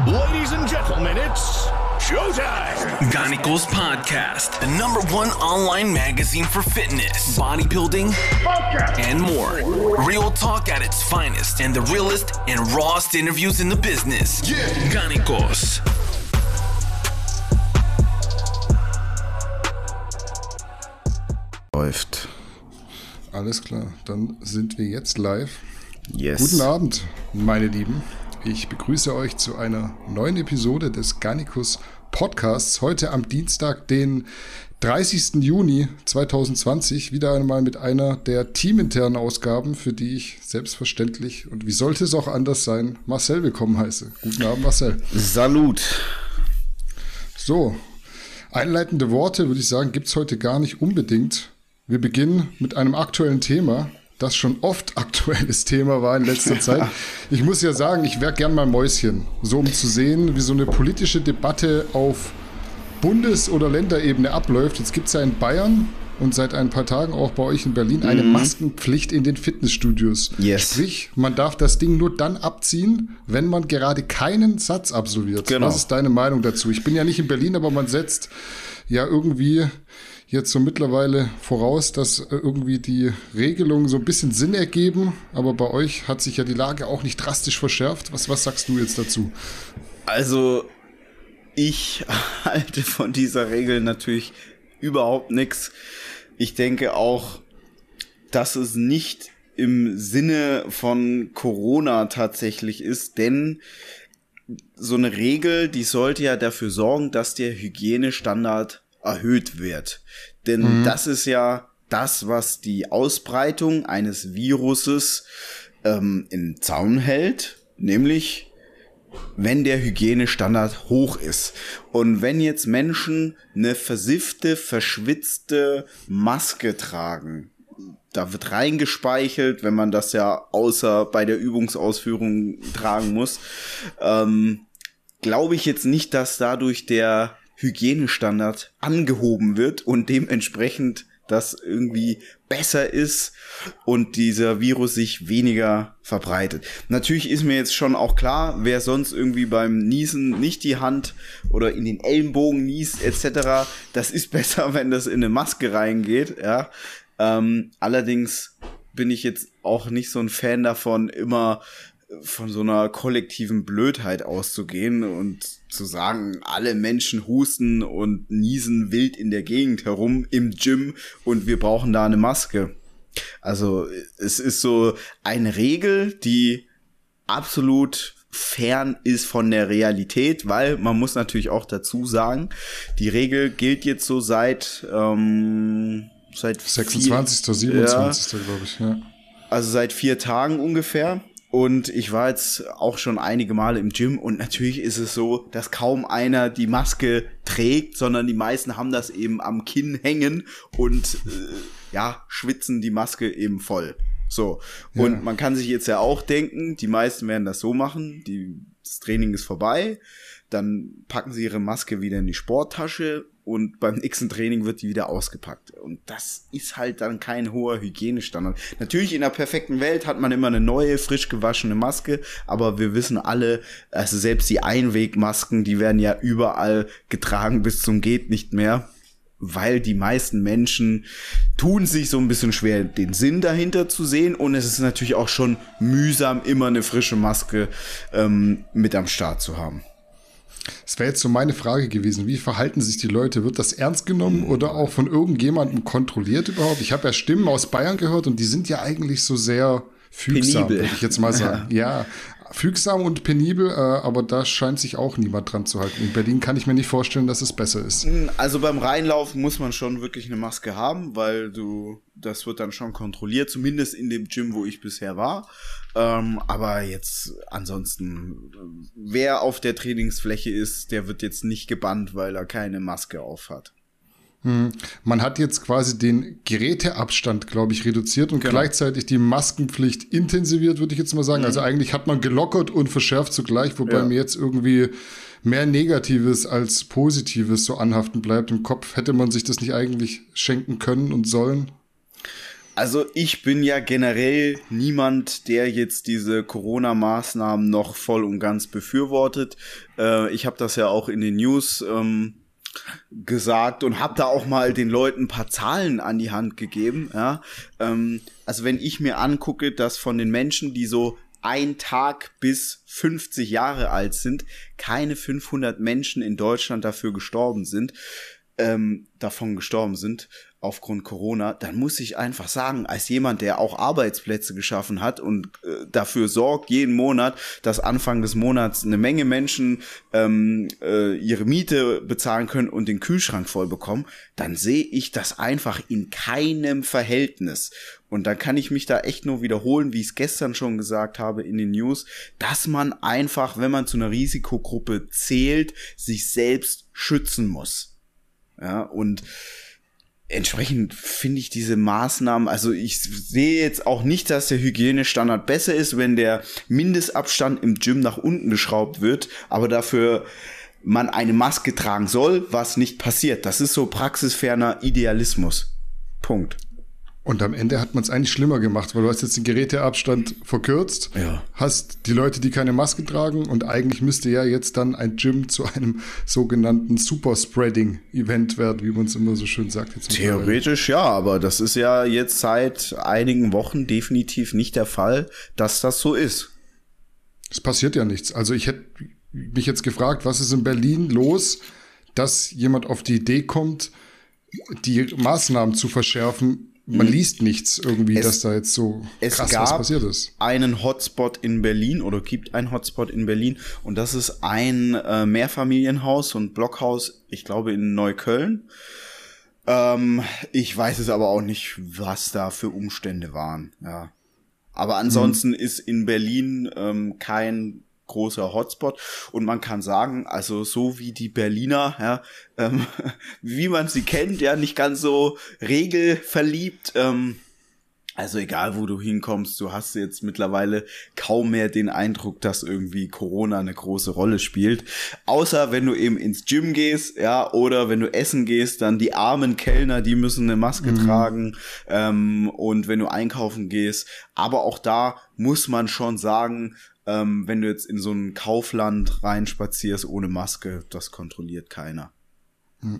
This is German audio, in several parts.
Ladies and gentlemen, it's showtime. Ganicos Podcast, the number one online magazine for fitness, bodybuilding, and more. Real talk at its finest and the realest and rawest interviews in the business. Yeah. Ganicos. Läuft. Alles klar, dann sind wir jetzt live. Yes. Guten Abend, meine Lieben. Ich begrüße euch zu einer neuen Episode des Garnicus Podcasts. Heute am Dienstag, den 30. Juni 2020. Wieder einmal mit einer der teaminternen Ausgaben, für die ich selbstverständlich und wie sollte es auch anders sein, Marcel willkommen heiße. Guten Abend, Marcel. Salut. So, einleitende Worte würde ich sagen, gibt es heute gar nicht unbedingt. Wir beginnen mit einem aktuellen Thema, das schon oft aktuelles Thema war in letzter Zeit. Ich muss ja sagen, ich wäre gern mal Mäuschen, so um zu sehen, wie so eine politische Debatte auf Bundes- oder Länderebene abläuft. Jetzt gibt es ja in Bayern und seit ein paar Tagen auch bei euch in Berlin eine Maskenpflicht in den Fitnessstudios. Yes. Sprich, man darf das Ding nur dann abziehen, wenn man gerade keinen Satz absolviert. Genau. Was ist deine Meinung dazu? Ich bin ja nicht in Berlin, aber man setzt ja irgendwie jetzt so mittlerweile voraus, dass äh, irgendwie die Regelungen so ein bisschen Sinn ergeben. Aber bei euch hat sich ja die Lage auch nicht drastisch verschärft. Was, was sagst du jetzt dazu? Also, ich halte von dieser Regel natürlich überhaupt nichts. Ich denke auch, dass es nicht im Sinne von Corona tatsächlich ist, denn so eine Regel, die sollte ja dafür sorgen, dass der Hygienestandard erhöht wird. Denn das ist ja das, was die Ausbreitung eines Viruses ähm, im Zaun hält, nämlich wenn der Hygienestandard hoch ist. Und wenn jetzt Menschen eine versiffte, verschwitzte Maske tragen, da wird reingespeichelt, wenn man das ja außer bei der Übungsausführung tragen muss, ähm, glaube ich jetzt nicht, dass dadurch der Hygienestandard angehoben wird und dementsprechend das irgendwie besser ist und dieser Virus sich weniger verbreitet. Natürlich ist mir jetzt schon auch klar, wer sonst irgendwie beim Niesen nicht die Hand oder in den Ellenbogen niest etc., das ist besser, wenn das in eine Maske reingeht, ja. Ähm, allerdings bin ich jetzt auch nicht so ein Fan davon, immer von so einer kollektiven Blödheit auszugehen und zu sagen, alle Menschen husten und niesen wild in der Gegend herum im Gym und wir brauchen da eine Maske. Also es ist so eine Regel, die absolut fern ist von der Realität, weil man muss natürlich auch dazu sagen, die Regel gilt jetzt so seit ähm, seit 26., vier- 27. glaube ich. Ja. also seit vier Tagen ungefähr. Und ich war jetzt auch schon einige Male im Gym und natürlich ist es so, dass kaum einer die Maske trägt, sondern die meisten haben das eben am Kinn hängen und äh, ja, schwitzen die Maske eben voll. So. Und Ja. man kann sich jetzt ja auch denken, die meisten werden das so machen, die, das Training ist vorbei, dann packen sie ihre Maske wieder in die Sporttasche und beim nächsten Training wird die wieder ausgepackt. Und das ist halt dann kein hoher Hygienestandard. Natürlich in der perfekten Welt hat man immer eine neue, frisch gewaschene Maske, aber wir wissen alle, also selbst die Einwegmasken, die werden ja überall getragen bis zum geht nicht mehr. Weil die meisten Menschen tun sich so ein bisschen schwer, den Sinn dahinter zu sehen. Und es ist natürlich auch schon mühsam, immer eine frische Maske ähm, mit am Start zu haben. Das wäre jetzt so meine Frage gewesen. Wie verhalten sich die Leute? Wird das ernst genommen oder auch von irgendjemandem kontrolliert überhaupt? Ich habe ja Stimmen aus Bayern gehört und die sind ja eigentlich so sehr fügsam, würde ich jetzt mal sagen. Ja, fügsam und penibel, äh, aber da scheint sich auch niemand dran zu halten. In Berlin kann ich mir nicht vorstellen, dass es besser ist. Also beim Reinlaufen muss man schon wirklich eine Maske haben, weil du, das wird dann schon kontrolliert, zumindest in dem Gym, wo ich bisher war. Ähm, aber jetzt ansonsten, wer auf der Trainingsfläche ist, der wird jetzt nicht gebannt, weil er keine Maske auf hat. Man hat jetzt quasi den Geräteabstand, glaube ich, reduziert und Genau. gleichzeitig die Maskenpflicht intensiviert, würde ich jetzt mal sagen. Also eigentlich hat man gelockert und verschärft zugleich, wobei Ja. mir jetzt irgendwie mehr Negatives als Positives so anhaften bleibt. Im Kopf hätte man sich das nicht eigentlich schenken können und sollen. Also ich bin ja generell niemand, der jetzt diese Corona-Maßnahmen noch voll und ganz befürwortet. Äh, ich habe das ja auch in den News ähm, gesagt und habe da auch mal den Leuten ein paar Zahlen an die Hand gegeben. Ja? Ähm, also wenn ich mir angucke, dass von den Menschen, die so ein Tag bis 50 Jahre alt sind, keine 500 Menschen in Deutschland dafür gestorben sind, ähm, davon gestorben sind aufgrund Corona, dann muss ich einfach sagen, als jemand, der auch Arbeitsplätze geschaffen hat und äh, dafür sorgt, jeden Monat, dass Anfang des Monats eine Menge Menschen ähm, äh, ihre Miete bezahlen können und den Kühlschrank voll bekommen, dann sehe ich das einfach in keinem Verhältnis. Und dann kann ich mich da echt nur wiederholen, wie ich es gestern schon gesagt habe in den News, dass man einfach, wenn man zu einer Risikogruppe zählt, sich selbst schützen muss. Ja, und entsprechend finde ich diese Maßnahmen, also ich sehe jetzt auch nicht, dass der Hygienestandard besser ist, wenn der Mindestabstand im Gym nach unten geschraubt wird, aber dafür man eine Maske tragen soll, was nicht passiert. Das ist so praxisferner Idealismus. Punkt. Und am Ende hat man es eigentlich schlimmer gemacht, weil du hast jetzt den Geräteabstand verkürzt, ja. hast die Leute, die keine Maske tragen und eigentlich müsste ja jetzt dann ein Gym zu einem sogenannten Superspreading-Event werden, wie man es immer so schön sagt. Theoretisch ja, aber das ist ja jetzt seit einigen Wochen definitiv nicht der Fall, dass das so ist. Es passiert ja nichts. Also ich hätte mich jetzt gefragt, was ist in Berlin los, dass jemand auf die Idee kommt, die Maßnahmen zu verschärfen, man hm. liest nichts irgendwie, es, dass da jetzt so krass was passiert ist. einen Hotspot in Berlin oder gibt einen Hotspot in Berlin und das ist ein äh, Mehrfamilienhaus und Blockhaus, ich glaube in Neukölln. Ähm, ich weiß es aber auch nicht, was da für Umstände waren. Ja. Aber ansonsten hm. ist in Berlin ähm, kein großer Hotspot. Und man kann sagen, also so wie die Berliner, ja, ähm, wie man sie kennt, ja, nicht ganz so regelverliebt. Ähm, also egal, wo du hinkommst, du hast jetzt mittlerweile kaum mehr den Eindruck, dass irgendwie Corona eine große Rolle spielt. Außer wenn du eben ins Gym gehst, ja, oder wenn du essen gehst, dann die armen Kellner, die müssen eine Maske mhm. tragen. Ähm, und wenn du einkaufen gehst, aber auch da muss man schon sagen, ähm, wenn du jetzt in so ein Kaufland reinspazierst ohne Maske, das kontrolliert keiner.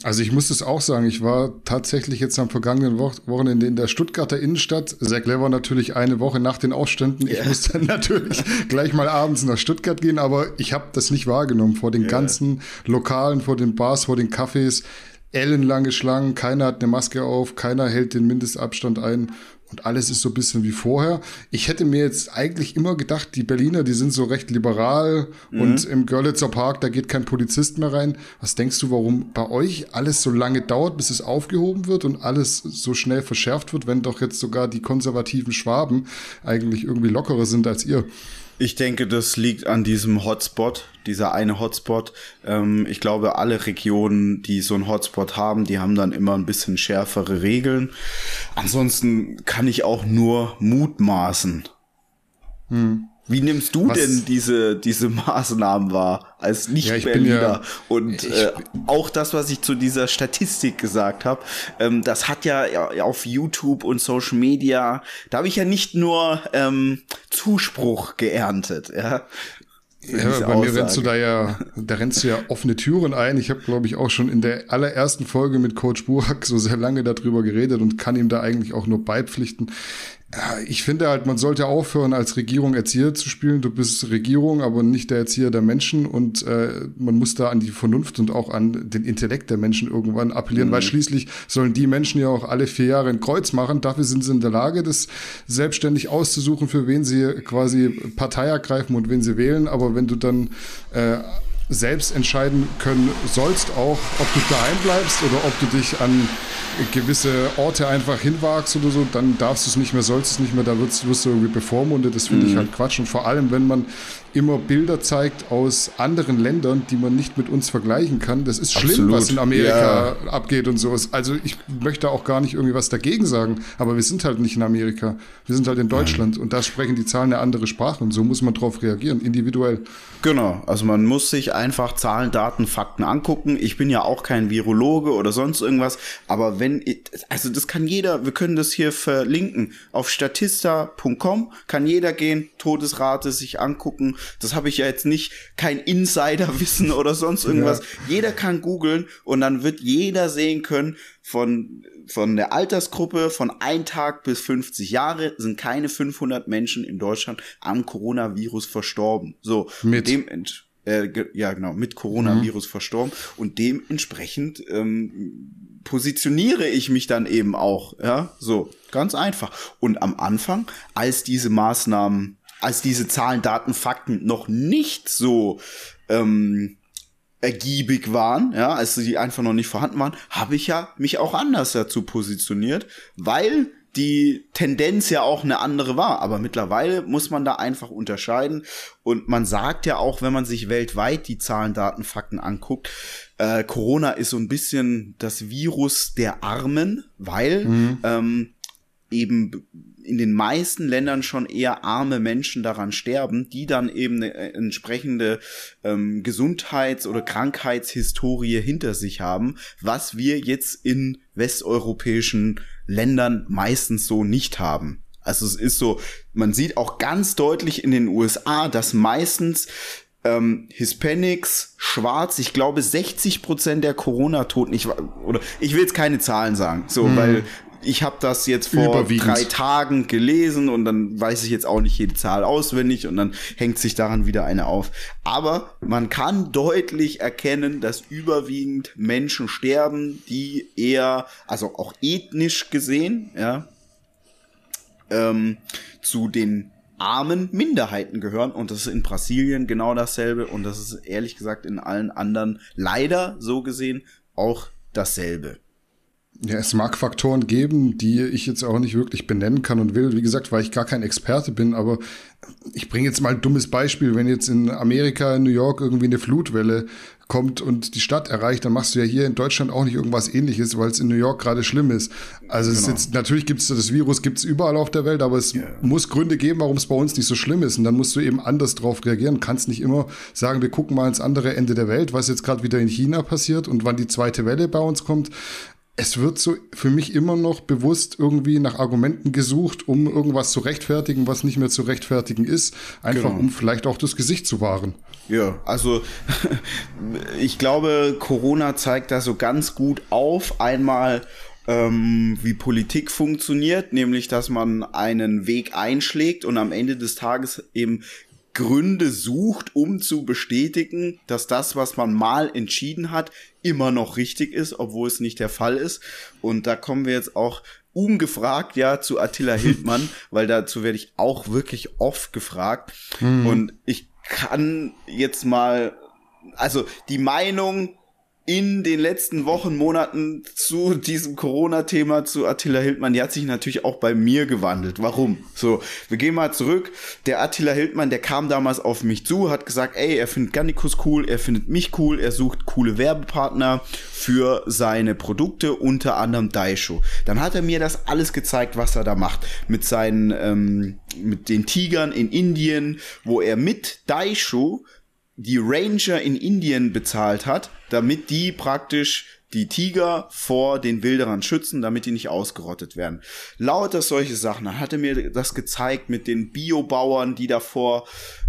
Also ich muss es auch sagen, ich war tatsächlich jetzt am vergangenen Wochenende in der Stuttgarter Innenstadt. Sehr clever natürlich eine Woche nach den Ausständen. Ich yeah. musste natürlich gleich mal abends nach Stuttgart gehen, aber ich habe das nicht wahrgenommen vor den yeah. ganzen Lokalen, vor den Bars, vor den Cafés. Ellenlange Schlangen, keiner hat eine Maske auf, keiner hält den Mindestabstand ein und alles ist so ein bisschen wie vorher. Ich hätte mir jetzt eigentlich immer gedacht, die Berliner, die sind so recht liberal mhm. und im Görlitzer Park, da geht kein Polizist mehr rein. Was denkst du, warum bei euch alles so lange dauert, bis es aufgehoben wird und alles so schnell verschärft wird, wenn doch jetzt sogar die konservativen Schwaben eigentlich irgendwie lockerer sind als ihr? Ich denke, das liegt an diesem Hotspot, dieser eine Hotspot. Ähm, ich glaube, alle Regionen, die so einen Hotspot haben, die haben dann immer ein bisschen schärfere Regeln. Ansonsten kann ich auch nur mutmaßen. Hm. Wie nimmst du Was? denn diese, diese Maßnahmen wahr als Nicht-Berliner? Ja, ja, und äh, auch das, was ich zu dieser Statistik gesagt habe, ähm, das hat ja, ja auf YouTube und Social Media, da habe ich ja nicht nur ähm, Zuspruch geerntet. Ja, ja, bei mir rennst du da ja, da rennst du ja offene Türen ein. Ich habe, glaube ich, auch schon in der allerersten Folge mit Coach Burak so sehr lange darüber geredet und kann ihm da eigentlich auch nur beipflichten ich finde halt, man sollte aufhören, als Regierung Erzieher zu spielen. Du bist Regierung, aber nicht der Erzieher der Menschen und äh, man muss da an die Vernunft und auch an den Intellekt der Menschen irgendwann appellieren, mhm. weil schließlich sollen die Menschen ja auch alle vier Jahre ein Kreuz machen. Dafür sind sie in der Lage, das selbstständig auszusuchen, für wen sie quasi Partei ergreifen und wen sie wählen. Aber wenn du dann äh, selbst entscheiden können sollst, auch ob du daheim bleibst oder ob du dich an gewisse Orte einfach hinwagst oder so, dann darfst du es nicht mehr, sollst es nicht mehr, da wirst, wirst du irgendwie bevormundet. Das finde mhm. ich halt Quatsch. Und vor allem, wenn man immer Bilder zeigt aus anderen Ländern, die man nicht mit uns vergleichen kann. Das ist schlimm, Absolut. was in Amerika ja. abgeht und so. Also ich möchte auch gar nicht irgendwie was dagegen sagen, aber wir sind halt nicht in Amerika. Wir sind halt in Deutschland Nein. und da sprechen die Zahlen eine andere Sprache und so muss man drauf reagieren, individuell. Genau, also man muss sich einfach Zahlen, Daten, Fakten angucken. Ich bin ja auch kein Virologe oder sonst irgendwas, aber wenn, also das kann jeder, wir können das hier verlinken. Auf statista.com kann jeder gehen, Todesrate sich angucken. Das habe ich ja jetzt nicht, kein Insiderwissen oder sonst irgendwas. Ja. Jeder kann googeln und dann wird jeder sehen können, von, von der Altersgruppe von ein Tag bis 50 Jahre sind keine 500 Menschen in Deutschland am Coronavirus verstorben. So, mit dem äh, ja genau mit Coronavirus mhm. verstorben und dementsprechend ähm, positioniere ich mich dann eben auch, ja, so ganz einfach. Und am Anfang, als diese Maßnahmen, als diese Zahlen, Daten, Fakten noch nicht so ähm, ergiebig waren, ja, als die einfach noch nicht vorhanden waren, habe ich ja mich auch anders dazu positioniert, weil die Tendenz ja auch eine andere war. Aber mittlerweile muss man da einfach unterscheiden. Und man sagt ja auch, wenn man sich weltweit die Zahlen, Daten, Fakten anguckt, äh, Corona ist so ein bisschen das Virus der Armen, weil mhm. ähm, eben in den meisten Ländern schon eher arme Menschen daran sterben, die dann eben eine äh, entsprechende ähm, Gesundheits- oder Krankheitshistorie hinter sich haben, was wir jetzt in westeuropäischen Ländern meistens so nicht haben. Also es ist so, man sieht auch ganz deutlich in den USA, dass meistens ähm, Hispanics, Schwarz, ich glaube 60 Prozent der Corona-Toten, ich oder ich will jetzt keine Zahlen sagen, so, hm. weil ich habe das jetzt vor drei Tagen gelesen und dann weiß ich jetzt auch nicht jede Zahl auswendig und dann hängt sich daran wieder eine auf. Aber man kann deutlich erkennen, dass überwiegend Menschen sterben, die eher, also auch ethnisch gesehen, ja, ähm, zu den armen Minderheiten gehören und das ist in Brasilien genau dasselbe und das ist ehrlich gesagt in allen anderen leider so gesehen auch dasselbe. Ja, es mag Faktoren geben, die ich jetzt auch nicht wirklich benennen kann und will. Wie gesagt, weil ich gar kein Experte bin, aber ich bringe jetzt mal ein dummes Beispiel. Wenn jetzt in Amerika, in New York irgendwie eine Flutwelle kommt und die Stadt erreicht, dann machst du ja hier in Deutschland auch nicht irgendwas ähnliches, weil es in New York gerade schlimm ist. Also genau. es ist jetzt, natürlich gibt es das Virus gibt's überall auf der Welt, aber es yeah. muss Gründe geben, warum es bei uns nicht so schlimm ist. Und dann musst du eben anders drauf reagieren. Kannst nicht immer sagen, wir gucken mal ins andere Ende der Welt, was jetzt gerade wieder in China passiert und wann die zweite Welle bei uns kommt es wird so für mich immer noch bewusst irgendwie nach Argumenten gesucht, um irgendwas zu rechtfertigen, was nicht mehr zu rechtfertigen ist, einfach genau. um vielleicht auch das Gesicht zu wahren. Ja, also ich glaube, Corona zeigt da so ganz gut auf. Einmal ähm, wie Politik funktioniert, nämlich dass man einen Weg einschlägt und am Ende des Tages eben Gründe sucht, um zu bestätigen, dass das, was man mal entschieden hat, immer noch richtig ist, obwohl es nicht der Fall ist. Und da kommen wir jetzt auch ungefragt ja zu Attila Hildmann, weil dazu werde ich auch wirklich oft gefragt. Mhm. Und ich kann jetzt mal, also die Meinung in den letzten Wochen, Monaten zu diesem Corona-Thema zu Attila Hildmann, die hat sich natürlich auch bei mir gewandelt. Warum? So, wir gehen mal zurück. Der Attila Hildmann, der kam damals auf mich zu, hat gesagt, ey, er findet Gannikus cool, er findet mich cool, er sucht coole Werbepartner für seine Produkte, unter anderem Daisho. Dann hat er mir das alles gezeigt, was er da macht. Mit seinen, ähm, mit den Tigern in Indien, wo er mit Daisho die Ranger in Indien bezahlt hat, damit die praktisch die Tiger vor den Wilderern schützen, damit die nicht ausgerottet werden. Lauter solche Sachen. Dann hat er mir das gezeigt mit den Biobauern, die davor,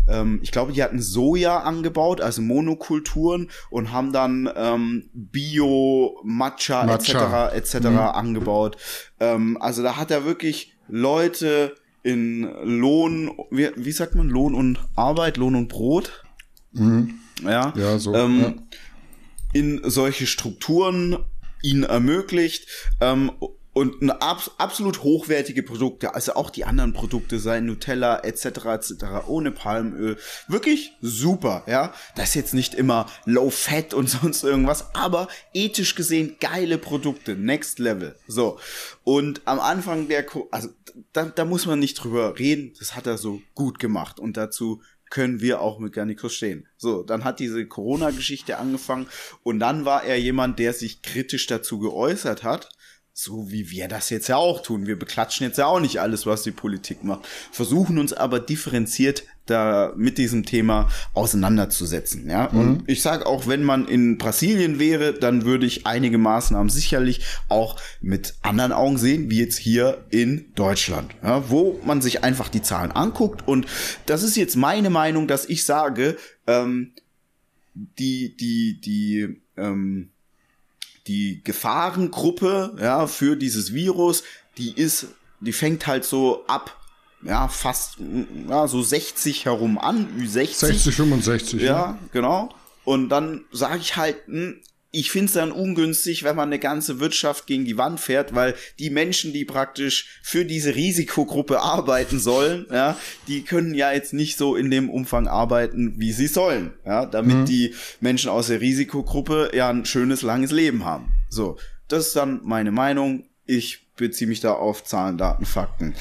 ähm, ich glaube, die hatten Soja angebaut, also Monokulturen und haben dann ähm, Bio, Matcha, Matcha. etc. etc. Mhm. angebaut. Ähm, also da hat er wirklich Leute in Lohn, wie, wie sagt man, Lohn und Arbeit, Lohn und Brot Mhm. Ja, ja so. Ähm, ja. In solche Strukturen ihnen ermöglicht ähm, und eine ab, absolut hochwertige Produkte, also auch die anderen Produkte, sein Nutella etc. etc. ohne Palmöl, wirklich super, ja. Das ist jetzt nicht immer Low Fat und sonst irgendwas, aber ethisch gesehen geile Produkte, Next Level. So und am Anfang der, also da, da muss man nicht drüber reden, das hat er so gut gemacht und dazu können wir auch mit Garnicus stehen. So, dann hat diese Corona-Geschichte angefangen und dann war er jemand, der sich kritisch dazu geäußert hat so wie wir das jetzt ja auch tun. Wir beklatschen jetzt ja auch nicht alles, was die Politik macht, versuchen uns aber differenziert da mit diesem Thema auseinanderzusetzen. Ja, mhm. und ich sage auch, wenn man in Brasilien wäre, dann würde ich einige Maßnahmen sicherlich auch mit anderen Augen sehen, wie jetzt hier in Deutschland, ja, wo man sich einfach die Zahlen anguckt. Und das ist jetzt meine Meinung, dass ich sage, ähm, die die die ähm, die Gefahrengruppe, ja, für dieses Virus, die ist, die fängt halt so ab, ja, fast, ja, so 60 herum an, Ü60. 60, 65. Ja, ja. genau. Und dann sage ich halt, hm, ich finde es dann ungünstig, wenn man eine ganze Wirtschaft gegen die Wand fährt, weil die Menschen, die praktisch für diese Risikogruppe arbeiten sollen, ja, die können ja jetzt nicht so in dem Umfang arbeiten, wie sie sollen, ja, damit mhm. die Menschen aus der Risikogruppe ja ein schönes, langes Leben haben. So, das ist dann meine Meinung. Ich beziehe mich da auf Zahlen, Daten, Fakten.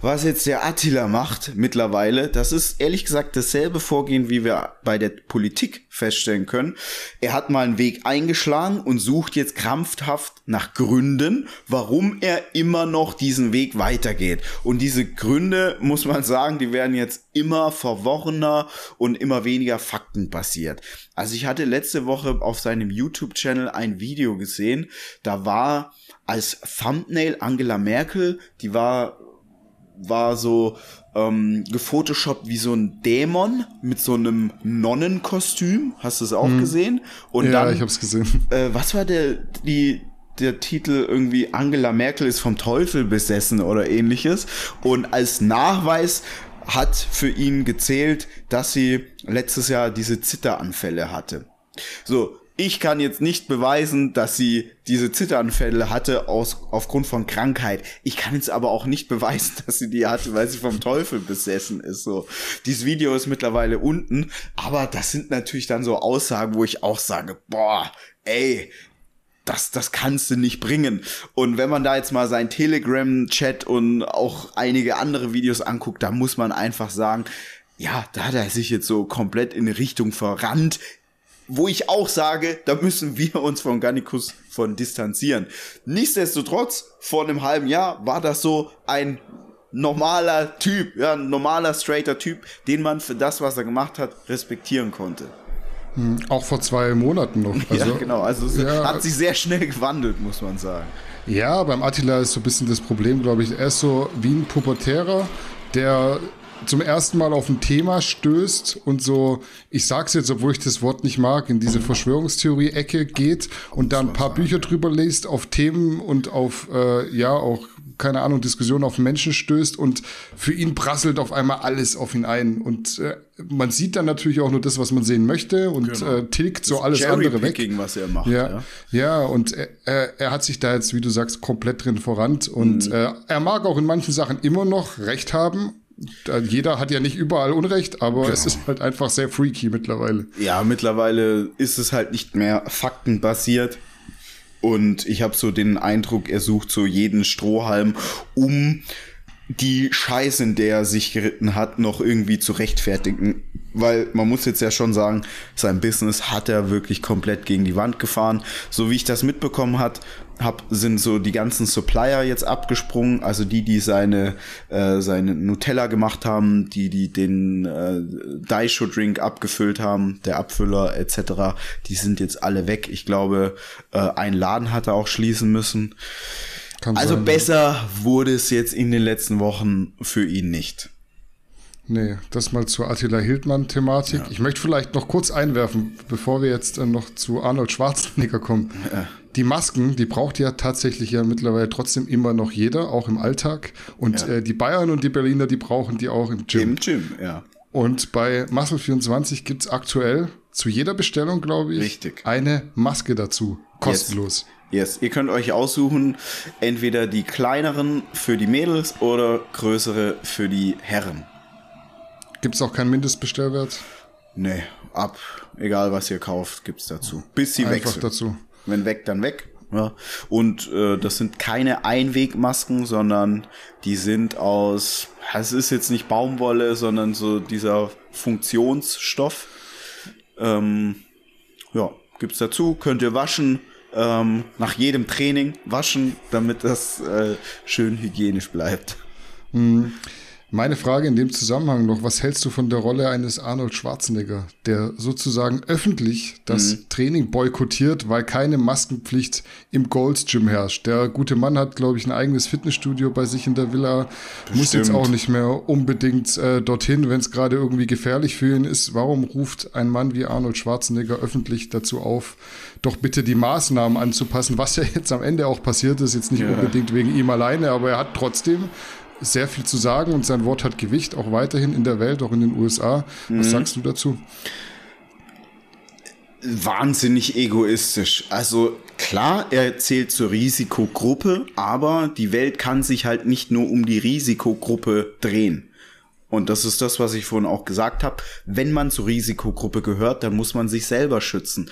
Was jetzt der Attila macht mittlerweile, das ist ehrlich gesagt dasselbe Vorgehen, wie wir bei der Politik feststellen können. Er hat mal einen Weg eingeschlagen und sucht jetzt krampfhaft nach Gründen, warum er immer noch diesen Weg weitergeht. Und diese Gründe, muss man sagen, die werden jetzt immer verworrener und immer weniger faktenbasiert. Also ich hatte letzte Woche auf seinem YouTube-Channel ein Video gesehen, da war als Thumbnail Angela Merkel, die war war so ähm, gefotoshoppt wie so ein Dämon mit so einem Nonnenkostüm. Hast du es auch hm. gesehen? Und ja, dann, ich hab's gesehen. Äh, was war der die der Titel irgendwie Angela Merkel ist vom Teufel besessen oder ähnliches. Und als Nachweis hat für ihn gezählt, dass sie letztes Jahr diese Zitteranfälle hatte. So, ich kann jetzt nicht beweisen, dass sie diese Zitteranfälle hatte aus, aufgrund von Krankheit. Ich kann jetzt aber auch nicht beweisen, dass sie die hatte, weil sie vom Teufel besessen ist. So, dieses Video ist mittlerweile unten, aber das sind natürlich dann so Aussagen, wo ich auch sage, boah, ey, das, das kannst du nicht bringen. Und wenn man da jetzt mal seinen Telegram-Chat und auch einige andere Videos anguckt, da muss man einfach sagen, ja, da hat er sich jetzt so komplett in Richtung verrannt, wo ich auch sage, da müssen wir uns von Gannikus von distanzieren. Nichtsdestotrotz, vor einem halben Jahr war das so ein normaler Typ, ja, ein normaler, straighter Typ, den man für das, was er gemacht hat, respektieren konnte. Hm, auch vor zwei Monaten noch. Also, ja, genau. Also es ja, hat sich sehr schnell gewandelt, muss man sagen. Ja, beim Attila ist so ein bisschen das Problem, glaube ich. Er ist so wie ein Pubertärer, der zum ersten Mal auf ein Thema stößt und so, ich sag's jetzt, obwohl ich das Wort nicht mag, in diese Verschwörungstheorie-Ecke geht und da ein paar Bücher drüber liest, auf Themen und auf, äh, ja, auch, keine Ahnung, Diskussionen auf Menschen stößt und für ihn prasselt auf einmal alles auf ihn ein. Und äh, man sieht dann natürlich auch nur das, was man sehen möchte und genau. äh, tilgt so alles andere weg. was er macht. Ja, ja. ja und er, er hat sich da jetzt, wie du sagst, komplett drin vorannt und mhm. äh, er mag auch in manchen Sachen immer noch recht haben jeder hat ja nicht überall Unrecht, aber genau. es ist halt einfach sehr freaky mittlerweile. Ja, mittlerweile ist es halt nicht mehr faktenbasiert. Und ich habe so den Eindruck, er sucht so jeden Strohhalm, um die Scheiße, in der er sich geritten hat, noch irgendwie zu rechtfertigen. Weil man muss jetzt ja schon sagen, sein Business hat er wirklich komplett gegen die Wand gefahren. So wie ich das mitbekommen hat, hab, sind so die ganzen Supplier jetzt abgesprungen, also die, die seine, äh, seine Nutella gemacht haben, die, die den äh, Daisho Drink abgefüllt haben, der Abfüller etc., die sind jetzt alle weg. Ich glaube, äh, ein Laden hat er auch schließen müssen. Kann also sein, besser ja. wurde es jetzt in den letzten Wochen für ihn nicht. Nee, das mal zur Attila Hildmann-Thematik. Ja. Ich möchte vielleicht noch kurz einwerfen, bevor wir jetzt äh, noch zu Arnold Schwarzenegger kommen. Ja. Die Masken, die braucht ja tatsächlich ja mittlerweile trotzdem immer noch jeder, auch im Alltag. Und ja. äh, die Bayern und die Berliner, die brauchen die auch im Gym. Im Gym, ja. Und bei Muscle24 gibt es aktuell zu jeder Bestellung, glaube ich, Richtig. eine Maske dazu. Kostenlos. Yes. yes. Ihr könnt euch aussuchen, entweder die kleineren für die Mädels oder größere für die Herren. Gibt es auch keinen Mindestbestellwert? Nee, ab. Egal was ihr kauft, gibt es dazu. Bis sie Einfach wechseln. dazu. Wenn weg, dann weg. Ja. Und äh, das sind keine Einwegmasken, sondern die sind aus, es ist jetzt nicht Baumwolle, sondern so dieser Funktionsstoff. Ähm, ja, gibt's dazu, könnt ihr waschen, ähm, nach jedem Training waschen, damit das äh, schön hygienisch bleibt. Mhm. Meine Frage in dem Zusammenhang noch, was hältst du von der Rolle eines Arnold Schwarzenegger, der sozusagen öffentlich das mhm. Training boykottiert, weil keine Maskenpflicht im Golds Gym herrscht? Der gute Mann hat, glaube ich, ein eigenes Fitnessstudio bei sich in der Villa, Bestimmt. muss jetzt auch nicht mehr unbedingt äh, dorthin, wenn es gerade irgendwie gefährlich für ihn ist. Warum ruft ein Mann wie Arnold Schwarzenegger öffentlich dazu auf, doch bitte die Maßnahmen anzupassen, was ja jetzt am Ende auch passiert ist, jetzt nicht ja. unbedingt wegen ihm alleine, aber er hat trotzdem sehr viel zu sagen und sein Wort hat Gewicht, auch weiterhin in der Welt, auch in den USA. Was mhm. sagst du dazu? Wahnsinnig egoistisch. Also klar, er zählt zur Risikogruppe, aber die Welt kann sich halt nicht nur um die Risikogruppe drehen. Und das ist das, was ich vorhin auch gesagt habe. Wenn man zur Risikogruppe gehört, dann muss man sich selber schützen.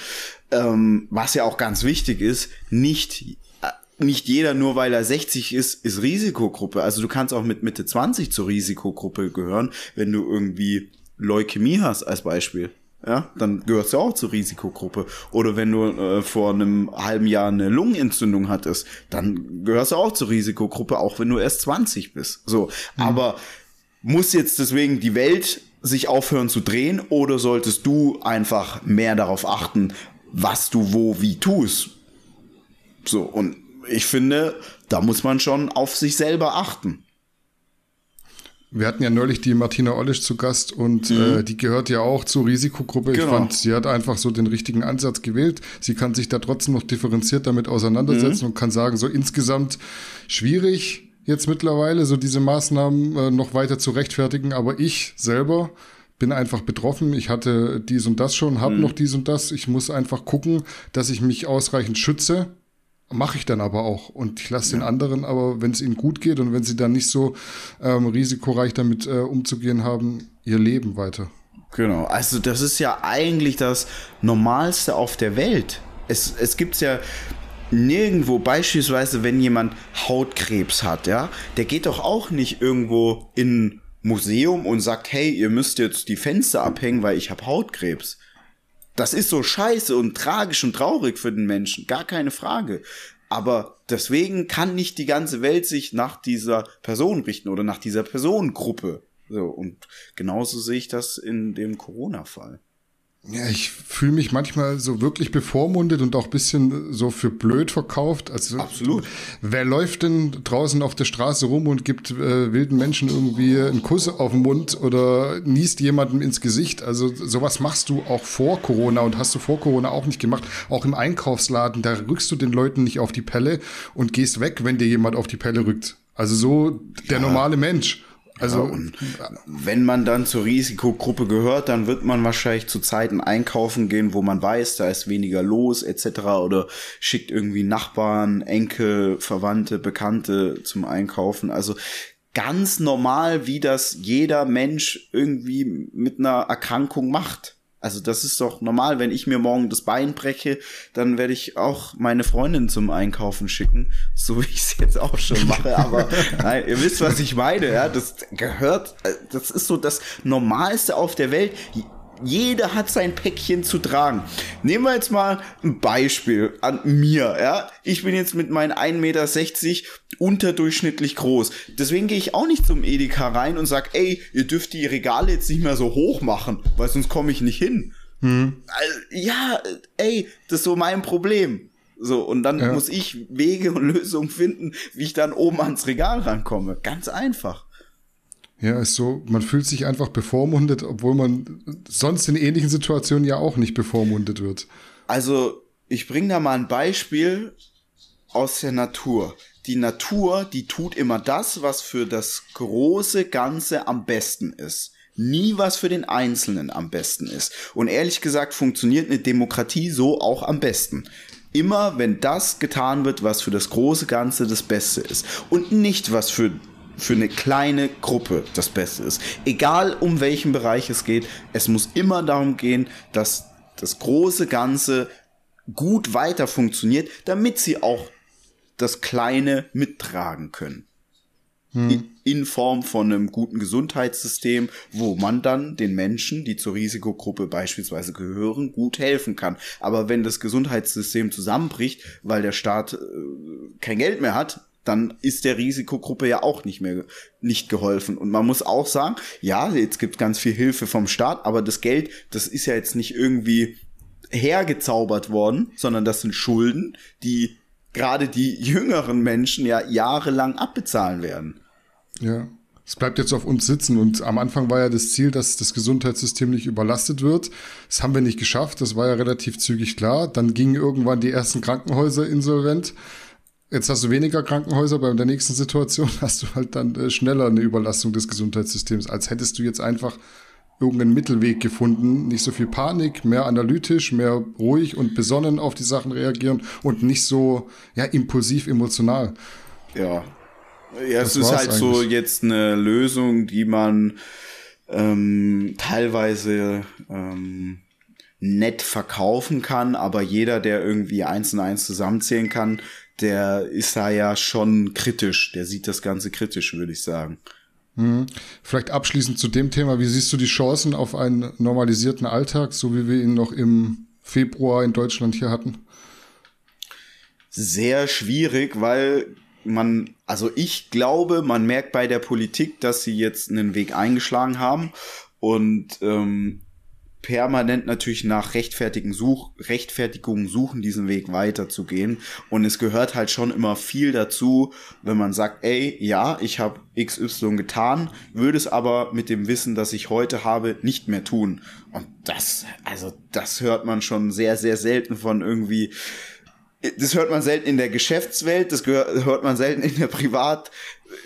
Ähm, was ja auch ganz wichtig ist, nicht nicht jeder, nur weil er 60 ist, ist Risikogruppe. Also du kannst auch mit Mitte 20 zur Risikogruppe gehören, wenn du irgendwie Leukämie hast als Beispiel. Ja, dann gehörst du auch zur Risikogruppe. Oder wenn du äh, vor einem halben Jahr eine Lungenentzündung hattest, dann gehörst du auch zur Risikogruppe, auch wenn du erst 20 bist. So, mhm. aber muss jetzt deswegen die Welt sich aufhören zu drehen oder solltest du einfach mehr darauf achten, was du wo wie tust? So, und ich finde, da muss man schon auf sich selber achten. Wir hatten ja neulich die Martina Ollisch zu Gast und mhm. äh, die gehört ja auch zur Risikogruppe. Genau. Ich fand, sie hat einfach so den richtigen Ansatz gewählt. Sie kann sich da trotzdem noch differenziert damit auseinandersetzen mhm. und kann sagen, so insgesamt schwierig jetzt mittlerweile, so diese Maßnahmen äh, noch weiter zu rechtfertigen. Aber ich selber bin einfach betroffen. Ich hatte dies und das schon, habe mhm. noch dies und das. Ich muss einfach gucken, dass ich mich ausreichend schütze mache ich dann aber auch. Und ich lasse ja. den anderen, aber wenn es ihnen gut geht und wenn sie dann nicht so ähm, risikoreich damit äh, umzugehen haben, ihr Leben weiter. Genau, also das ist ja eigentlich das Normalste auf der Welt. Es, es gibt ja nirgendwo, beispielsweise, wenn jemand Hautkrebs hat, ja, der geht doch auch nicht irgendwo in ein Museum und sagt, hey, ihr müsst jetzt die Fenster abhängen, weil ich habe Hautkrebs. Das ist so scheiße und tragisch und traurig für den Menschen, gar keine Frage. Aber deswegen kann nicht die ganze Welt sich nach dieser Person richten oder nach dieser Personengruppe. So, und genauso sehe ich das in dem Corona-Fall. Ja, ich fühle mich manchmal so wirklich bevormundet und auch bisschen so für blöd verkauft. Also Absolut. Wer läuft denn draußen auf der Straße rum und gibt äh, wilden Menschen irgendwie einen Kuss auf den Mund oder niest jemandem ins Gesicht? Also sowas machst du auch vor Corona und hast du vor Corona auch nicht gemacht. Auch im Einkaufsladen, da rückst du den Leuten nicht auf die Pelle und gehst weg, wenn dir jemand auf die Pelle rückt. Also so der ja. normale Mensch. Also, ja, wenn man dann zur Risikogruppe gehört, dann wird man wahrscheinlich zu Zeiten einkaufen gehen, wo man weiß, da ist weniger los etc. oder schickt irgendwie Nachbarn, Enkel, Verwandte, Bekannte zum Einkaufen. Also ganz normal, wie das jeder Mensch irgendwie mit einer Erkrankung macht. Also das ist doch normal, wenn ich mir morgen das Bein breche, dann werde ich auch meine Freundin zum Einkaufen schicken, so wie ich es jetzt auch schon mache. Aber nein, ihr wisst, was ich meine. Ja, das gehört, äh, das ist so das Normalste auf der Welt jeder hat sein Päckchen zu tragen. Nehmen wir jetzt mal ein Beispiel an mir, ja. Ich bin jetzt mit meinen 1,60 Meter unterdurchschnittlich groß. Deswegen gehe ich auch nicht zum Edeka rein und sag, ey, ihr dürft die Regale jetzt nicht mehr so hoch machen, weil sonst komme ich nicht hin. Hm. Also, ja, ey, das ist so mein Problem. So, und dann ja. muss ich Wege und Lösungen finden, wie ich dann oben ans Regal rankomme. Ganz einfach. Ja, ist so, man fühlt sich einfach bevormundet, obwohl man sonst in ähnlichen Situationen ja auch nicht bevormundet wird. Also, ich bringe da mal ein Beispiel aus der Natur. Die Natur, die tut immer das, was für das große Ganze am besten ist. Nie was für den Einzelnen am besten ist. Und ehrlich gesagt funktioniert eine Demokratie so auch am besten immer, wenn das getan wird, was für das große Ganze das Beste ist und nicht was für für eine kleine Gruppe das Beste ist. Egal um welchen Bereich es geht, es muss immer darum gehen, dass das große Ganze gut weiter funktioniert, damit sie auch das Kleine mittragen können. Hm. In Form von einem guten Gesundheitssystem, wo man dann den Menschen, die zur Risikogruppe beispielsweise gehören, gut helfen kann. Aber wenn das Gesundheitssystem zusammenbricht, weil der Staat äh, kein Geld mehr hat, dann ist der Risikogruppe ja auch nicht mehr nicht geholfen. Und man muss auch sagen, ja, jetzt gibt ganz viel Hilfe vom Staat, aber das Geld, das ist ja jetzt nicht irgendwie hergezaubert worden, sondern das sind Schulden, die gerade die jüngeren Menschen ja jahrelang abbezahlen werden. Ja. Es bleibt jetzt auf uns sitzen und am Anfang war ja das Ziel, dass das Gesundheitssystem nicht überlastet wird. Das haben wir nicht geschafft, das war ja relativ zügig klar. Dann gingen irgendwann die ersten Krankenhäuser insolvent. Jetzt hast du weniger Krankenhäuser, bei der nächsten Situation hast du halt dann äh, schneller eine Überlastung des Gesundheitssystems, als hättest du jetzt einfach irgendeinen Mittelweg gefunden. Nicht so viel Panik, mehr analytisch, mehr ruhig und besonnen auf die Sachen reagieren und nicht so ja, impulsiv emotional. Ja, ja, das es ist halt eigentlich. so jetzt eine Lösung, die man ähm, teilweise ähm, nett verkaufen kann, aber jeder, der irgendwie eins und eins zusammenzählen kann, der ist da ja schon kritisch. Der sieht das Ganze kritisch, würde ich sagen. Mhm. Vielleicht abschließend zu dem Thema, wie siehst du die Chancen auf einen normalisierten Alltag, so wie wir ihn noch im Februar in Deutschland hier hatten? Sehr schwierig, weil man, also ich glaube, man merkt bei der Politik, dass sie jetzt einen Weg eingeschlagen haben und ähm, permanent natürlich nach Rechtfertigen Such, Rechtfertigungen suchen, diesen Weg weiterzugehen. Und es gehört halt schon immer viel dazu, wenn man sagt, ey, ja, ich habe XY getan, würde es aber mit dem Wissen, das ich heute habe, nicht mehr tun. Und das, also das hört man schon sehr, sehr selten von irgendwie das hört man selten in der Geschäftswelt, das hört man selten in der Privat,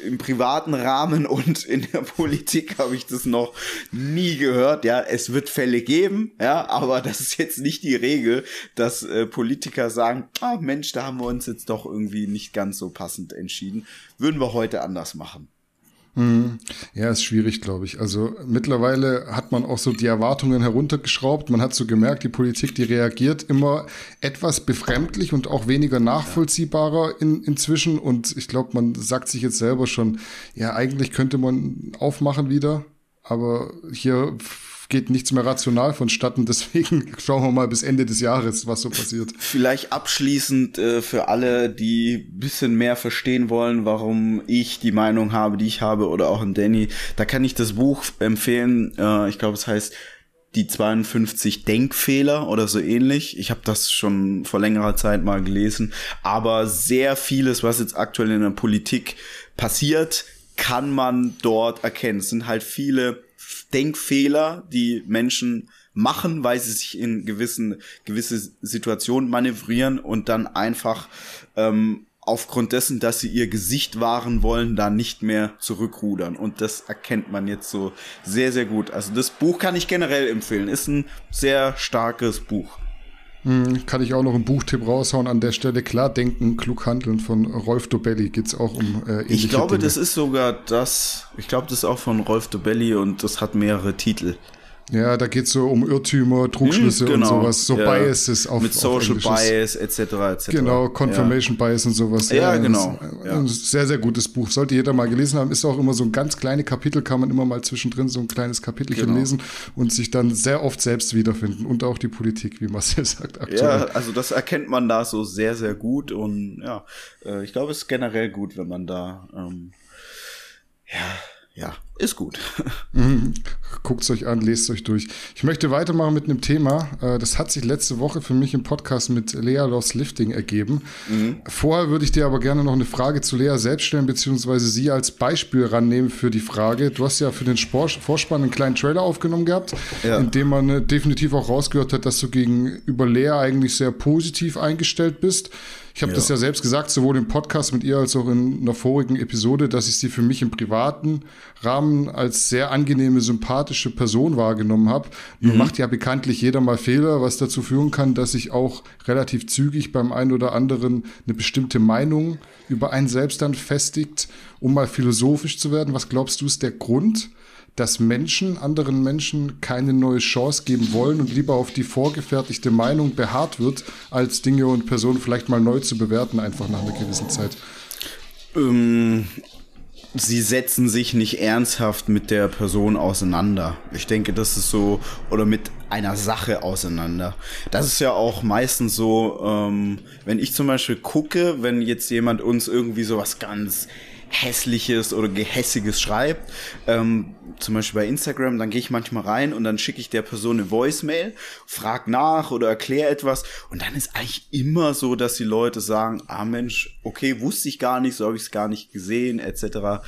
im privaten Rahmen und in der Politik habe ich das noch nie gehört. Ja, es wird Fälle geben, ja, aber das ist jetzt nicht die Regel, dass äh, Politiker sagen, ah Mensch, da haben wir uns jetzt doch irgendwie nicht ganz so passend entschieden. Würden wir heute anders machen. Ja, ist schwierig, glaube ich. Also mittlerweile hat man auch so die Erwartungen heruntergeschraubt. Man hat so gemerkt, die Politik, die reagiert immer etwas befremdlich und auch weniger nachvollziehbarer in, inzwischen. Und ich glaube, man sagt sich jetzt selber schon, ja, eigentlich könnte man aufmachen wieder. Aber hier geht nichts mehr rational vonstatten. Deswegen schauen wir mal bis Ende des Jahres, was so passiert. Vielleicht abschließend äh, für alle, die bisschen mehr verstehen wollen, warum ich die Meinung habe, die ich habe, oder auch ein Danny, da kann ich das Buch empfehlen. Äh, ich glaube, es heißt die 52 Denkfehler oder so ähnlich. Ich habe das schon vor längerer Zeit mal gelesen. Aber sehr vieles, was jetzt aktuell in der Politik passiert, kann man dort erkennen. Es sind halt viele Denkfehler, die Menschen machen, weil sie sich in gewissen gewisse Situationen manövrieren und dann einfach ähm, aufgrund dessen, dass sie ihr Gesicht wahren wollen, da nicht mehr zurückrudern. Und das erkennt man jetzt so sehr, sehr gut. Also das Buch kann ich generell empfehlen. Ist ein sehr starkes Buch. Hm, kann ich auch noch einen Buchtipp raushauen an der Stelle. Klar denken, klug handeln von Rolf Dobelli geht es auch um äh, Ich glaube, Dinge. das ist sogar das, ich glaube, das ist auch von Rolf Dobelli und das hat mehrere Titel. Ja, da geht es so um Irrtümer, Trugschlüsse hm, genau. und sowas, so ja. Biases auf Mit Social auf Bias etc. etc. Genau, Confirmation ja. Bias und sowas. Ja, ja genau. Ein sehr, sehr gutes Buch. Sollte jeder mal gelesen haben. Ist auch immer so ein ganz kleines Kapitel, kann man immer mal zwischendrin so ein kleines Kapitelchen genau. lesen und sich dann sehr oft selbst wiederfinden. Und auch die Politik, wie Marcel sagt aktuell. Ja, also das erkennt man da so sehr, sehr gut. Und ja, äh, ich glaube, es ist generell gut, wenn man da ähm, ja ja, ist gut. Mhm. Guckt es euch an, lest euch durch. Ich möchte weitermachen mit einem Thema. Äh, das hat sich letzte Woche für mich im Podcast mit Lea Lost Lifting ergeben. Mhm. Vorher würde ich dir aber gerne noch eine Frage zu Lea selbst stellen, beziehungsweise sie als Beispiel rannehmen für die Frage. Du hast ja für den Sport Vorspann einen kleinen Trailer aufgenommen gehabt, ja. in dem man äh, definitiv auch rausgehört hat, dass du gegenüber Lea eigentlich sehr positiv eingestellt bist. Ich habe ja. das ja selbst gesagt, sowohl im Podcast mit ihr als auch in einer vorigen Episode, dass ich sie für mich im privaten Rahmen als sehr angenehme, sympathische Person wahrgenommen habe. Mhm. Nun macht ja bekanntlich jeder mal Fehler, was dazu führen kann, dass sich auch relativ zügig beim einen oder anderen eine bestimmte Meinung über einen selbst dann festigt, um mal philosophisch zu werden. Was glaubst du ist der Grund, dass Menschen anderen Menschen keine neue Chance geben wollen und lieber auf die vorgefertigte Meinung beharrt wird, als Dinge und Personen vielleicht mal neu zu bewerten, einfach nach einer gewissen Zeit? Ähm, sie setzen sich nicht ernsthaft mit der Person auseinander. Ich denke, das ist so, oder mit einer Sache auseinander. Das ist ja auch meistens so, ähm, wenn ich zum Beispiel gucke, wenn jetzt jemand uns irgendwie sowas ganz hässliches oder gehässiges schreibt, ähm, zum Beispiel bei Instagram, dann gehe ich manchmal rein und dann schicke ich der Person eine Voicemail, frag nach oder erkläre etwas und dann ist eigentlich immer so, dass die Leute sagen, ah Mensch, okay, wusste ich gar nicht, so habe ich es gar nicht gesehen, etc.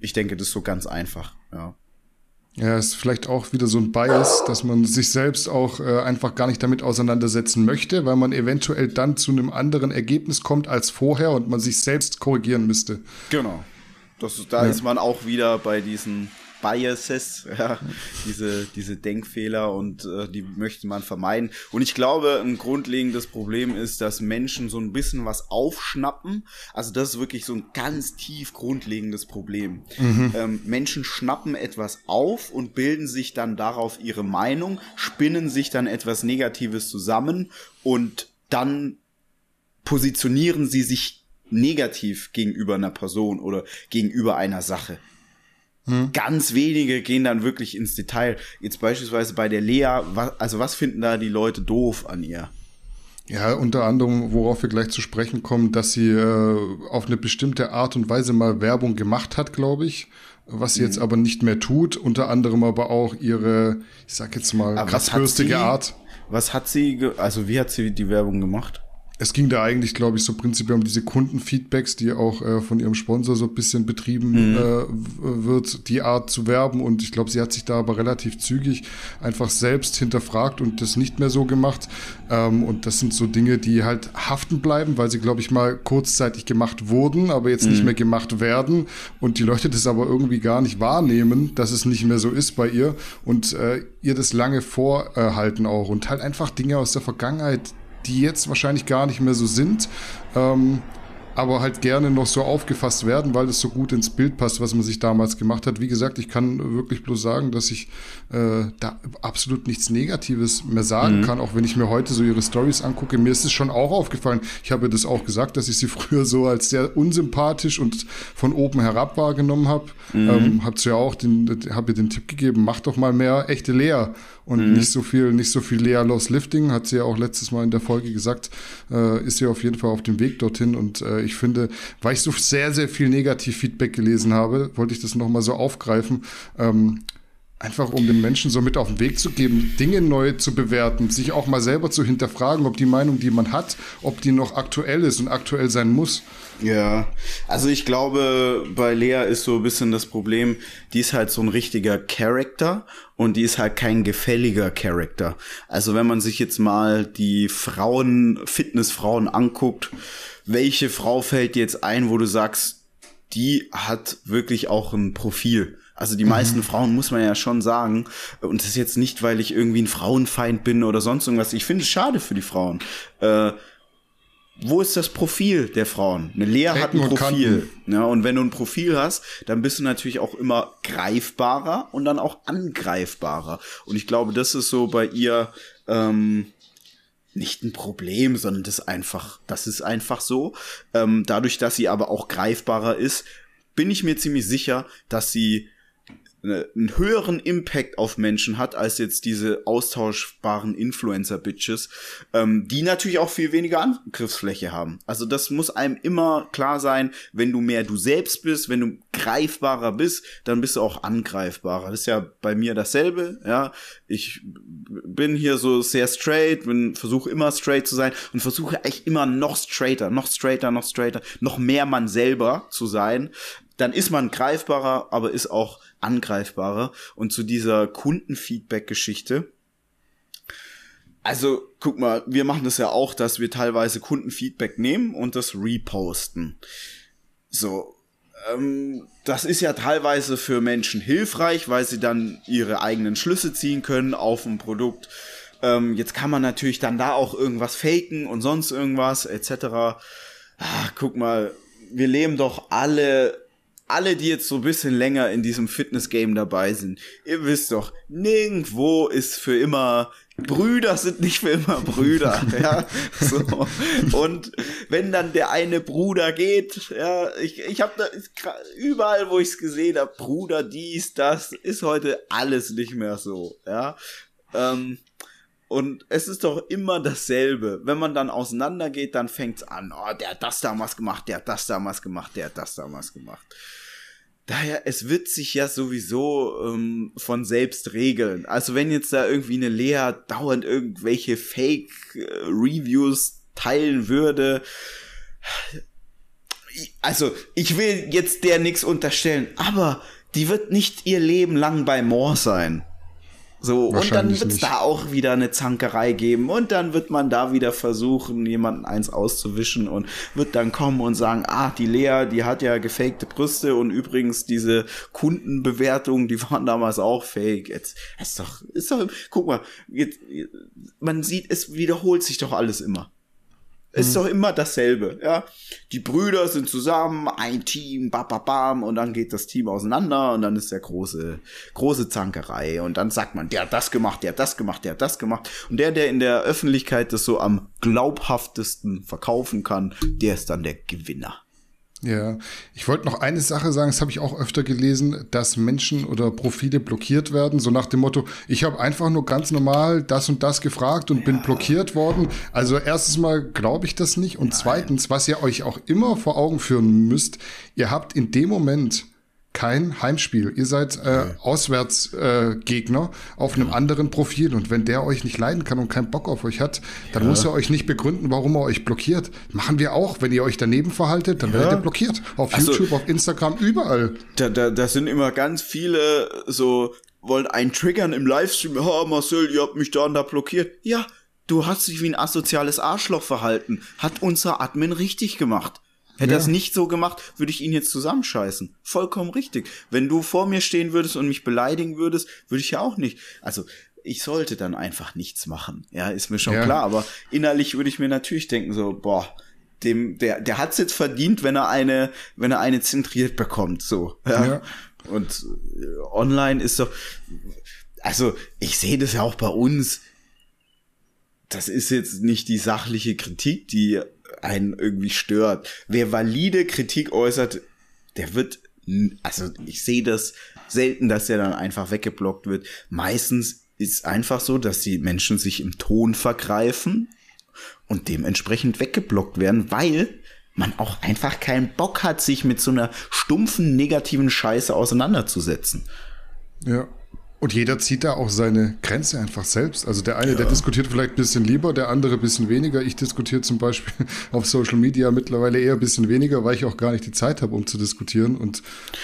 Ich denke, das ist so ganz einfach, ja. Ja, ist vielleicht auch wieder so ein Bias, dass man sich selbst auch äh, einfach gar nicht damit auseinandersetzen möchte, weil man eventuell dann zu einem anderen Ergebnis kommt als vorher und man sich selbst korrigieren müsste. Genau. Das, da ja. ist man auch wieder bei diesen Biases, ja, diese, diese Denkfehler und äh, die möchte man vermeiden. Und ich glaube, ein grundlegendes Problem ist, dass Menschen so ein bisschen was aufschnappen. Also das ist wirklich so ein ganz tief grundlegendes Problem. Mhm. Ähm, Menschen schnappen etwas auf und bilden sich dann darauf ihre Meinung, spinnen sich dann etwas Negatives zusammen und dann positionieren sie sich negativ gegenüber einer Person oder gegenüber einer Sache. Hm. Ganz wenige gehen dann wirklich ins Detail. Jetzt beispielsweise bei der Lea, was, also was finden da die Leute doof an ihr? Ja, unter anderem, worauf wir gleich zu sprechen kommen, dass sie äh, auf eine bestimmte Art und Weise mal Werbung gemacht hat, glaube ich, was sie mhm. jetzt aber nicht mehr tut. Unter anderem aber auch ihre, ich sag jetzt mal, kratzbürstige Art. Was hat sie, also wie hat sie die Werbung gemacht? Es ging da eigentlich, glaube ich, so prinzipiell um diese Kundenfeedbacks, die auch äh, von ihrem Sponsor so ein bisschen betrieben mhm. äh, wird, die Art zu werben. Und ich glaube, sie hat sich da aber relativ zügig einfach selbst hinterfragt und das nicht mehr so gemacht. Ähm, und das sind so Dinge, die halt haften bleiben, weil sie, glaube ich, mal kurzzeitig gemacht wurden, aber jetzt mhm. nicht mehr gemacht werden. Und die Leute das aber irgendwie gar nicht wahrnehmen, dass es nicht mehr so ist bei ihr und äh, ihr das lange vorhalten auch. Und halt einfach Dinge aus der Vergangenheit, die jetzt wahrscheinlich gar nicht mehr so sind. Ähm, aber halt gerne noch so aufgefasst werden, weil es so gut ins Bild passt, was man sich damals gemacht hat. Wie gesagt, ich kann wirklich bloß sagen, dass ich äh, da absolut nichts Negatives mehr sagen mhm. kann, auch wenn ich mir heute so ihre Stories angucke. Mir ist es schon auch aufgefallen. Ich habe das auch gesagt, dass ich sie früher so als sehr unsympathisch und von oben herab wahrgenommen habe. Mhm. Ähm, habt ja auch den, habe ihr den Tipp gegeben, mach doch mal mehr echte Lea und mhm. nicht so viel, nicht so viel Lea Lost Lifting, hat sie ja auch letztes Mal in der Folge gesagt, äh, ist sie auf jeden Fall auf dem Weg dorthin und äh, ich finde, weil ich so sehr, sehr viel Negativ-Feedback gelesen habe, wollte ich das nochmal so aufgreifen. Ähm, einfach um den Menschen so mit auf den Weg zu geben, Dinge neu zu bewerten, sich auch mal selber zu hinterfragen, ob die Meinung, die man hat, ob die noch aktuell ist und aktuell sein muss. Ja, also ich glaube, bei Lea ist so ein bisschen das Problem, die ist halt so ein richtiger Charakter und die ist halt kein gefälliger Charakter. Also wenn man sich jetzt mal die Frauen, Fitnessfrauen anguckt, welche Frau fällt dir jetzt ein, wo du sagst, die hat wirklich auch ein Profil? Also die mhm. meisten Frauen muss man ja schon sagen. Und das ist jetzt nicht, weil ich irgendwie ein Frauenfeind bin oder sonst irgendwas. Ich finde es schade für die Frauen. Äh, wo ist das Profil der Frauen? Eine Lea hat ein Profil. Ja, und wenn du ein Profil hast, dann bist du natürlich auch immer greifbarer und dann auch angreifbarer. Und ich glaube, das ist so bei ihr ähm, nicht ein Problem, sondern das ist einfach, das ist einfach so. Ähm, dadurch, dass sie aber auch greifbarer ist, bin ich mir ziemlich sicher, dass sie einen höheren Impact auf Menschen hat als jetzt diese austauschbaren Influencer-Bitches, ähm, die natürlich auch viel weniger Angriffsfläche haben. Also das muss einem immer klar sein, wenn du mehr du selbst bist, wenn du greifbarer bist, dann bist du auch angreifbarer. Das ist ja bei mir dasselbe, ja. Ich bin hier so sehr straight, bin, versuche immer straight zu sein und versuche eigentlich immer noch straighter, noch straighter, noch straighter, noch mehr man selber zu sein. Dann ist man greifbarer, aber ist auch angreifbarer. Und zu dieser Kundenfeedback-Geschichte. Also, guck mal, wir machen das ja auch, dass wir teilweise Kundenfeedback nehmen und das reposten. So, ähm, das ist ja teilweise für Menschen hilfreich, weil sie dann ihre eigenen Schlüsse ziehen können auf ein Produkt. Ähm, jetzt kann man natürlich dann da auch irgendwas faken und sonst irgendwas etc. Ah, guck mal, wir leben doch alle alle, die jetzt so ein bisschen länger in diesem Fitness-Game dabei sind, ihr wisst doch, nirgendwo ist für immer Brüder sind nicht für immer Brüder, ja. So. Und wenn dann der eine Bruder geht, ja, ich, ich habe da überall, wo ich es gesehen habe, Bruder, dies, das, ist heute alles nicht mehr so, ja. Ähm, und es ist doch immer dasselbe. Wenn man dann auseinandergeht, dann fängt's an, oh, der hat das damals gemacht, der hat das damals gemacht, der hat das damals gemacht daher, es wird sich ja sowieso ähm, von selbst regeln. Also wenn jetzt da irgendwie eine Lea dauernd irgendwelche Fake-Reviews äh, teilen würde, also ich will jetzt der nichts unterstellen, aber die wird nicht ihr Leben lang bei Moore sein. So, und dann wird es da auch wieder eine Zankerei geben und dann wird man da wieder versuchen, jemanden eins auszuwischen und wird dann kommen und sagen, ah, die Lea, die hat ja gefakte Brüste und übrigens diese Kundenbewertungen, die waren damals auch fake. Jetzt ist doch, ist doch, guck mal, jetzt, man sieht, es wiederholt sich doch alles immer. Ist mhm. doch immer dasselbe, ja. Die Brüder sind zusammen, ein Team, bam, bam, bam, und dann geht das Team auseinander und dann ist der große, große Zankerei und dann sagt man, der hat das gemacht, der hat das gemacht, der hat das gemacht und der, der in der Öffentlichkeit das so am glaubhaftesten verkaufen kann, der ist dann der Gewinner. Ja, ich wollte noch eine Sache sagen, das habe ich auch öfter gelesen, dass Menschen oder Profile blockiert werden, so nach dem Motto, ich habe einfach nur ganz normal das und das gefragt und ja. bin blockiert worden. Also erstens mal glaube ich das nicht und Nein. zweitens, was ihr euch auch immer vor Augen führen müsst, ihr habt in dem Moment kein Heimspiel. Ihr seid äh, Auswärtsgegner äh, auf einem anderen Profil. Und wenn der euch nicht leiden kann und keinen Bock auf euch hat, dann ja. muss er euch nicht begründen, warum er euch blockiert. Machen wir auch. Wenn ihr euch daneben verhaltet, dann ja. werdet ihr blockiert. Auf also, YouTube, auf Instagram, überall. Da, da, da sind immer ganz viele so, wollen einen triggern im Livestream. Oh, Marcel, ihr habt mich da und da blockiert. Ja, du hast dich wie ein asoziales Arschloch verhalten. Hat unser Admin richtig gemacht. Hätte ja. das nicht so gemacht, würde ich ihn jetzt zusammenscheißen. Vollkommen richtig. Wenn du vor mir stehen würdest und mich beleidigen würdest, würde ich ja auch nicht. Also, ich sollte dann einfach nichts machen. Ja, ist mir schon ja. klar. Aber innerlich würde ich mir natürlich denken so, boah, dem, der, der hat's jetzt verdient, wenn er eine, wenn er eine zentriert bekommt, so. Ja. ja. Und äh, online ist doch, also, ich sehe das ja auch bei uns. Das ist jetzt nicht die sachliche Kritik, die einen irgendwie stört. Wer valide Kritik äußert, der wird, also ich sehe das selten, dass der dann einfach weggeblockt wird. Meistens ist einfach so, dass die Menschen sich im Ton vergreifen und dementsprechend weggeblockt werden, weil man auch einfach keinen Bock hat, sich mit so einer stumpfen negativen Scheiße auseinanderzusetzen. Ja. Und jeder zieht da auch seine Grenze einfach selbst. Also der eine, ja. der diskutiert vielleicht ein bisschen lieber, der andere ein bisschen weniger. Ich diskutiere zum Beispiel auf Social Media mittlerweile eher ein bisschen weniger, weil ich auch gar nicht die Zeit habe, um zu diskutieren. Und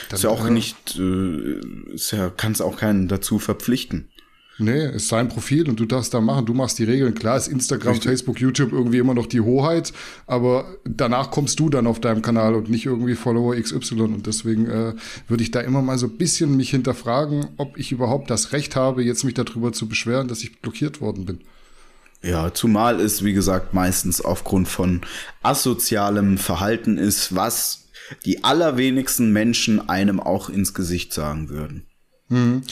dann, ist ja auch äh, nicht, äh, ist ja, kann es auch keinen dazu verpflichten. Nee, ist sein Profil und du darfst da machen. Du machst die Regeln. Klar ist Instagram, Richtig. Facebook, YouTube irgendwie immer noch die Hoheit, aber danach kommst du dann auf deinem Kanal und nicht irgendwie Follower XY. Und deswegen äh, würde ich da immer mal so ein bisschen mich hinterfragen, ob ich überhaupt das Recht habe, jetzt mich darüber zu beschweren, dass ich blockiert worden bin. Ja, zumal es, wie gesagt, meistens aufgrund von asozialem Verhalten ist, was die allerwenigsten Menschen einem auch ins Gesicht sagen würden. Mhm.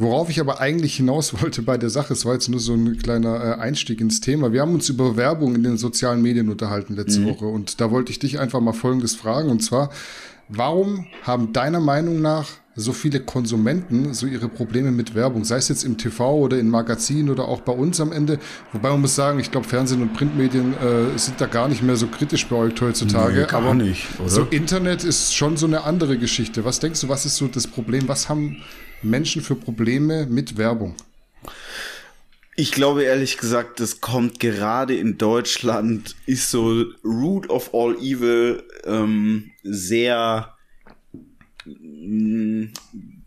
Worauf ich aber eigentlich hinaus wollte bei der Sache, es war jetzt nur so ein kleiner äh, Einstieg ins Thema. Wir haben uns über Werbung in den sozialen Medien unterhalten letzte mhm. Woche und da wollte ich dich einfach mal Folgendes fragen und zwar, warum haben deiner Meinung nach so viele Konsumenten so ihre Probleme mit Werbung, sei es jetzt im TV oder in Magazinen oder auch bei uns am Ende. Wobei man muss sagen, ich glaube, Fernsehen und Printmedien äh, sind da gar nicht mehr so kritisch bei euch heutzutage. Nee, gar aber nicht, oder? so Internet ist schon so eine andere Geschichte. Was denkst du, was ist so das Problem? Was haben Menschen für Probleme mit Werbung? Ich glaube ehrlich gesagt, das kommt gerade in Deutschland, ist so Root of all Evil ähm, sehr, mm,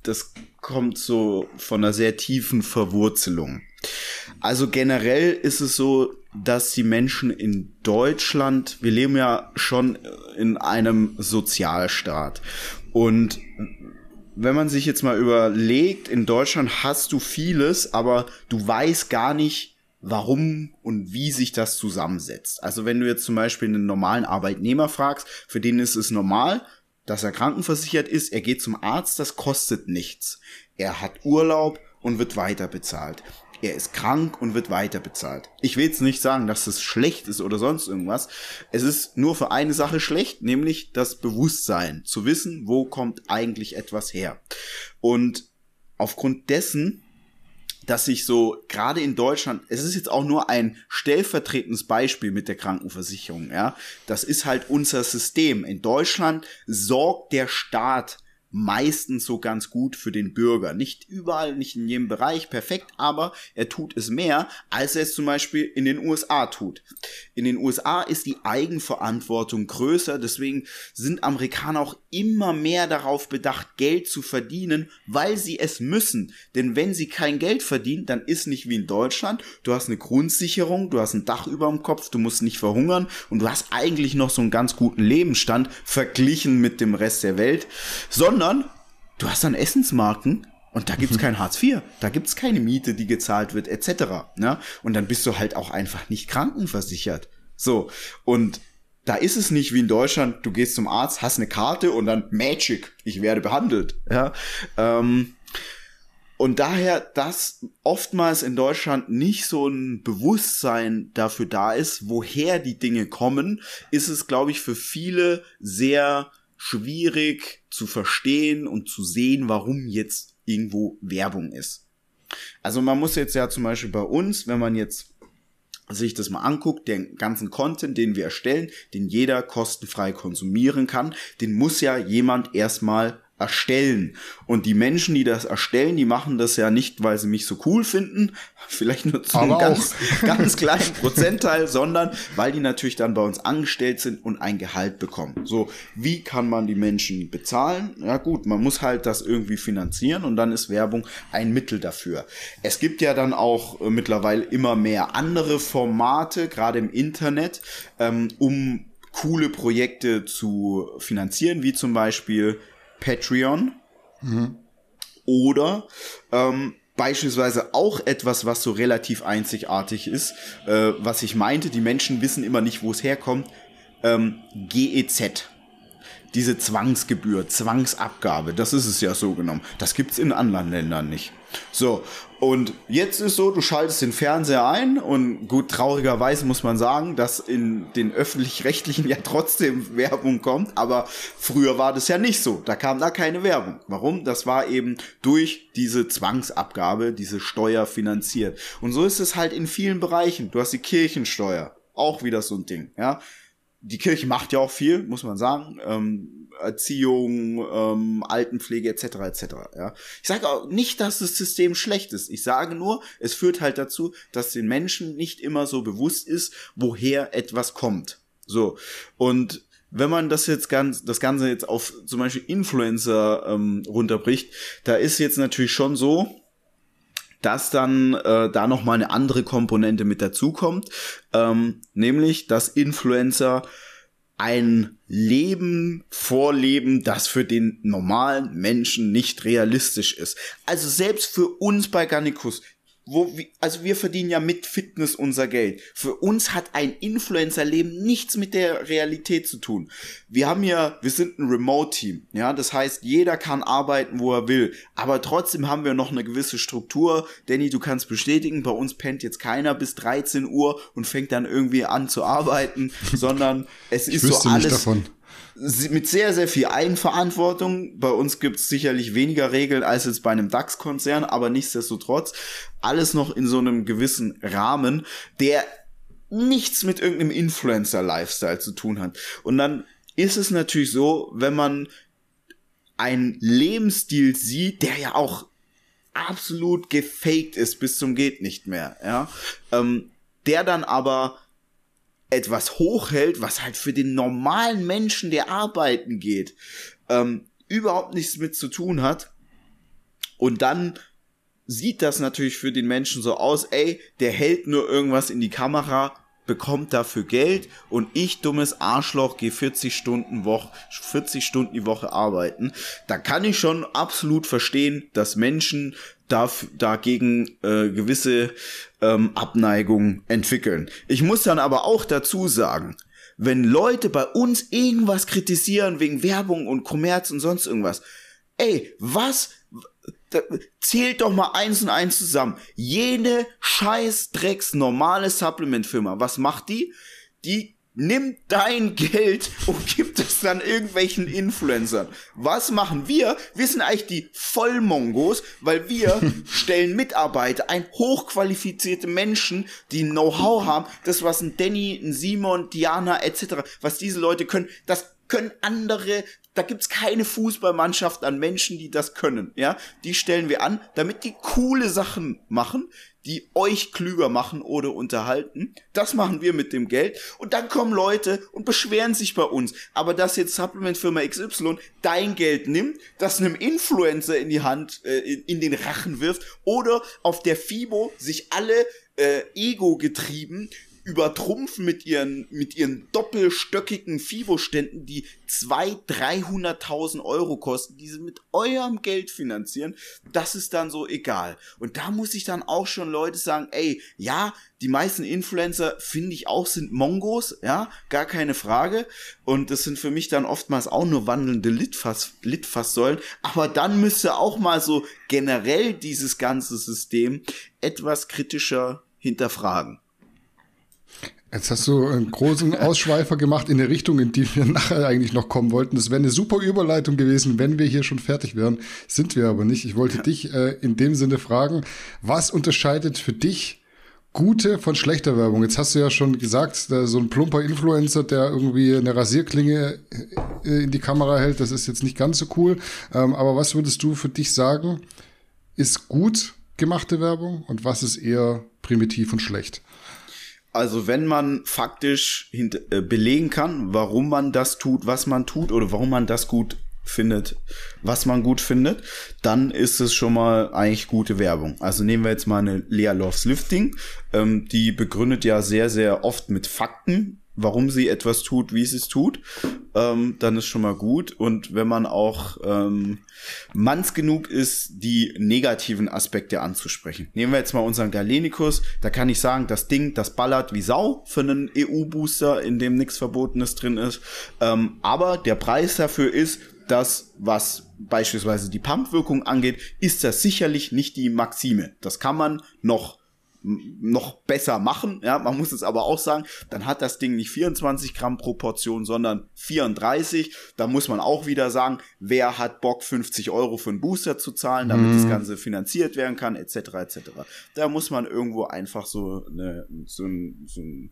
das kommt so von einer sehr tiefen Verwurzelung. Also generell ist es so, dass die Menschen in Deutschland, wir leben ja schon in einem Sozialstaat und wenn man sich jetzt mal überlegt, in Deutschland hast du vieles, aber du weißt gar nicht, warum und wie sich das zusammensetzt. Also wenn du jetzt zum Beispiel einen normalen Arbeitnehmer fragst, für den ist es normal, dass er krankenversichert ist, er geht zum Arzt, das kostet nichts. Er hat Urlaub und wird weiter bezahlt. Er ist krank und wird weiter bezahlt. Ich will jetzt nicht sagen, dass es schlecht ist oder sonst irgendwas. Es ist nur für eine Sache schlecht, nämlich das Bewusstsein, zu wissen, wo kommt eigentlich etwas her. Und aufgrund dessen dass sich so gerade in Deutschland, es ist jetzt auch nur ein stellvertretendes Beispiel mit der Krankenversicherung, ja. Das ist halt unser System. In Deutschland sorgt der Staat meistens so ganz gut für den Bürger. Nicht überall, nicht in jedem Bereich perfekt, aber er tut es mehr, als er es zum Beispiel in den USA tut. In den USA ist die Eigenverantwortung größer, deswegen sind Amerikaner auch immer mehr darauf bedacht, Geld zu verdienen, weil sie es müssen. Denn wenn sie kein Geld verdienen, dann ist nicht wie in Deutschland, du hast eine Grundsicherung, du hast ein Dach über dem Kopf, du musst nicht verhungern und du hast eigentlich noch so einen ganz guten Lebensstand verglichen mit dem Rest der Welt, sondern sondern du hast dann Essensmarken und da gibt's kein Hartz IV, da gibt's keine Miete, die gezahlt wird, etc. Ne? Und dann bist du halt auch einfach nicht krankenversichert. So, und da ist es nicht wie in Deutschland, du gehst zum Arzt, hast eine Karte und dann Magic, ich werde behandelt. Ja? Ähm, und daher, dass oftmals in Deutschland nicht so ein Bewusstsein dafür da ist, woher die Dinge kommen, ist es, glaube ich, für viele sehr schwierig zu verstehen und zu sehen, warum jetzt irgendwo Werbung ist. Also man muss jetzt ja zum Beispiel bei uns, wenn man jetzt sich das mal anguckt, den ganzen Content, den wir erstellen, den jeder kostenfrei konsumieren kann, den muss ja jemand erstmal erstellen. Und die Menschen, die das erstellen, die machen das ja nicht, weil sie mich so cool finden, vielleicht nur zu einem ganz, ganz kleinen Prozentteil, sondern weil die natürlich dann bei uns angestellt sind und ein Gehalt bekommen. So, wie kann man die Menschen bezahlen? Ja gut, man muss halt das irgendwie finanzieren und dann ist Werbung ein Mittel dafür. Es gibt ja dann auch äh, mittlerweile immer mehr andere Formate, gerade im Internet, ähm, um coole Projekte zu finanzieren, wie zum Beispiel Patreon. Mhm. Oder ähm, beispielsweise auch etwas, was so relativ einzigartig ist, äh, was ich meinte, die Menschen wissen immer nicht, wo es herkommt, ähm, GEZ. Diese Zwangsgebühr, Zwangsabgabe, das ist es ja so genommen. Das gibt's in anderen Ländern nicht. So, und jetzt ist so, du schaltest den Fernseher ein und gut, traurigerweise muss man sagen, dass in den öffentlich-rechtlichen ja trotzdem Werbung kommt, aber früher war das ja nicht so. Da kam da keine Werbung. Warum? Das war eben durch diese Zwangsabgabe, diese Steuer finanziert. Und so ist es halt in vielen Bereichen. Du hast die Kirchensteuer, auch wieder so ein Ding, ja die Kirche macht ja auch viel, muss man sagen. Ähm, Erziehung, ähm, Altenpflege etc. etc. Ja. Ich sage auch nicht, dass das System schlecht ist. Ich sage nur, es führt halt dazu, dass den Menschen nicht immer so bewusst ist, woher etwas kommt. So und wenn man das jetzt ganz, das Ganze jetzt auf zum Beispiel Influencer ähm, runterbricht, da ist jetzt natürlich schon so, dass dann äh, da noch mal eine andere Komponente mit dazukommt, ähm, nämlich dass Influencer ein Leben vorleben, das für den normalen Menschen nicht realistisch ist. Also selbst für uns bei Garnicus, wo wir, also wir verdienen ja mit Fitness unser Geld. Für uns hat ein Influencer-Leben nichts mit der Realität zu tun. Wir haben ja, wir sind ein Remote-Team, ja, das heißt, jeder kann arbeiten, wo er will, aber trotzdem haben wir noch eine gewisse Struktur. Danny, du kannst bestätigen, bei uns pennt jetzt keiner bis 13 Uhr und fängt dann irgendwie an zu arbeiten, sondern es ist so alles mit sehr, sehr viel Eigenverantwortung. Bei uns gibt es sicherlich weniger Regeln als jetzt bei einem DAX-Konzern, aber nichtsdestotrotz alles noch in so einem gewissen Rahmen, der nichts mit irgendeinem Influencer-Lifestyle zu tun hat. Und dann ist es natürlich so, wenn man einen Lebensstil sieht, der ja auch absolut gefaked ist bis zum geht nicht mehr, ja, ähm, der dann aber etwas hochhält, was halt für den normalen Menschen, der arbeiten geht, ähm, überhaupt nichts mit zu tun hat. Und dann sieht das natürlich für den Menschen so aus, ey, der hält nur irgendwas in die Kamera, bekommt dafür Geld und ich, dummes Arschloch, gehe 40 Stunden Woche, 40 Stunden die Woche arbeiten. Da kann ich schon absolut verstehen, dass Menschen dagegen äh, gewisse ähm, Abneigung entwickeln. Ich muss dann aber auch dazu sagen, wenn Leute bei uns irgendwas kritisieren wegen Werbung und Kommerz und sonst irgendwas. Ey, was? Zählt doch mal eins und eins zusammen. Jede scheiß Drecks normale Supplement-Firma, was macht die? Die nimmt dein Geld und gibt es dann irgendwelchen Influencern. Was machen wir? Wir sind eigentlich die Vollmongos, weil wir stellen Mitarbeiter ein, hochqualifizierte Menschen, die Know-how haben. Das, was ein Danny, ein Simon, Diana etc., was diese Leute können, das können andere da gibt's keine Fußballmannschaft an Menschen, die das können, ja? Die stellen wir an, damit die coole Sachen machen, die euch klüger machen oder unterhalten. Das machen wir mit dem Geld. Und dann kommen Leute und beschweren sich bei uns. Aber dass jetzt Supplement-Firma XY dein Geld nimmt, das einem Influencer in die Hand, äh, in, in, den Rachen wirft oder auf der FIBO sich alle äh, Ego getrieben übertrumpfen mit ihren, mit ihren doppelstöckigen FIBO-Ständen, die 200.000, 300.000 Euro kosten, die sie mit eurem Geld finanzieren, das ist dann so egal. Und da muss ich dann auch schon Leute sagen, ey, ja, die meisten Influencer finde ich auch sind Mongos, ja, gar keine Frage. Und das sind für mich dann oftmals auch nur wandelnde Litfass, Litfaßsäulen. Aber dann müsste auch mal so generell dieses ganze System etwas kritischer hinterfragen. Jetzt hast du einen großen Ausschweifer gemacht in der Richtung, in die wir nachher eigentlich noch kommen wollten. Das wäre eine super Überleitung gewesen, wenn wir hier schon fertig wären. Sind wir aber nicht. Ich wollte ja. dich äh, in dem Sinne fragen, was unterscheidet für dich gute von schlechter Werbung? Jetzt hast du ja schon gesagt, so ein plumper Influencer, der irgendwie eine Rasierklinge äh, in die Kamera hält, das ist jetzt nicht ganz so cool. Ähm, aber was würdest du für dich sagen, ist gut gemachte Werbung und was ist eher primitiv und schlecht? Also wenn man faktisch äh, belegen kann, warum man das tut, was man tut oder warum man das gut findet, was man gut findet, dann ist es schon mal eigentlich gute Werbung. Also nehmen wir jetzt mal eine Lea Loves Lifting, ähm, die begründet ja sehr, sehr oft mit Fakten, warum sie etwas tut, wie sie es tut, ähm, dann ist schon mal gut. Und wenn man auch ähm, manns genug ist, die negativen Aspekte anzusprechen. Nehmen wir jetzt mal unseren Galenikus, da kann ich sagen, das Ding, das ballert wie Sau für einen EU-Booster, in dem nichts Verbotenes drin ist. Ähm, aber der Preis dafür ist, dass was beispielsweise die Pumpwirkung angeht, ist das sicherlich nicht die Maxime. Das kann man noch noch besser machen. Ja, man muss es aber auch sagen, dann hat das Ding nicht 24 Gramm pro Portion, sondern 34. Da muss man auch wieder sagen, wer hat Bock 50 Euro für einen Booster zu zahlen, damit mhm. das Ganze finanziert werden kann, etc. etc. Da muss man irgendwo einfach so eine, so ein, so ein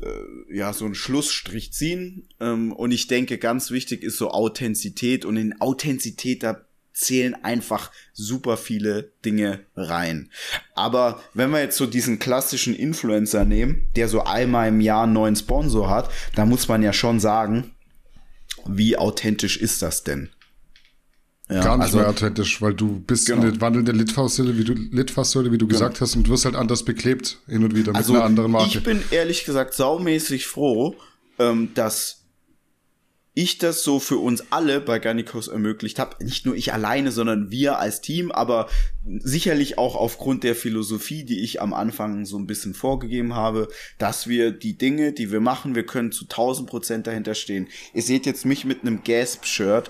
äh, ja, so ein Schlussstrich ziehen. Ähm, und ich denke, ganz wichtig ist so Authentizität. Und in Authentizität, da zählen einfach super viele Dinge rein. Aber wenn wir jetzt so diesen klassischen Influencer nehmen, der so einmal im Jahr einen neuen Sponsor hat, da muss man ja schon sagen, wie authentisch ist das denn? Ja, Gar nicht also, mehr authentisch, weil du bist genau. eine wandelnde Litfaßsäule, wie du, Litfaßsäule, wie du genau. gesagt hast, und wirst halt anders beklebt hin und wieder mit also, einer anderen Marke. Ich bin ehrlich gesagt saumäßig froh, ähm, dass ich das so für uns alle bei Garnicos ermöglicht habe. Nicht nur ich alleine, sondern wir als Team, aber sicherlich auch aufgrund der Philosophie, die ich am Anfang so ein bisschen vorgegeben habe, dass wir die Dinge, die wir machen, wir können zu 1000 Prozent dahinter stehen. Ihr seht jetzt mich mit einem Gasp-Shirt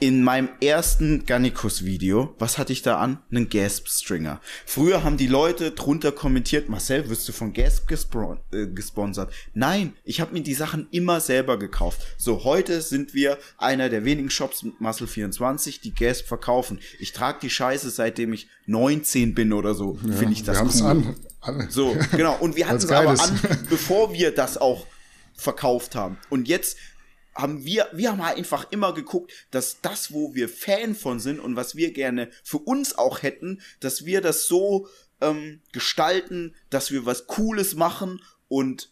in meinem ersten Gannikus-Video, was hatte ich da an? Einen Gasp-Stringer. Früher haben die Leute drunter kommentiert, Marcel, wirst du von Gasp gespon äh, gesponsert? Nein, ich habe mir die Sachen immer selber gekauft. So, heute sind wir einer der wenigen Shops mit Muscle24, die Gasp verkaufen. Ich trage die Scheiße, seitdem ich 19 bin oder so. Ja, Finde ich das wir cool. An. So, genau. Und wir hatten es aber an, bevor wir das auch verkauft haben. Und jetzt haben wir, wir haben einfach immer geguckt, dass das, wo wir Fan von sind und was wir gerne für uns auch hätten, dass wir das so ähm, gestalten, dass wir was Cooles machen und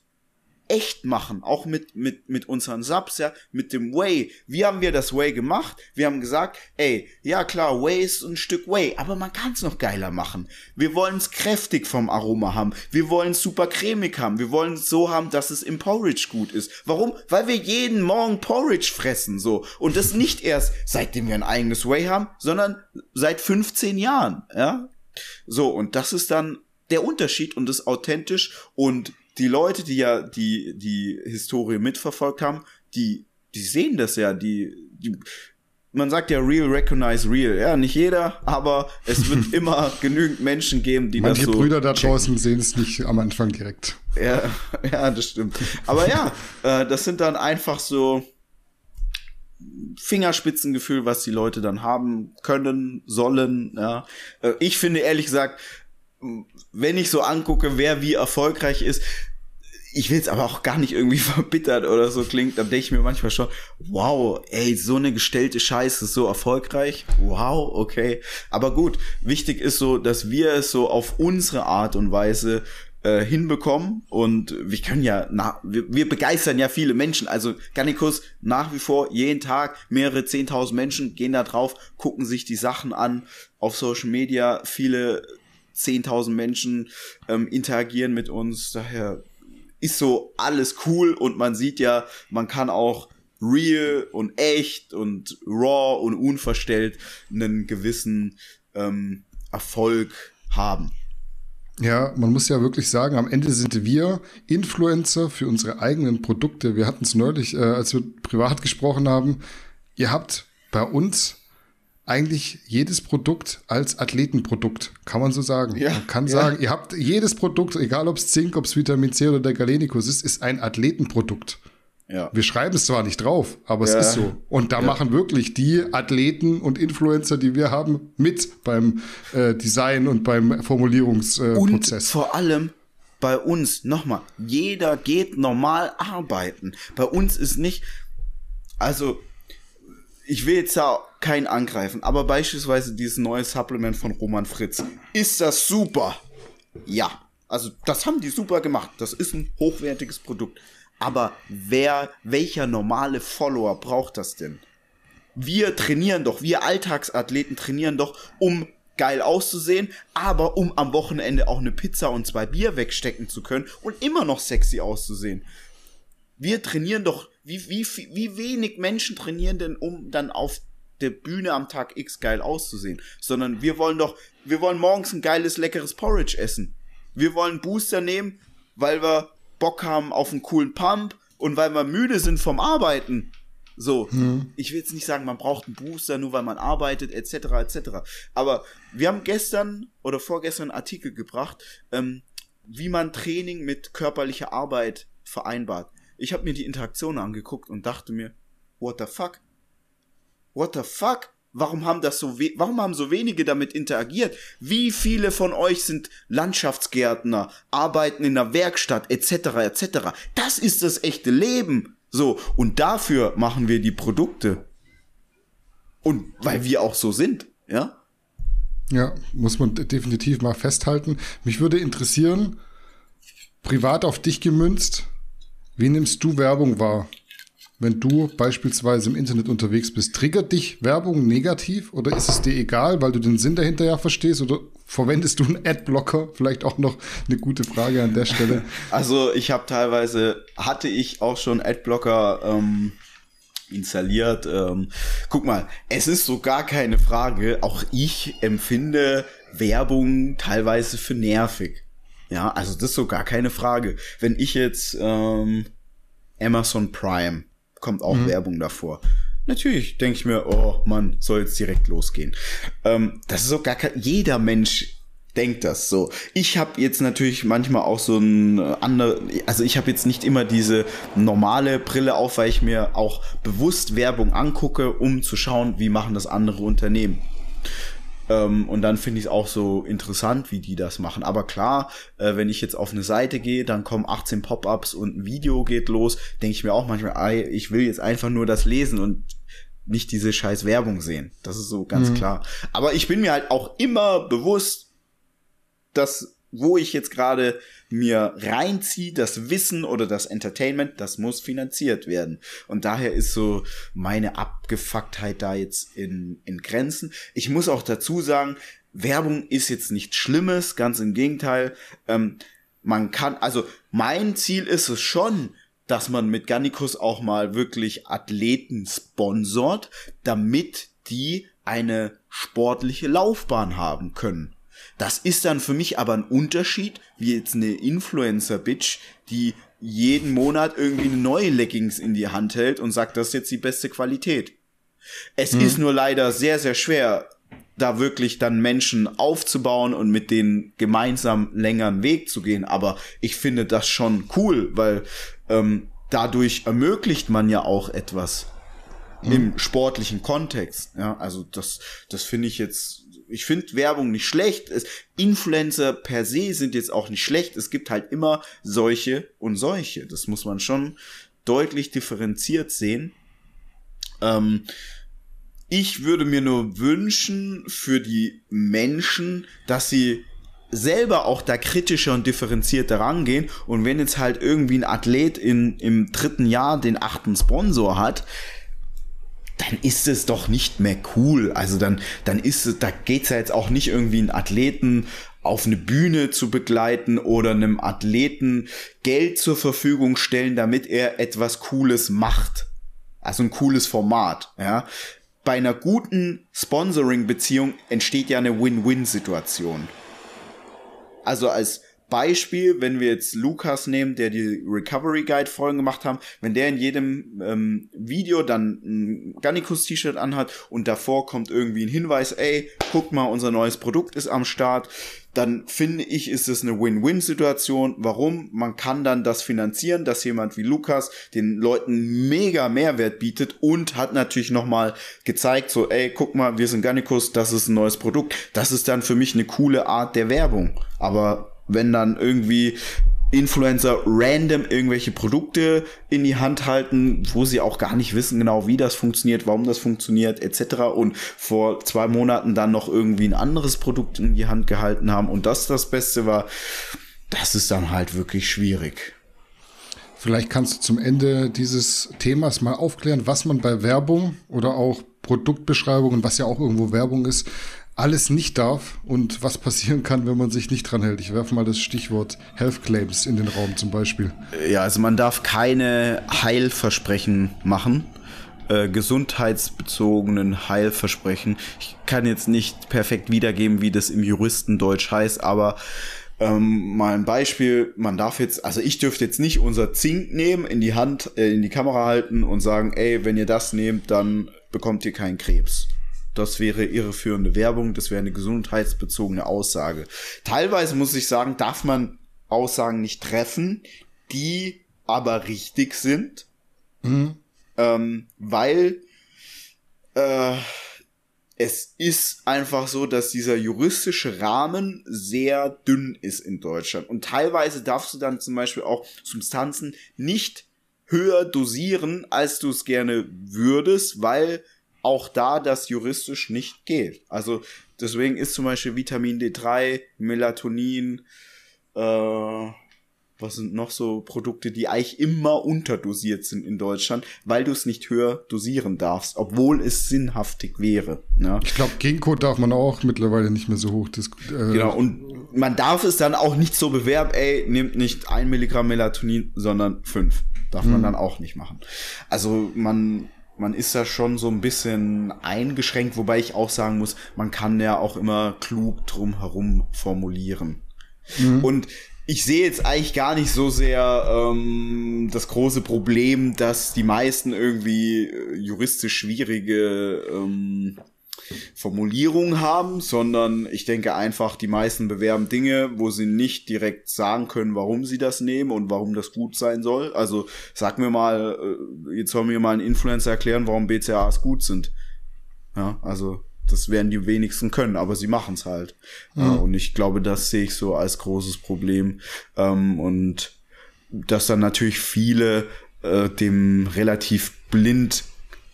echt machen, auch mit, mit, mit unseren Subs, ja, mit dem Way. Wie haben wir das Way gemacht? Wir haben gesagt, ey, ja klar, Way ist ein Stück Way, aber man kann es noch geiler machen. Wir wollen es kräftig vom Aroma haben. Wir wollen es super cremig haben. Wir wollen es so haben, dass es im Porridge gut ist. Warum? Weil wir jeden Morgen Porridge fressen, so. Und das nicht erst seitdem wir ein eigenes Way haben, sondern seit 15 Jahren, ja. So, und das ist dann der Unterschied und ist authentisch und die Leute, die ja die, die Historie mitverfolgt haben, die, die sehen das ja, die, die, man sagt ja real recognize real. Ja, nicht jeder, aber es wird immer genügend Menschen geben, die Manche das so. Brüder da draußen sehen es nicht am Anfang direkt. Ja, ja, das stimmt. Aber ja, äh, das sind dann einfach so Fingerspitzengefühl, was die Leute dann haben können, sollen. Ja. Äh, ich finde ehrlich gesagt, wenn ich so angucke, wer wie erfolgreich ist, ich will es aber auch gar nicht irgendwie verbittert oder so klingt, dann denke ich mir manchmal schon, wow, ey, so eine gestellte Scheiße ist so erfolgreich. Wow, okay. Aber gut, wichtig ist so, dass wir es so auf unsere Art und Weise äh, hinbekommen und wir können ja, na, wir, wir begeistern ja viele Menschen, also Garnikus nach wie vor jeden Tag mehrere zehntausend Menschen gehen da drauf, gucken sich die Sachen an auf Social Media, viele zehntausend Menschen ähm, interagieren mit uns, daher ist so alles cool und man sieht ja, man kann auch real und echt und raw und unverstellt einen gewissen ähm, Erfolg haben. Ja, man muss ja wirklich sagen, am Ende sind wir Influencer für unsere eigenen Produkte. Wir hatten es neulich, äh, als wir privat gesprochen haben. Ihr habt bei uns eigentlich jedes Produkt als Athletenprodukt, kann man so sagen. Ja, man kann ja. sagen, ihr habt jedes Produkt, egal ob es Zink, ob es Vitamin C oder der Galenicus ist, ist ein Athletenprodukt. Ja. Wir schreiben es zwar nicht drauf, aber es ja. ist so. Und da ja. machen wirklich die Athleten und Influencer, die wir haben, mit beim äh, Design und beim Formulierungsprozess. und vor allem bei uns, nochmal, jeder geht normal arbeiten. Bei uns ist nicht, also ich will jetzt da keinen angreifen, aber beispielsweise dieses neue Supplement von Roman Fritz. Ist das super? Ja. Also, das haben die super gemacht. Das ist ein hochwertiges Produkt. Aber wer, welcher normale Follower braucht das denn? Wir trainieren doch, wir Alltagsathleten trainieren doch, um geil auszusehen, aber um am Wochenende auch eine Pizza und zwei Bier wegstecken zu können und immer noch sexy auszusehen. Wir trainieren doch, wie, wie, wie wenig Menschen trainieren denn, um dann auf der Bühne am Tag X geil auszusehen, sondern wir wollen doch, wir wollen morgens ein geiles, leckeres Porridge essen. Wir wollen Booster nehmen, weil wir Bock haben auf einen coolen Pump und weil wir müde sind vom Arbeiten. So, hm. ich will jetzt nicht sagen, man braucht einen Booster, nur weil man arbeitet, etc., etc. Aber wir haben gestern oder vorgestern einen Artikel gebracht, ähm, wie man Training mit körperlicher Arbeit vereinbart. Ich habe mir die Interaktion angeguckt und dachte mir, what the fuck? What the fuck? Warum haben das so warum haben so wenige damit interagiert? Wie viele von euch sind Landschaftsgärtner, arbeiten in der Werkstatt etc. etc. Das ist das echte Leben. So und dafür machen wir die Produkte. Und weil wir auch so sind, ja? Ja, muss man definitiv mal festhalten. Mich würde interessieren, privat auf dich gemünzt, wie nimmst du Werbung wahr? Wenn du beispielsweise im Internet unterwegs bist, triggert dich Werbung negativ oder ist es dir egal, weil du den Sinn dahinter ja verstehst oder verwendest du einen Adblocker? Vielleicht auch noch eine gute Frage an der Stelle. Also ich habe teilweise, hatte ich auch schon Adblocker ähm, installiert. Ähm, guck mal, es ist so gar keine Frage, auch ich empfinde Werbung teilweise für nervig. Ja, also das ist so gar keine Frage. Wenn ich jetzt ähm, Amazon Prime kommt auch mhm. Werbung davor. Natürlich denke ich mir, oh Mann, soll jetzt direkt losgehen. Ähm, das ist so gar kein, jeder Mensch denkt das so. Ich habe jetzt natürlich manchmal auch so ein äh, andere, also ich habe jetzt nicht immer diese normale Brille auf, weil ich mir auch bewusst Werbung angucke, um zu schauen, wie machen das andere Unternehmen. Ähm, und dann finde ich es auch so interessant, wie die das machen. Aber klar, äh, wenn ich jetzt auf eine Seite gehe, dann kommen 18 Pop-ups und ein Video geht los, denke ich mir auch manchmal, ich will jetzt einfach nur das lesen und nicht diese scheiß Werbung sehen. Das ist so ganz mhm. klar. Aber ich bin mir halt auch immer bewusst, dass wo ich jetzt gerade mir reinziehe, das Wissen oder das Entertainment, das muss finanziert werden. Und daher ist so meine Abgefucktheit da jetzt in, in Grenzen. Ich muss auch dazu sagen, Werbung ist jetzt nichts Schlimmes, ganz im Gegenteil. Ähm, man kann, also mein Ziel ist es schon, dass man mit Gannikus auch mal wirklich Athleten sponsort, damit die eine sportliche Laufbahn haben können. Das ist dann für mich aber ein Unterschied, wie jetzt eine Influencer-Bitch, die jeden Monat irgendwie eine neue Leggings in die Hand hält und sagt, das ist jetzt die beste Qualität. Es mhm. ist nur leider sehr, sehr schwer, da wirklich dann Menschen aufzubauen und mit denen gemeinsam längeren Weg zu gehen. Aber ich finde das schon cool, weil ähm, dadurch ermöglicht man ja auch etwas mhm. im sportlichen Kontext. Ja, also das, das finde ich jetzt ich finde Werbung nicht schlecht. Es, Influencer per se sind jetzt auch nicht schlecht. Es gibt halt immer solche und solche. Das muss man schon deutlich differenziert sehen. Ähm, ich würde mir nur wünschen für die Menschen, dass sie selber auch da kritischer und differenzierter rangehen. Und wenn jetzt halt irgendwie ein Athlet in, im dritten Jahr den achten Sponsor hat, dann ist es doch nicht mehr cool. Also dann, dann ist es, da geht's ja jetzt auch nicht irgendwie einen Athleten auf eine Bühne zu begleiten oder einem Athleten Geld zur Verfügung stellen, damit er etwas Cooles macht. Also ein cooles Format, ja bei einer guten Sponsoring-Beziehung entsteht ja eine Win-Win-Situation. Also als Beispiel, wenn wir jetzt Lukas nehmen, der die Recovery Guide Folgen gemacht haben, wenn der in jedem ähm, Video dann ein Gannikus T-Shirt anhat und davor kommt irgendwie ein Hinweis, ey, guck mal, unser neues Produkt ist am Start, dann finde ich, ist es eine Win-Win-Situation. Warum? Man kann dann das finanzieren, dass jemand wie Lukas den Leuten mega Mehrwert bietet und hat natürlich nochmal gezeigt, so, ey, guck mal, wir sind Gannikus, das ist ein neues Produkt. Das ist dann für mich eine coole Art der Werbung. Aber wenn dann irgendwie Influencer random irgendwelche Produkte in die Hand halten, wo sie auch gar nicht wissen genau, wie das funktioniert, warum das funktioniert, etc. Und vor zwei Monaten dann noch irgendwie ein anderes Produkt in die Hand gehalten haben und das das Beste war, das ist dann halt wirklich schwierig. Vielleicht kannst du zum Ende dieses Themas mal aufklären, was man bei Werbung oder auch Produktbeschreibungen, was ja auch irgendwo Werbung ist, alles nicht darf und was passieren kann, wenn man sich nicht dran hält. Ich werfe mal das Stichwort Health Claims in den Raum zum Beispiel. Ja, also man darf keine Heilversprechen machen. Äh, gesundheitsbezogenen Heilversprechen. Ich kann jetzt nicht perfekt wiedergeben, wie das im Juristendeutsch heißt, aber ähm, mal ein Beispiel, man darf jetzt, also ich dürfte jetzt nicht unser Zink nehmen, in die Hand, äh, in die Kamera halten und sagen, ey, wenn ihr das nehmt, dann bekommt ihr keinen Krebs. Das wäre irreführende Werbung, das wäre eine gesundheitsbezogene Aussage. Teilweise muss ich sagen, darf man Aussagen nicht treffen, die aber richtig sind, mhm. ähm, weil äh, es ist einfach so, dass dieser juristische Rahmen sehr dünn ist in Deutschland. Und teilweise darfst du dann zum Beispiel auch Substanzen nicht höher dosieren, als du es gerne würdest, weil auch da das juristisch nicht geht. Also deswegen ist zum Beispiel Vitamin D3, Melatonin, äh, was sind noch so Produkte, die eigentlich immer unterdosiert sind in Deutschland, weil du es nicht höher dosieren darfst, obwohl es sinnhaftig wäre. Ja. Ich glaube, Ginkgo darf man auch mittlerweile nicht mehr so hoch. Das, äh genau, und man darf es dann auch nicht so bewerben, ey, nimmt nicht ein Milligramm Melatonin, sondern fünf. Darf man hm. dann auch nicht machen. Also man man ist da schon so ein bisschen eingeschränkt, wobei ich auch sagen muss, man kann ja auch immer klug drum herum formulieren. Mhm. Und ich sehe jetzt eigentlich gar nicht so sehr ähm, das große Problem, dass die meisten irgendwie äh, juristisch schwierige ähm, Formulierung haben, sondern ich denke einfach, die meisten bewerben Dinge, wo sie nicht direkt sagen können, warum sie das nehmen und warum das gut sein soll. Also sag mir mal, äh, jetzt soll mir mal ein Influencer erklären, warum BCAAs gut sind. Ja, also das werden die wenigsten können, aber sie machen es halt. Mhm. Und ich glaube, das sehe ich so als großes Problem. Ähm, und dass dann natürlich viele äh, dem relativ blind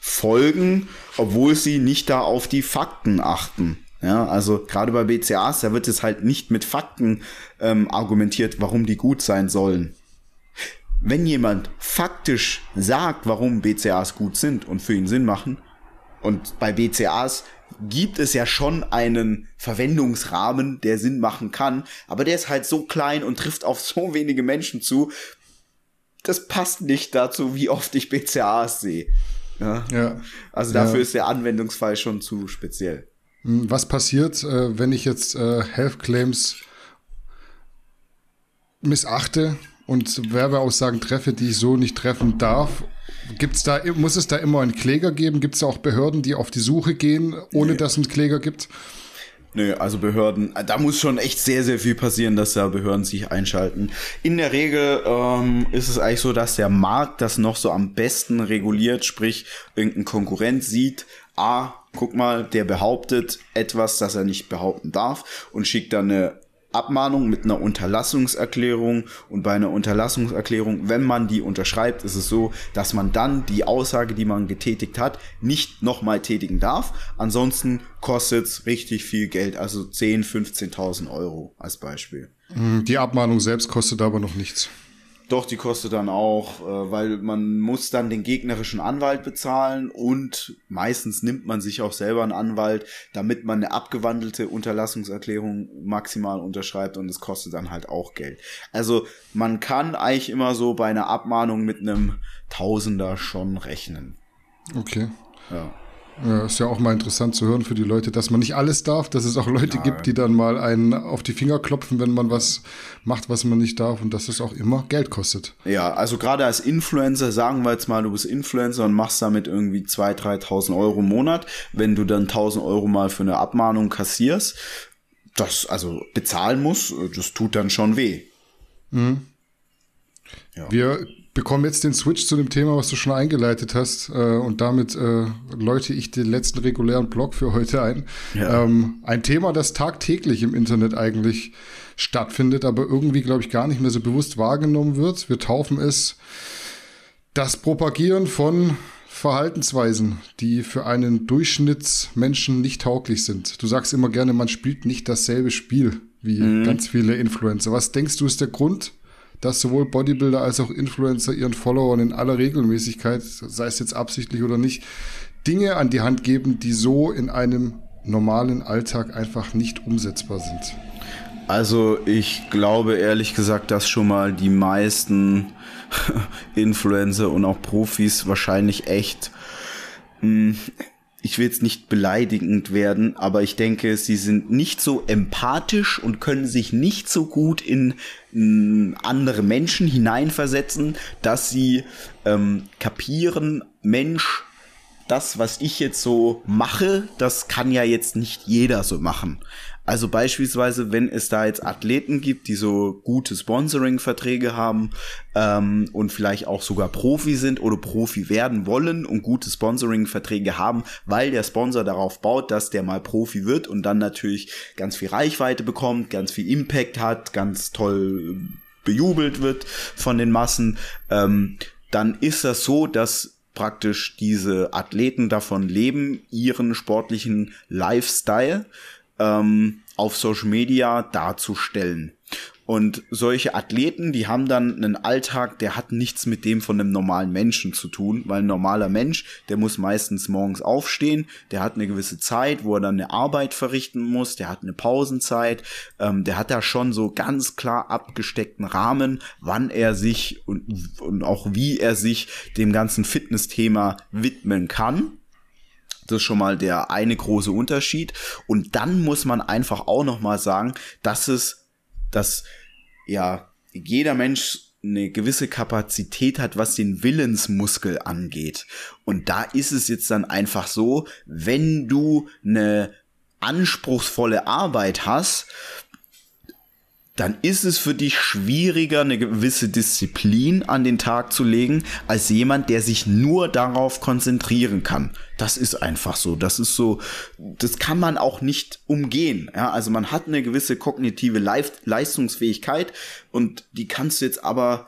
folgen, obwohl sie nicht da auf die Fakten achten. Ja, also gerade bei BCAs, da wird es halt nicht mit Fakten ähm, argumentiert, warum die gut sein sollen. Wenn jemand faktisch sagt, warum BCAs gut sind und für ihn Sinn machen, und bei BCAs gibt es ja schon einen Verwendungsrahmen, der Sinn machen kann, aber der ist halt so klein und trifft auf so wenige Menschen zu, das passt nicht dazu, wie oft ich BCAs sehe. Ja. ja. Also dafür ja. ist der Anwendungsfall schon zu speziell. Hm, was passiert, äh, wenn ich jetzt äh, Health Claims missachte und Werbeaussagen treffe, die ich so nicht treffen darf? Gibt's da, muss es da immer einen Kläger geben? Gibt es auch Behörden, die auf die Suche gehen, ohne nee. dass es einen Kläger gibt? Nö, also Behörden, da muss schon echt sehr, sehr viel passieren, dass da Behörden sich einschalten. In der Regel ähm, ist es eigentlich so, dass der Markt das noch so am besten reguliert, sprich irgendein Konkurrent sieht, ah, guck mal, der behauptet etwas, das er nicht behaupten darf und schickt dann eine Abmahnung mit einer Unterlassungserklärung und bei einer Unterlassungserklärung, wenn man die unterschreibt, ist es so, dass man dann die Aussage, die man getätigt hat, nicht nochmal tätigen darf. Ansonsten kostet es richtig viel Geld, also 10, 15.000 Euro als Beispiel. Die Abmahnung selbst kostet aber noch nichts. Doch, die kostet dann auch, äh, weil man muss dann den gegnerischen Anwalt bezahlen und meistens nimmt man sich auch selber einen Anwalt, damit man eine abgewandelte Unterlassungserklärung maximal unterschreibt und es kostet dann halt auch Geld. Also man kann eigentlich immer so bei einer Abmahnung mit einem Tausender schon rechnen. Okay. Ja. Ja, ist ja auch mal interessant zu hören für die Leute, dass man nicht alles darf, dass es auch Leute ja. gibt, die dann mal einen auf die Finger klopfen, wenn man was macht, was man nicht darf und dass es auch immer Geld kostet. Ja, also gerade als Influencer, sagen wir jetzt mal, du bist Influencer und machst damit irgendwie 2.000, 3.000 Euro im Monat, wenn du dann 1.000 Euro mal für eine Abmahnung kassierst, das also bezahlen muss, das tut dann schon weh. Mhm. Ja. Wir bekomme jetzt den Switch zu dem Thema, was du schon eingeleitet hast. Äh, und damit äh, läute ich den letzten regulären Blog für heute ein. Ja. Ähm, ein Thema, das tagtäglich im Internet eigentlich stattfindet, aber irgendwie, glaube ich, gar nicht mehr so bewusst wahrgenommen wird. Wir taufen es das Propagieren von Verhaltensweisen, die für einen Durchschnittsmenschen nicht tauglich sind. Du sagst immer gerne, man spielt nicht dasselbe Spiel wie mhm. ganz viele Influencer. Was denkst du ist der Grund, dass sowohl Bodybuilder als auch Influencer ihren Followern in aller Regelmäßigkeit, sei es jetzt absichtlich oder nicht, Dinge an die Hand geben, die so in einem normalen Alltag einfach nicht umsetzbar sind. Also ich glaube ehrlich gesagt, dass schon mal die meisten Influencer und auch Profis wahrscheinlich echt mh, hm, ich will jetzt nicht beleidigend werden, aber ich denke, sie sind nicht so empathisch und können sich nicht so gut in, in andere Menschen hineinversetzen, dass sie ähm, kapieren, Mensch, das, was ich jetzt so mache, das kann ja jetzt nicht jeder so machen. Also beispielsweise, wenn es da jetzt Athleten gibt, die so gute Sponsoring-Verträge haben ähm, und vielleicht auch sogar Profi sind oder Profi werden wollen und gute Sponsoring-Verträge haben, weil der Sponsor darauf baut, dass der mal Profi wird und dann natürlich ganz viel Reichweite bekommt, ganz viel Impact hat, ganz toll bejubelt wird von den Massen, ähm, dann ist das so, dass praktisch diese Athleten davon leben, ihren sportlichen Lifestyle ähm, auf Social Media darzustellen. Und solche Athleten, die haben dann einen Alltag, der hat nichts mit dem von einem normalen Menschen zu tun, weil ein normaler Mensch, der muss meistens morgens aufstehen, der hat eine gewisse Zeit, wo er dann eine Arbeit verrichten muss, der hat eine Pausenzeit, ähm, der hat da schon so ganz klar abgesteckten Rahmen, wann er sich und, und auch wie er sich dem ganzen Fitness-Thema widmen kann. Das ist schon mal der eine große Unterschied. Und dann muss man einfach auch noch mal sagen, dass es, dass ja jeder Mensch eine gewisse Kapazität hat, was den Willensmuskel angeht. Und da ist es jetzt dann einfach so, wenn du eine anspruchsvolle Arbeit hast, dann ist es für dich schwieriger, eine gewisse Disziplin an den Tag zu legen, als jemand, der sich nur darauf konzentrieren kann. Das ist einfach so. Das ist so, das kann man auch nicht umgehen. Ja, also man hat eine gewisse kognitive Leistungsfähigkeit und die kannst du jetzt aber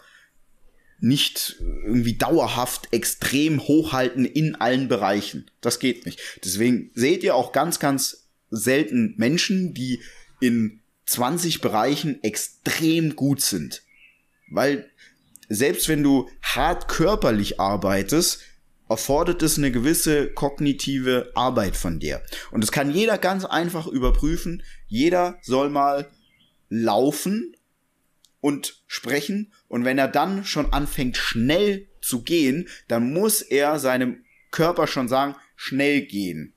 nicht irgendwie dauerhaft extrem hochhalten in allen Bereichen. Das geht nicht. Deswegen seht ihr auch ganz, ganz selten Menschen, die in 20 Bereichen extrem gut sind. Weil selbst wenn du hart körperlich arbeitest, erfordert es eine gewisse kognitive Arbeit von dir. Und das kann jeder ganz einfach überprüfen. Jeder soll mal laufen und sprechen. Und wenn er dann schon anfängt, schnell zu gehen, dann muss er seinem Körper schon sagen, schnell gehen.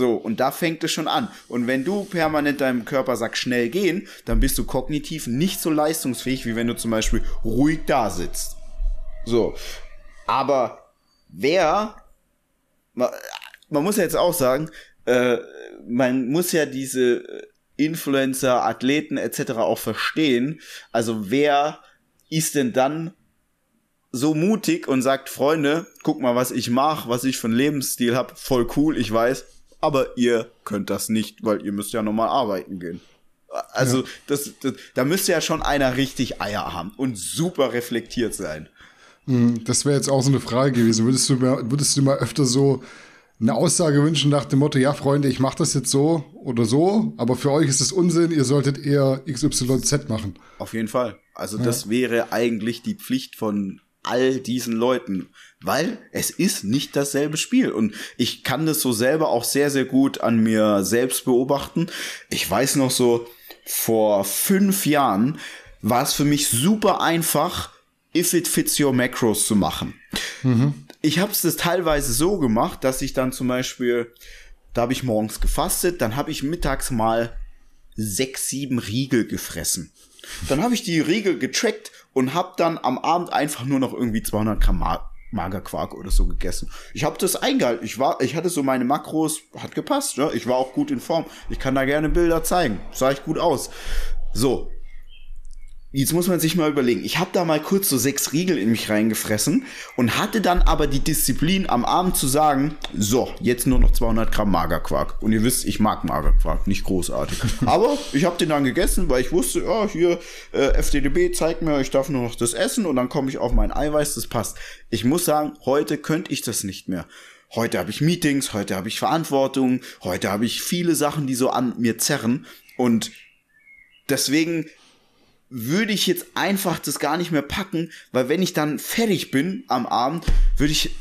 So, und da fängt es schon an. Und wenn du permanent deinem Körper sagst, schnell gehen, dann bist du kognitiv nicht so leistungsfähig, wie wenn du zum Beispiel ruhig da sitzt. So. Aber wer, man, man muss ja jetzt auch sagen, äh, man muss ja diese Influencer, Athleten etc. auch verstehen. Also wer ist denn dann so mutig und sagt, Freunde, guck mal, was ich mache, was ich für einen Lebensstil habe, voll cool, ich weiß, aber ihr könnt das nicht, weil ihr müsst ja nochmal arbeiten gehen. Also, ja. das, das, da müsste ja schon einer richtig Eier haben und super reflektiert sein. Hm, das wäre jetzt auch so eine Frage gewesen. Würdest du, mal, würdest du mal öfter so eine Aussage wünschen nach dem Motto, ja, Freunde, ich mache das jetzt so oder so, aber für euch ist es Unsinn, ihr solltet eher XYZ machen. Auf jeden Fall. Also ja. das wäre eigentlich die Pflicht von all diesen Leuten, weil es ist nicht dasselbe Spiel und ich kann das so selber auch sehr, sehr gut an mir selbst beobachten. Ich weiß noch so, vor fünf Jahren war es für mich super einfach, If It Fits Your Macros zu machen. Mhm. Ich habe es teilweise so gemacht, dass ich dann zum Beispiel, da habe ich morgens gefastet, dann habe ich mittags mal sechs, sieben Riegel gefressen. Dann habe ich die Riegel getrackt und habe dann am Abend einfach nur noch irgendwie 200 Gramm Mar Magerquark oder so gegessen. Ich habe das eingehalten. Ich war, ich hatte so meine Makros, hat gepasst. Ne? Ich war auch gut in Form. Ich kann da gerne Bilder zeigen. Sah ich gut aus. So, Jetzt muss man sich mal überlegen. Ich habe da mal kurz so sechs Riegel in mich reingefressen und hatte dann aber die Disziplin am Abend zu sagen, so, jetzt nur noch 200 Gramm Magerquark. Und ihr wisst, ich mag Magerquark, nicht großartig. aber ich habe den dann gegessen, weil ich wusste, ja, hier, äh, FDDB zeigt mir, ich darf nur noch das essen und dann komme ich auf mein Eiweiß, das passt. Ich muss sagen, heute könnte ich das nicht mehr. Heute habe ich Meetings, heute habe ich Verantwortung, heute habe ich viele Sachen, die so an mir zerren und deswegen würde ich jetzt einfach das gar nicht mehr packen, weil wenn ich dann fertig bin am Abend, würde ich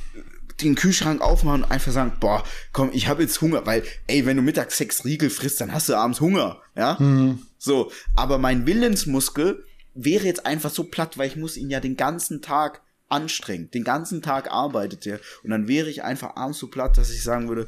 den Kühlschrank aufmachen und einfach sagen, boah, komm, ich habe jetzt Hunger, weil, ey, wenn du mittags sechs Riegel frisst, dann hast du abends Hunger, ja? Mhm. So, aber mein Willensmuskel wäre jetzt einfach so platt, weil ich muss ihn ja den ganzen Tag anstrengen. Den ganzen Tag arbeitet er. Und dann wäre ich einfach abends so platt, dass ich sagen würde,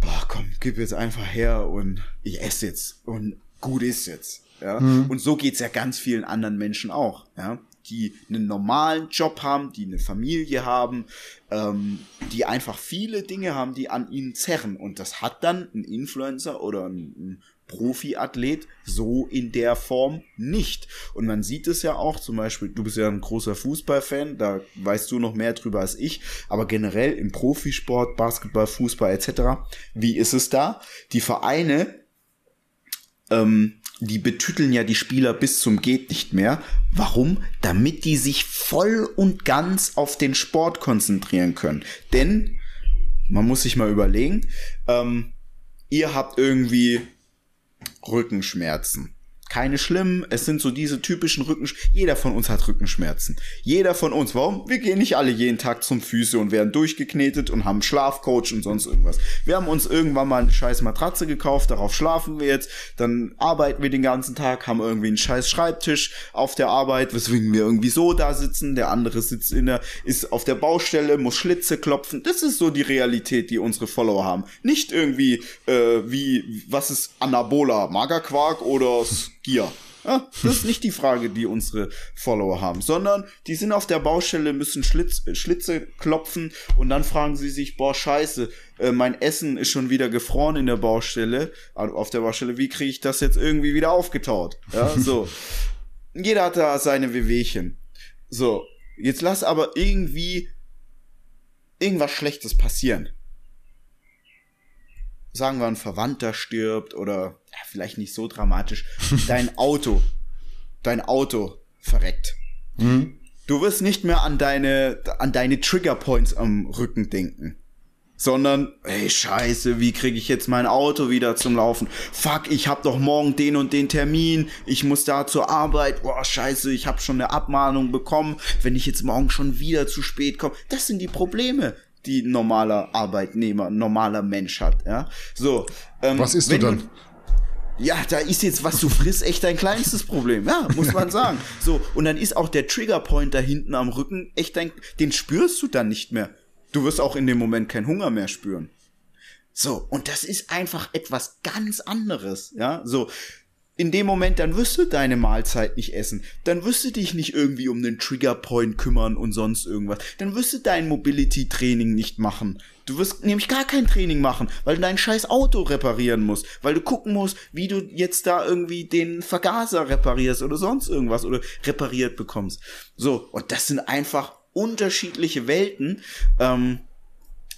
boah, komm, gib jetzt einfach her und ich esse jetzt und gut ist jetzt. Ja? Mhm. Und so geht's ja ganz vielen anderen Menschen auch, ja? die einen normalen Job haben, die eine Familie haben, ähm, die einfach viele Dinge haben, die an ihnen zerren. Und das hat dann ein Influencer oder ein, ein Profiathlet so in der Form nicht. Und man sieht es ja auch, zum Beispiel, du bist ja ein großer Fußballfan, da weißt du noch mehr drüber als ich, aber generell im Profisport, Basketball, Fußball etc., wie ist es da? Die Vereine ähm, die betüteln ja die Spieler bis zum geht nicht mehr. Warum? Damit die sich voll und ganz auf den Sport konzentrieren können. Denn, man muss sich mal überlegen, ähm, ihr habt irgendwie Rückenschmerzen keine schlimmen. Es sind so diese typischen Rückenschmerzen. Jeder von uns hat Rückenschmerzen. Jeder von uns. Warum? Wir gehen nicht alle jeden Tag zum Füße und werden durchgeknetet und haben Schlafcoach und sonst irgendwas. Wir haben uns irgendwann mal eine scheiß Matratze gekauft, darauf schlafen wir jetzt. Dann arbeiten wir den ganzen Tag, haben irgendwie einen scheiß Schreibtisch auf der Arbeit, weswegen wir irgendwie so da sitzen. Der andere sitzt in der, ist auf der Baustelle, muss Schlitze klopfen. Das ist so die Realität, die unsere Follower haben. Nicht irgendwie, äh, wie, was ist Anabola? Magerquark oder Gier? Ja, das ist nicht die Frage, die unsere Follower haben, sondern die sind auf der Baustelle, müssen Schlitz, Schlitze klopfen und dann fragen sie sich, boah, scheiße, äh, mein Essen ist schon wieder gefroren in der Baustelle, auf der Baustelle, wie kriege ich das jetzt irgendwie wieder aufgetaut? Ja, so. Jeder hat da seine Wehwehchen. So, jetzt lass aber irgendwie irgendwas Schlechtes passieren sagen wir, ein Verwandter stirbt oder ja, vielleicht nicht so dramatisch, dein Auto, dein Auto verreckt. Mhm. Du wirst nicht mehr an deine, an deine Triggerpoints am Rücken denken. Sondern, ey, scheiße, wie kriege ich jetzt mein Auto wieder zum Laufen? Fuck, ich hab doch morgen den und den Termin. Ich muss da zur Arbeit. Boah, scheiße, ich hab schon eine Abmahnung bekommen. Wenn ich jetzt morgen schon wieder zu spät komme. Das sind die Probleme die normaler Arbeitnehmer, normaler Mensch hat, ja. So. Ähm, was isst du dann? ja, da ist jetzt, was du frisst, echt dein kleinstes Problem. Ja, muss man sagen. So, und dann ist auch der Triggerpoint da hinten am Rücken echt dein, den spürst du dann nicht mehr. Du wirst auch in dem Moment keinen Hunger mehr spüren. So, und das ist einfach etwas ganz anderes, ja, so. In dem Moment, dann wirst du deine Mahlzeit nicht essen. Dann wirst du dich nicht irgendwie um den Triggerpoint kümmern und sonst irgendwas. Dann wirst du dein Mobility-Training nicht machen. Du wirst nämlich gar kein Training machen, weil du dein scheiß Auto reparieren musst, weil du gucken musst, wie du jetzt da irgendwie den Vergaser reparierst oder sonst irgendwas oder repariert bekommst. So, und das sind einfach unterschiedliche Welten. Ähm,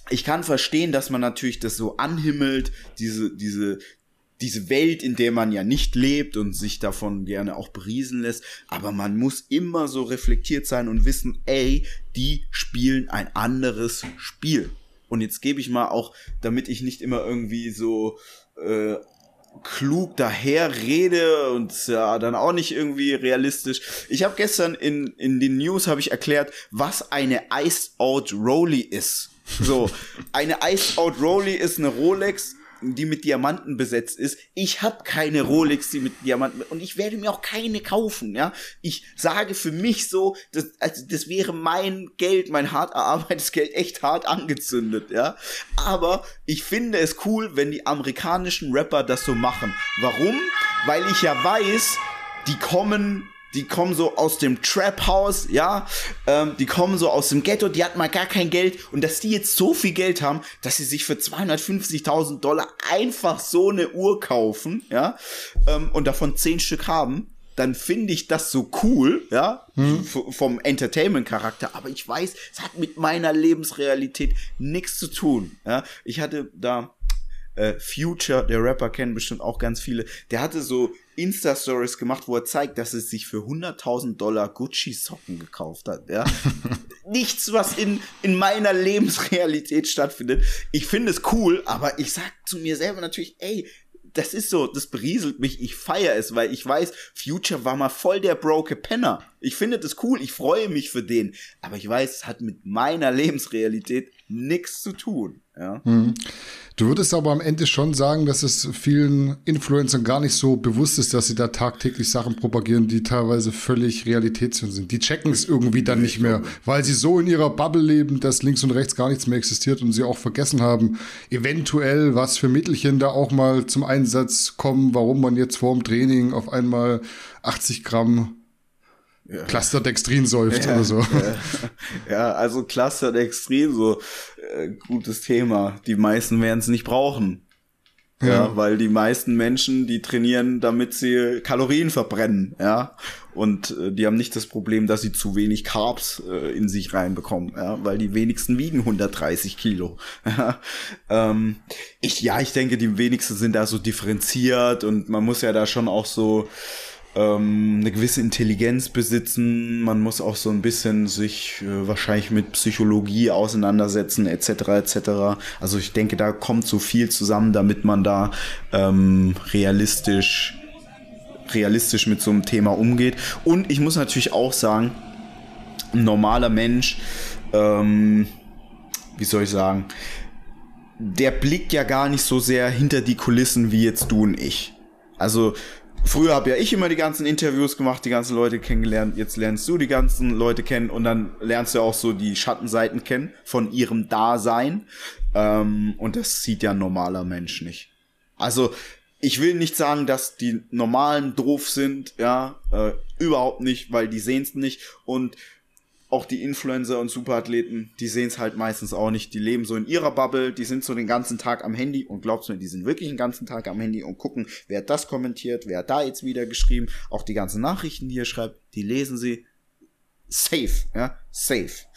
ich kann verstehen, dass man natürlich das so anhimmelt, diese, diese, diese Welt, in der man ja nicht lebt und sich davon gerne auch beriesen lässt, aber man muss immer so reflektiert sein und wissen, ey, die spielen ein anderes Spiel. Und jetzt gebe ich mal auch, damit ich nicht immer irgendwie so äh, klug daher rede und ja dann auch nicht irgendwie realistisch. Ich habe gestern in in den News habe ich erklärt, was eine Iced Out Rolly ist. So, eine Iced Out Rolly ist eine Rolex, die mit Diamanten besetzt ist. Ich habe keine Rolex, die mit Diamanten und ich werde mir auch keine kaufen, ja. Ich sage für mich so, das, also das wäre mein Geld, mein hart erarbeitetes Geld echt hart angezündet, ja. Aber ich finde es cool, wenn die amerikanischen Rapper das so machen. Warum? Weil ich ja weiß, die kommen die kommen so aus dem Trap-Haus, ja, ähm, die kommen so aus dem Ghetto, die hatten mal gar kein Geld. Und dass die jetzt so viel Geld haben, dass sie sich für 250.000 Dollar einfach so eine Uhr kaufen, ja, ähm, und davon zehn Stück haben, dann finde ich das so cool, ja, hm. vom Entertainment-Charakter, aber ich weiß, es hat mit meiner Lebensrealität nichts zu tun, ja. Ich hatte da äh, Future, der Rapper, kennen bestimmt auch ganz viele, der hatte so Insta-Stories gemacht, wo er zeigt, dass er sich für 100.000 Dollar Gucci-Socken gekauft hat. Ja? Nichts, was in, in meiner Lebensrealität stattfindet. Ich finde es cool, aber ich sag zu mir selber natürlich, ey, das ist so, das berieselt mich, ich feiere es, weil ich weiß, Future war mal voll der broke Penner. Ich finde das cool, ich freue mich für den, aber ich weiß, es hat mit meiner Lebensrealität nichts zu tun. Ja. Mhm. Du würdest aber am Ende schon sagen, dass es vielen Influencern gar nicht so bewusst ist, dass sie da tagtäglich Sachen propagieren, die teilweise völlig realitätsfern sind. Die checken es irgendwie dann nicht mehr, weil sie so in ihrer Bubble leben, dass links und rechts gar nichts mehr existiert und sie auch vergessen haben, eventuell, was für Mittelchen da auch mal zum Einsatz kommen, warum man jetzt vorm Training auf einmal 80 Gramm ja. Clusterdextrin säuft ja, oder so. Ja, ja also Clusterdextrin, so äh, gutes Thema. Die meisten werden es nicht brauchen. Ja. ja. weil die meisten Menschen, die trainieren, damit sie Kalorien verbrennen, ja. Und äh, die haben nicht das Problem, dass sie zu wenig Carbs äh, in sich reinbekommen, ja, weil die wenigsten wiegen 130 Kilo. Ja. Ähm, ich, ja, ich denke, die wenigsten sind da so differenziert und man muss ja da schon auch so ähm, eine gewisse Intelligenz besitzen. Man muss auch so ein bisschen sich äh, wahrscheinlich mit Psychologie auseinandersetzen, etc. etc. Also ich denke, da kommt so viel zusammen, damit man da ähm, realistisch realistisch mit so einem Thema umgeht. Und ich muss natürlich auch sagen, ein normaler Mensch, ähm, wie soll ich sagen, der blickt ja gar nicht so sehr hinter die Kulissen wie jetzt du und ich. Also früher habe ja ich immer die ganzen Interviews gemacht, die ganzen Leute kennengelernt. Jetzt lernst du die ganzen Leute kennen und dann lernst du auch so die Schattenseiten kennen von ihrem Dasein. Ähm, und das sieht ja ein normaler Mensch nicht. Also ich will nicht sagen, dass die normalen doof sind, ja, äh, überhaupt nicht, weil die sehen es nicht. Und auch die Influencer und Superathleten, die sehen es halt meistens auch nicht. Die leben so in ihrer Bubble, die sind so den ganzen Tag am Handy und glaubst mir, die sind wirklich den ganzen Tag am Handy und gucken, wer hat das kommentiert, wer hat da jetzt wieder geschrieben. Auch die ganzen Nachrichten, die ihr schreibt, die lesen sie safe, ja, safe.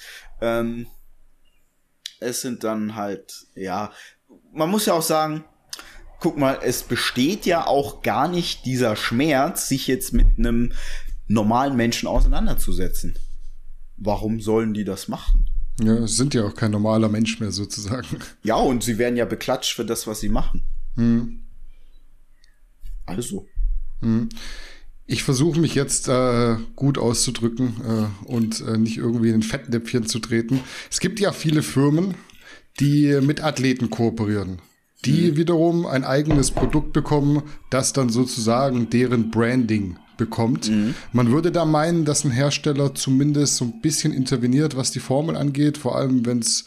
Ähm, es sind dann halt, ja, man muss ja auch sagen, guck mal, es besteht ja auch gar nicht dieser Schmerz, sich jetzt mit einem normalen Menschen auseinanderzusetzen warum sollen die das machen? Ja, es sind ja auch kein normaler Mensch mehr sozusagen. Ja, und sie werden ja beklatscht für das, was sie machen. Hm. Also. Hm. Ich versuche mich jetzt äh, gut auszudrücken äh, und äh, nicht irgendwie in ein Fettnäpfchen zu treten. Es gibt ja viele Firmen, die mit Athleten kooperieren, die hm. wiederum ein eigenes Produkt bekommen, das dann sozusagen deren Branding bekommt. Mhm. Man würde da meinen, dass ein Hersteller zumindest so ein bisschen interveniert, was die Formel angeht, vor allem wenn es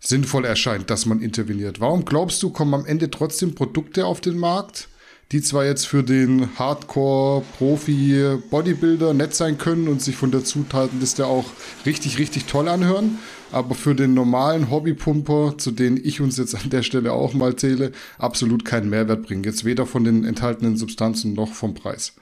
sinnvoll erscheint, dass man interveniert. Warum glaubst du, kommen am Ende trotzdem Produkte auf den Markt, die zwar jetzt für den Hardcore-Profi-Bodybuilder nett sein können und sich von der Zutatenliste auch richtig, richtig toll anhören, aber für den normalen Hobbypumper, zu denen ich uns jetzt an der Stelle auch mal zähle, absolut keinen Mehrwert bringen. Jetzt weder von den enthaltenen Substanzen noch vom Preis.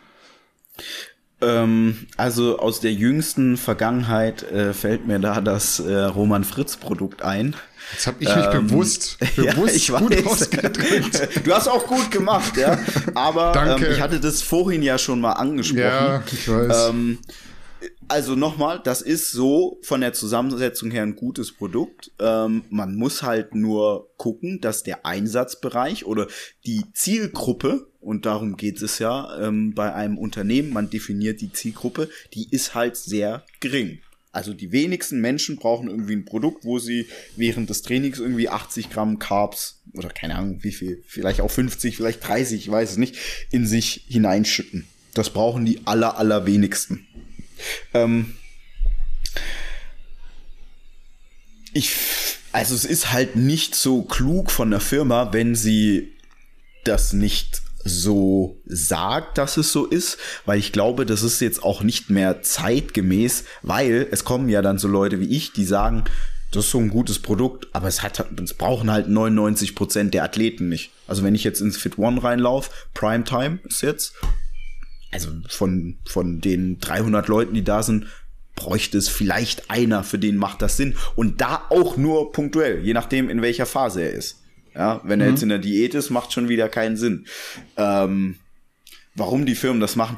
Ähm, also aus der jüngsten Vergangenheit äh, fällt mir da das äh, Roman Fritz Produkt ein. Jetzt habe ich mich ähm, bewusst, bewusst ja, gut ausgedrückt. du hast auch gut gemacht, ja. Aber ähm, ich hatte das vorhin ja schon mal angesprochen. Ja, ich weiß. Ähm, also nochmal, das ist so von der Zusammensetzung her ein gutes Produkt. Ähm, man muss halt nur gucken, dass der Einsatzbereich oder die Zielgruppe, und darum geht es ja ähm, bei einem Unternehmen, man definiert die Zielgruppe, die ist halt sehr gering. Also die wenigsten Menschen brauchen irgendwie ein Produkt, wo sie während des Trainings irgendwie 80 Gramm Carbs oder keine Ahnung wie viel, vielleicht auch 50, vielleicht 30, ich weiß es nicht, in sich hineinschütten. Das brauchen die aller, allerwenigsten. Ähm ich, also es ist halt nicht so klug von der Firma, wenn sie das nicht so sagt, dass es so ist, weil ich glaube, das ist jetzt auch nicht mehr zeitgemäß, weil es kommen ja dann so Leute wie ich, die sagen, das ist so ein gutes Produkt, aber es hat, es brauchen halt 99 Prozent der Athleten nicht. Also wenn ich jetzt ins Fit One reinlaufe, Primetime ist jetzt, also von, von den 300 Leuten, die da sind, bräuchte es vielleicht einer, für den macht das Sinn. Und da auch nur punktuell, je nachdem, in welcher Phase er ist. Ja, wenn er mhm. jetzt in der Diät ist, macht schon wieder keinen Sinn. Ähm, warum die Firmen das machen?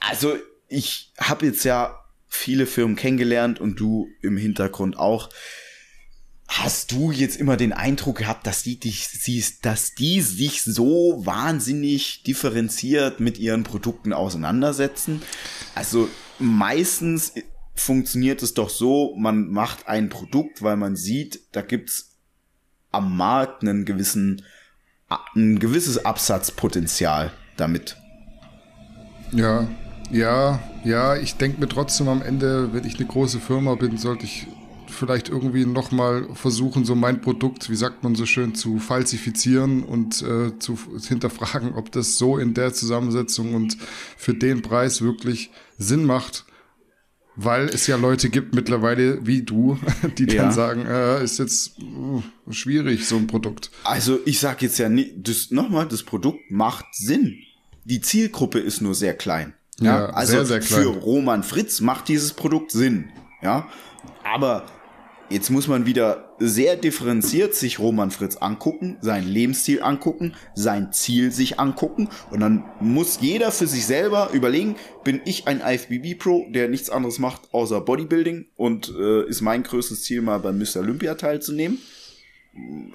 Also, ich habe jetzt ja viele Firmen kennengelernt und du im Hintergrund auch. Hast du jetzt immer den Eindruck gehabt, dass die dich siehst, dass die sich so wahnsinnig differenziert mit ihren Produkten auseinandersetzen? Also meistens funktioniert es doch so, man macht ein Produkt, weil man sieht, da gibt's am Markt einen gewissen, ein gewisses Absatzpotenzial damit. Ja, ja, ja, ich denke mir trotzdem am Ende, wenn ich eine große Firma bin, sollte ich vielleicht irgendwie nochmal versuchen, so mein Produkt, wie sagt man so schön, zu falsifizieren und äh, zu hinterfragen, ob das so in der Zusammensetzung und für den Preis wirklich Sinn macht. Weil es ja Leute gibt mittlerweile wie du, die ja. dann sagen, äh, ist jetzt uh, schwierig, so ein Produkt. Also ich sag jetzt ja nicht, das, nochmal, das Produkt macht Sinn. Die Zielgruppe ist nur sehr klein. Ja, ja also sehr, sehr klein. für Roman Fritz macht dieses Produkt Sinn. Ja, aber Jetzt muss man wieder sehr differenziert sich Roman Fritz angucken, sein Lebensstil angucken, sein Ziel sich angucken und dann muss jeder für sich selber überlegen, bin ich ein IFBB Pro, der nichts anderes macht außer Bodybuilding und äh, ist mein größtes Ziel mal beim Mr. Olympia teilzunehmen?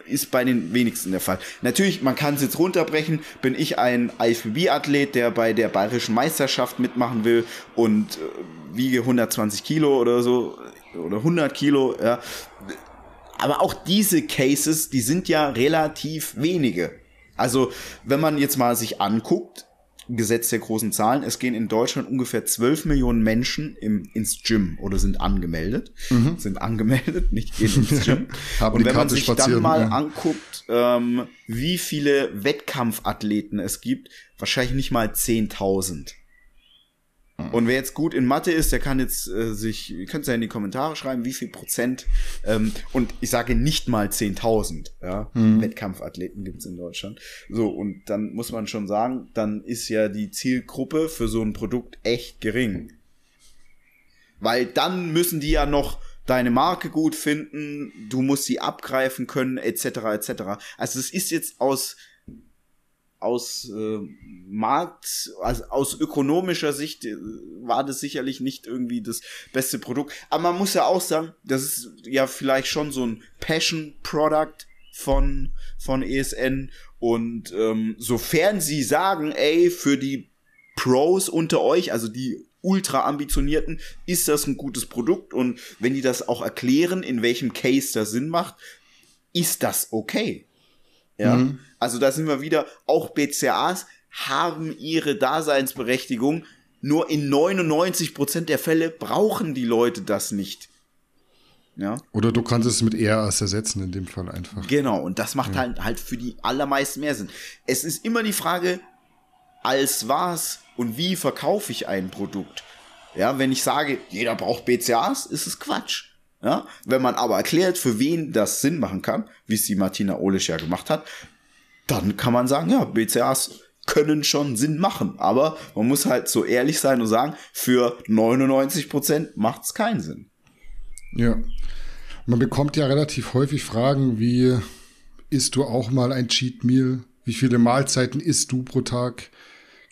Ist bei den wenigsten der Fall. Natürlich, man kann es jetzt runterbrechen. Bin ich ein IFBB-Athlet, der bei der bayerischen Meisterschaft mitmachen will und äh, wiege 120 Kilo oder so, oder 100 Kilo, ja. Aber auch diese Cases, die sind ja relativ wenige. Also, wenn man jetzt mal sich anguckt, Gesetz der großen Zahlen, es gehen in Deutschland ungefähr 12 Millionen Menschen im, ins Gym oder sind angemeldet. Mhm. Sind angemeldet, nicht gehen ins Gym. Und wenn man sich dann mal ja. anguckt, ähm, wie viele Wettkampfathleten es gibt, wahrscheinlich nicht mal 10.000. Mhm. Und wer jetzt gut in Mathe ist, der kann jetzt äh, sich, könnt ihr ja in die Kommentare schreiben, wie viel Prozent, ähm, und ich sage nicht mal 10.000, ja, mhm. Wettkampfathleten gibt's in Deutschland. So, und dann muss man schon sagen, dann ist ja die Zielgruppe für so ein Produkt echt gering. Weil dann müssen die ja noch deine Marke gut finden, du musst sie abgreifen können, etc., etc. Also es ist jetzt aus aus äh, Markt, also aus ökonomischer Sicht äh, war das sicherlich nicht irgendwie das beste Produkt. Aber man muss ja auch sagen, das ist ja vielleicht schon so ein Passion-Product von, von ESN. Und ähm, sofern sie sagen, ey, für die Pros unter euch, also die ultra ambitionierten, ist das ein gutes Produkt. Und wenn die das auch erklären, in welchem Case das Sinn macht, ist das okay. Ja. Mhm. Also da sind wir wieder, auch BCAs haben ihre Daseinsberechtigung, nur in 99% der Fälle brauchen die Leute das nicht. Ja. Oder du kannst es mit ERAs ersetzen, in dem Fall einfach. Genau, und das macht ja. halt, halt für die allermeisten mehr Sinn. Es ist immer die Frage, als was und wie verkaufe ich ein Produkt. Ja, wenn ich sage, jeder braucht BCAs, ist es Quatsch. Ja, wenn man aber erklärt, für wen das Sinn machen kann, wie es die Martina Olisch ja gemacht hat, dann kann man sagen, ja, BCAs können schon Sinn machen. Aber man muss halt so ehrlich sein und sagen, für 99% macht es keinen Sinn. Ja. Man bekommt ja relativ häufig Fragen wie, isst du auch mal ein Cheat Meal? Wie viele Mahlzeiten isst du pro Tag?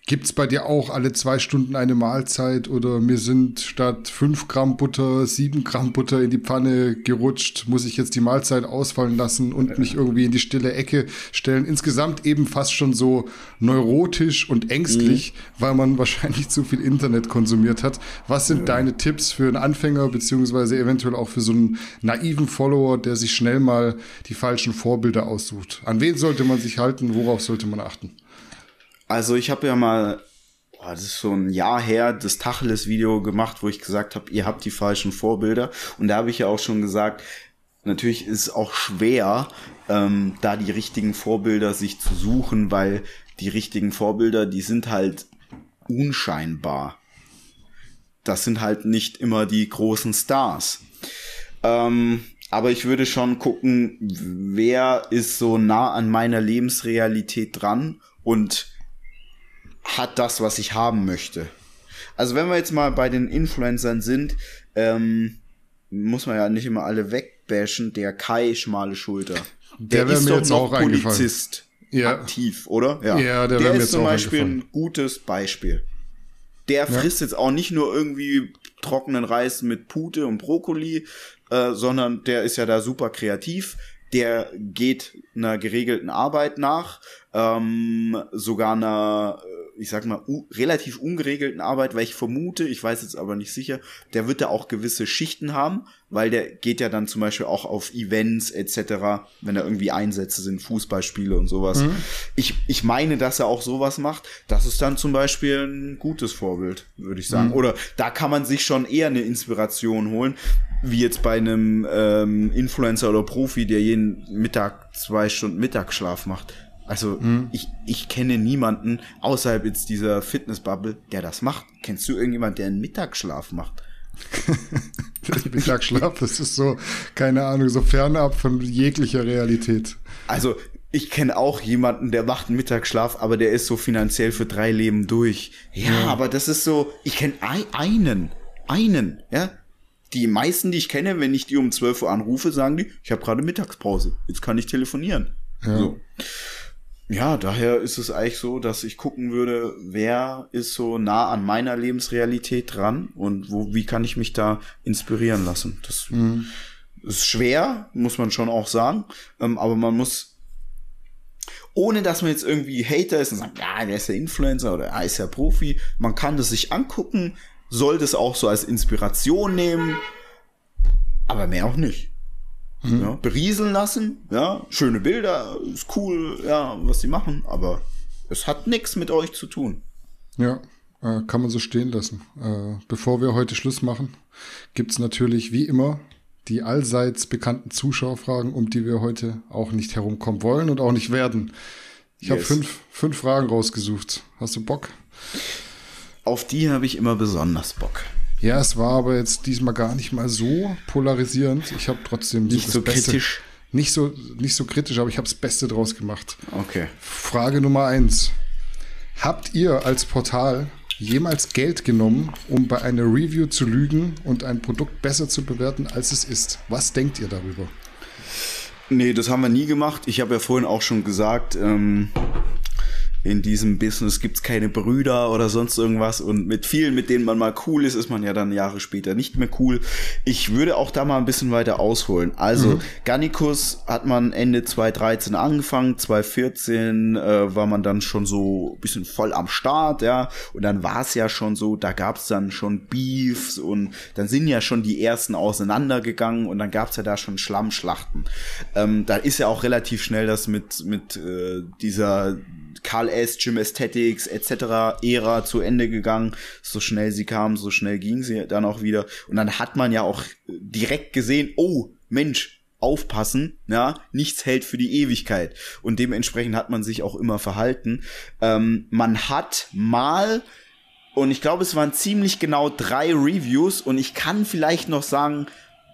Gibt's bei dir auch alle zwei Stunden eine Mahlzeit oder mir sind statt fünf Gramm Butter sieben Gramm Butter in die Pfanne gerutscht? Muss ich jetzt die Mahlzeit ausfallen lassen und mich irgendwie in die stille Ecke stellen? Insgesamt eben fast schon so neurotisch und ängstlich, mhm. weil man wahrscheinlich zu viel Internet konsumiert hat. Was sind ja. deine Tipps für einen Anfänger beziehungsweise eventuell auch für so einen naiven Follower, der sich schnell mal die falschen Vorbilder aussucht? An wen sollte man sich halten? Worauf sollte man achten? Also ich habe ja mal, boah, das ist so ein Jahr her, das Tacheles-Video gemacht, wo ich gesagt habe, ihr habt die falschen Vorbilder. Und da habe ich ja auch schon gesagt, natürlich ist es auch schwer, ähm, da die richtigen Vorbilder sich zu suchen, weil die richtigen Vorbilder, die sind halt unscheinbar. Das sind halt nicht immer die großen Stars. Ähm, aber ich würde schon gucken, wer ist so nah an meiner Lebensrealität dran und hat das, was ich haben möchte. Also wenn wir jetzt mal bei den Influencern sind, ähm, muss man ja nicht immer alle wegbashen. Der Kai schmale Schulter. Der, der ist doch jetzt noch Polizist ja. aktiv, oder? Ja, ja der, der ist zum Beispiel ein gutes Beispiel. Der frisst ja. jetzt auch nicht nur irgendwie trockenen Reis mit Pute und Brokkoli, äh, sondern der ist ja da super kreativ. Der geht einer geregelten Arbeit nach, ähm, sogar einer ich sag mal, relativ ungeregelten Arbeit, weil ich vermute, ich weiß jetzt aber nicht sicher, der wird da auch gewisse Schichten haben, weil der geht ja dann zum Beispiel auch auf Events etc., wenn da irgendwie Einsätze sind, Fußballspiele und sowas. Mhm. Ich, ich meine, dass er auch sowas macht. Das ist dann zum Beispiel ein gutes Vorbild, würde ich sagen. Mhm. Oder da kann man sich schon eher eine Inspiration holen, wie jetzt bei einem ähm, Influencer oder Profi, der jeden Mittag zwei Stunden Mittagsschlaf macht also mhm. ich, ich kenne niemanden außerhalb jetzt dieser Fitnessbubble, der das macht. Kennst du irgendjemanden, der einen Mittagsschlaf macht? Mittagsschlaf, das ist so, keine Ahnung, so fernab von jeglicher Realität. Also ich kenne auch jemanden, der macht einen Mittagsschlaf, aber der ist so finanziell für drei Leben durch. Ja, ja. aber das ist so, ich kenne einen, einen, ja. Die meisten, die ich kenne, wenn ich die um 12 Uhr anrufe, sagen die, ich habe gerade Mittagspause, jetzt kann ich telefonieren. Ja. So. Ja, daher ist es eigentlich so, dass ich gucken würde, wer ist so nah an meiner Lebensrealität dran und wo, wie kann ich mich da inspirieren lassen. Das mhm. ist schwer, muss man schon auch sagen, ähm, aber man muss ohne dass man jetzt irgendwie Hater ist und sagt, ja, der ist ja Influencer oder er ist ja Profi. Man kann das sich angucken, soll das auch so als Inspiration nehmen, aber mehr auch nicht mhm. ja, berieseln lassen. Ja, schöne Bilder, ist cool, ja, was sie machen, aber es hat nichts mit euch zu tun. Ja, äh, kann man so stehen lassen. Äh, bevor wir heute Schluss machen, gibt es natürlich wie immer die allseits bekannten Zuschauerfragen, um die wir heute auch nicht herumkommen wollen und auch nicht werden. Ich yes. habe fünf, fünf Fragen rausgesucht. Hast du Bock? Auf die habe ich immer besonders Bock. Ja, es war aber jetzt diesmal gar nicht mal so polarisierend. Ich habe trotzdem so nicht so Beste, kritisch. Nicht so, nicht so kritisch, aber ich habe das Beste draus gemacht. Okay. Frage Nummer eins. Habt ihr als Portal jemals Geld genommen, um bei einer Review zu lügen und ein Produkt besser zu bewerten, als es ist? Was denkt ihr darüber? Nee, das haben wir nie gemacht. Ich habe ja vorhin auch schon gesagt, ähm, in diesem Business gibt's keine Brüder oder sonst irgendwas und mit vielen, mit denen man mal cool ist, ist man ja dann Jahre später nicht mehr cool. Ich würde auch da mal ein bisschen weiter ausholen. Also mhm. Gannikus hat man Ende 2013 angefangen, 2014 äh, war man dann schon so ein bisschen voll am Start, ja, und dann war es ja schon so, da gab's dann schon Beefs und dann sind ja schon die ersten auseinandergegangen und dann gab's ja da schon Schlammschlachten. Ähm, da ist ja auch relativ schnell das mit, mit äh, dieser Karl S., Gym Aesthetics etc. Ära zu Ende gegangen. So schnell sie kam, so schnell ging sie dann auch wieder. Und dann hat man ja auch direkt gesehen, oh, Mensch, aufpassen, ja, nichts hält für die Ewigkeit. Und dementsprechend hat man sich auch immer verhalten. Ähm, man hat mal, und ich glaube, es waren ziemlich genau drei Reviews, und ich kann vielleicht noch sagen,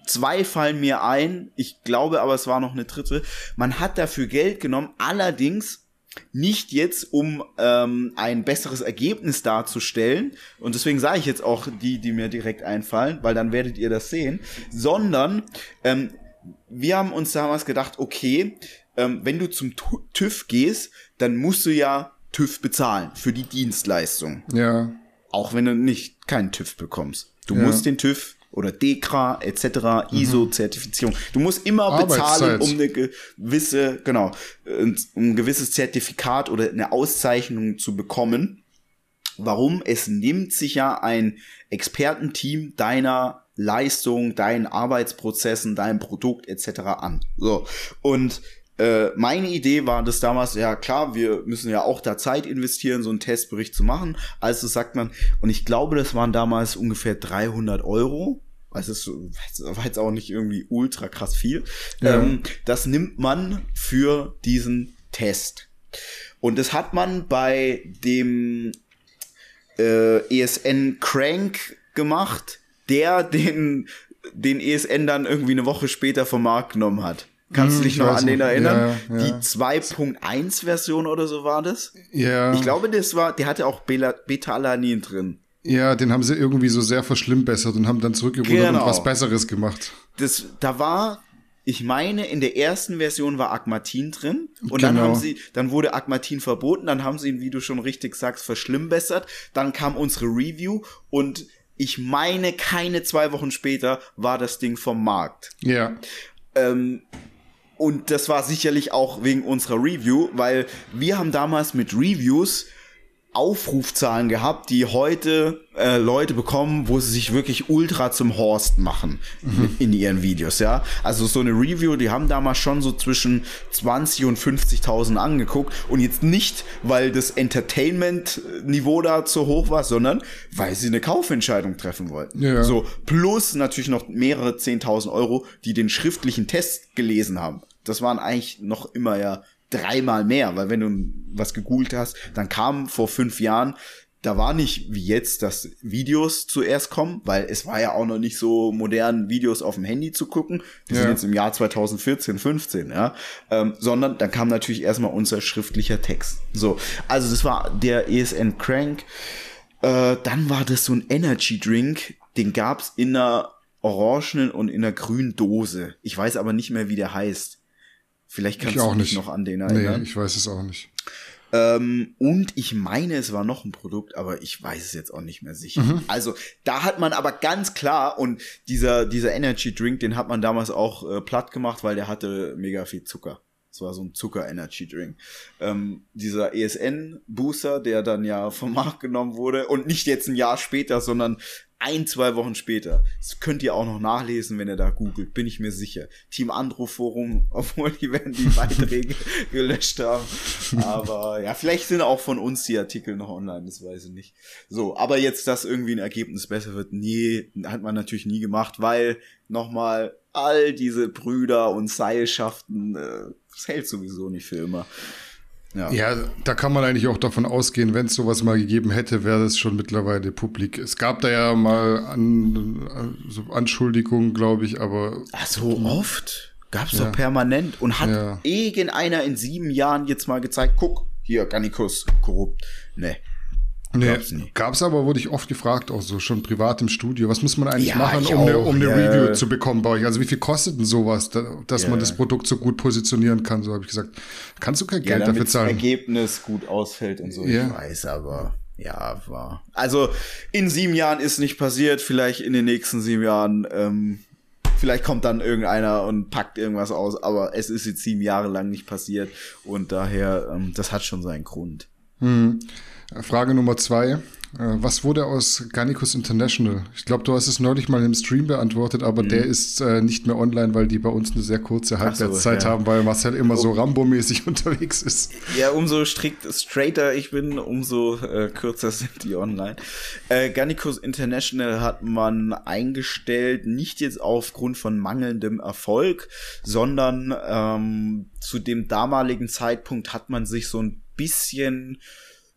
zwei fallen mir ein. Ich glaube aber, es war noch eine dritte. Man hat dafür Geld genommen, allerdings nicht jetzt, um ähm, ein besseres Ergebnis darzustellen, und deswegen sage ich jetzt auch die, die mir direkt einfallen, weil dann werdet ihr das sehen, sondern ähm, wir haben uns damals gedacht, okay, ähm, wenn du zum TÜV gehst, dann musst du ja TÜV bezahlen für die Dienstleistung. Ja. Auch wenn du nicht keinen TÜV bekommst. Du ja. musst den TÜV oder DEKRA etc. Mhm. ISO-Zertifizierung. Du musst immer bezahlen, um eine gewisse, genau, um ein gewisses Zertifikat oder eine Auszeichnung zu bekommen. Warum? Es nimmt sich ja ein Expertenteam deiner Leistung, deinen Arbeitsprozessen, deinem Produkt etc. an. So. Und äh, meine Idee war das damals, ja klar, wir müssen ja auch da Zeit investieren, so einen Testbericht zu machen. Also sagt man, und ich glaube, das waren damals ungefähr 300 Euro. Also es war jetzt auch nicht irgendwie ultra krass viel. Ja. Ähm, das nimmt man für diesen Test. Und das hat man bei dem äh, ESN Crank gemacht der den, den ESN dann irgendwie eine Woche später vom Markt genommen hat. Kannst hm, du dich noch an den erinnern? Ja, ja. Die 2.1 Version oder so war das? Ja. Ich glaube, das war, der hatte auch Beta-Alanin drin. Ja, den haben sie irgendwie so sehr verschlimmbessert und haben dann zurückgerudert genau. und was Besseres gemacht. Das, da war, ich meine, in der ersten Version war Agmatin drin und genau. dann haben sie, dann wurde Agmatin verboten, dann haben sie ihn, wie du schon richtig sagst, verschlimmbessert. Dann kam unsere Review und ich meine, keine zwei Wochen später war das Ding vom Markt. Ja. Ähm, und das war sicherlich auch wegen unserer Review, weil wir haben damals mit Reviews Aufrufzahlen gehabt, die heute äh, Leute bekommen, wo sie sich wirklich ultra zum Horst machen mhm. in ihren Videos, ja. Also so eine Review, die haben damals schon so zwischen 20 und 50.000 angeguckt und jetzt nicht, weil das Entertainment-Niveau da zu hoch war, sondern weil sie eine Kaufentscheidung treffen wollten. Ja. So plus natürlich noch mehrere 10.000 Euro, die den schriftlichen Test gelesen haben. Das waren eigentlich noch immer ja dreimal mehr, weil wenn du was gegoogelt hast, dann kam vor fünf Jahren, da war nicht wie jetzt, dass Videos zuerst kommen, weil es war ja auch noch nicht so modern, Videos auf dem Handy zu gucken. Die ja. sind jetzt im Jahr 2014, 15, ja. Ähm, sondern dann kam natürlich erstmal unser schriftlicher Text. So, also das war der ESN Crank. Äh, dann war das so ein Energy Drink, den gab's in einer orangenen und in einer grünen Dose. Ich weiß aber nicht mehr, wie der heißt. Vielleicht kannst du dich noch an den erinnern. Nee, ich weiß es auch nicht. Ähm, und ich meine, es war noch ein Produkt, aber ich weiß es jetzt auch nicht mehr sicher. Mhm. Also da hat man aber ganz klar und dieser dieser Energy Drink, den hat man damals auch äh, platt gemacht, weil der hatte mega viel Zucker. Es war so ein Zucker-Energy-Drink. Ähm, dieser ESN-Booster, der dann ja vom Markt genommen wurde und nicht jetzt ein Jahr später, sondern ein, zwei Wochen später. Das könnt ihr auch noch nachlesen, wenn ihr da googelt, bin ich mir sicher. Team Andro Forum, obwohl die werden die Beiträge gelöscht haben. Aber ja, vielleicht sind auch von uns die Artikel noch online, das weiß ich nicht. So, aber jetzt, dass irgendwie ein Ergebnis besser wird, nee, hat man natürlich nie gemacht, weil nochmal all diese Brüder und Seilschaften, äh, das hält sowieso nicht für immer. Ja. ja, da kann man eigentlich auch davon ausgehen, wenn es sowas mal gegeben hätte, wäre das schon mittlerweile publik. Es gab da ja mal an, so Anschuldigungen, glaube ich, aber. Ach, so oft? Gab es ja. doch permanent. Und hat ja. irgendeiner in sieben Jahren jetzt mal gezeigt, guck, hier, Garnikus, korrupt. Nee. Nee, gab's, nie. gab's aber, wurde ich oft gefragt, auch so schon privat im Studio. Was muss man eigentlich ja, machen, um eine, um eine ja. Review zu bekommen bei euch? Also wie viel kostet denn sowas, dass ja. man das Produkt so gut positionieren kann? So habe ich gesagt, kannst du kein Geld dafür zahlen. Das Ergebnis gut ausfällt und so. Ich weiß, aber ja, war. Also in sieben Jahren ist nicht passiert. Vielleicht in den nächsten sieben Jahren. Ähm, vielleicht kommt dann irgendeiner und packt irgendwas aus. Aber es ist jetzt sieben Jahre lang nicht passiert und daher, ähm, das hat schon seinen Grund. Hm. Frage Nummer zwei. Äh, was wurde aus Garnicus International? Ich glaube, du hast es neulich mal im Stream beantwortet, aber mhm. der ist äh, nicht mehr online, weil die bei uns eine sehr kurze Halbwertszeit so, ja. haben, weil Marcel immer so Rambo-mäßig unterwegs ist. Ja, umso strikt, straighter ich bin, umso äh, kürzer sind die online. Äh, Garnicus International hat man eingestellt, nicht jetzt aufgrund von mangelndem Erfolg, sondern ähm, zu dem damaligen Zeitpunkt hat man sich so ein bisschen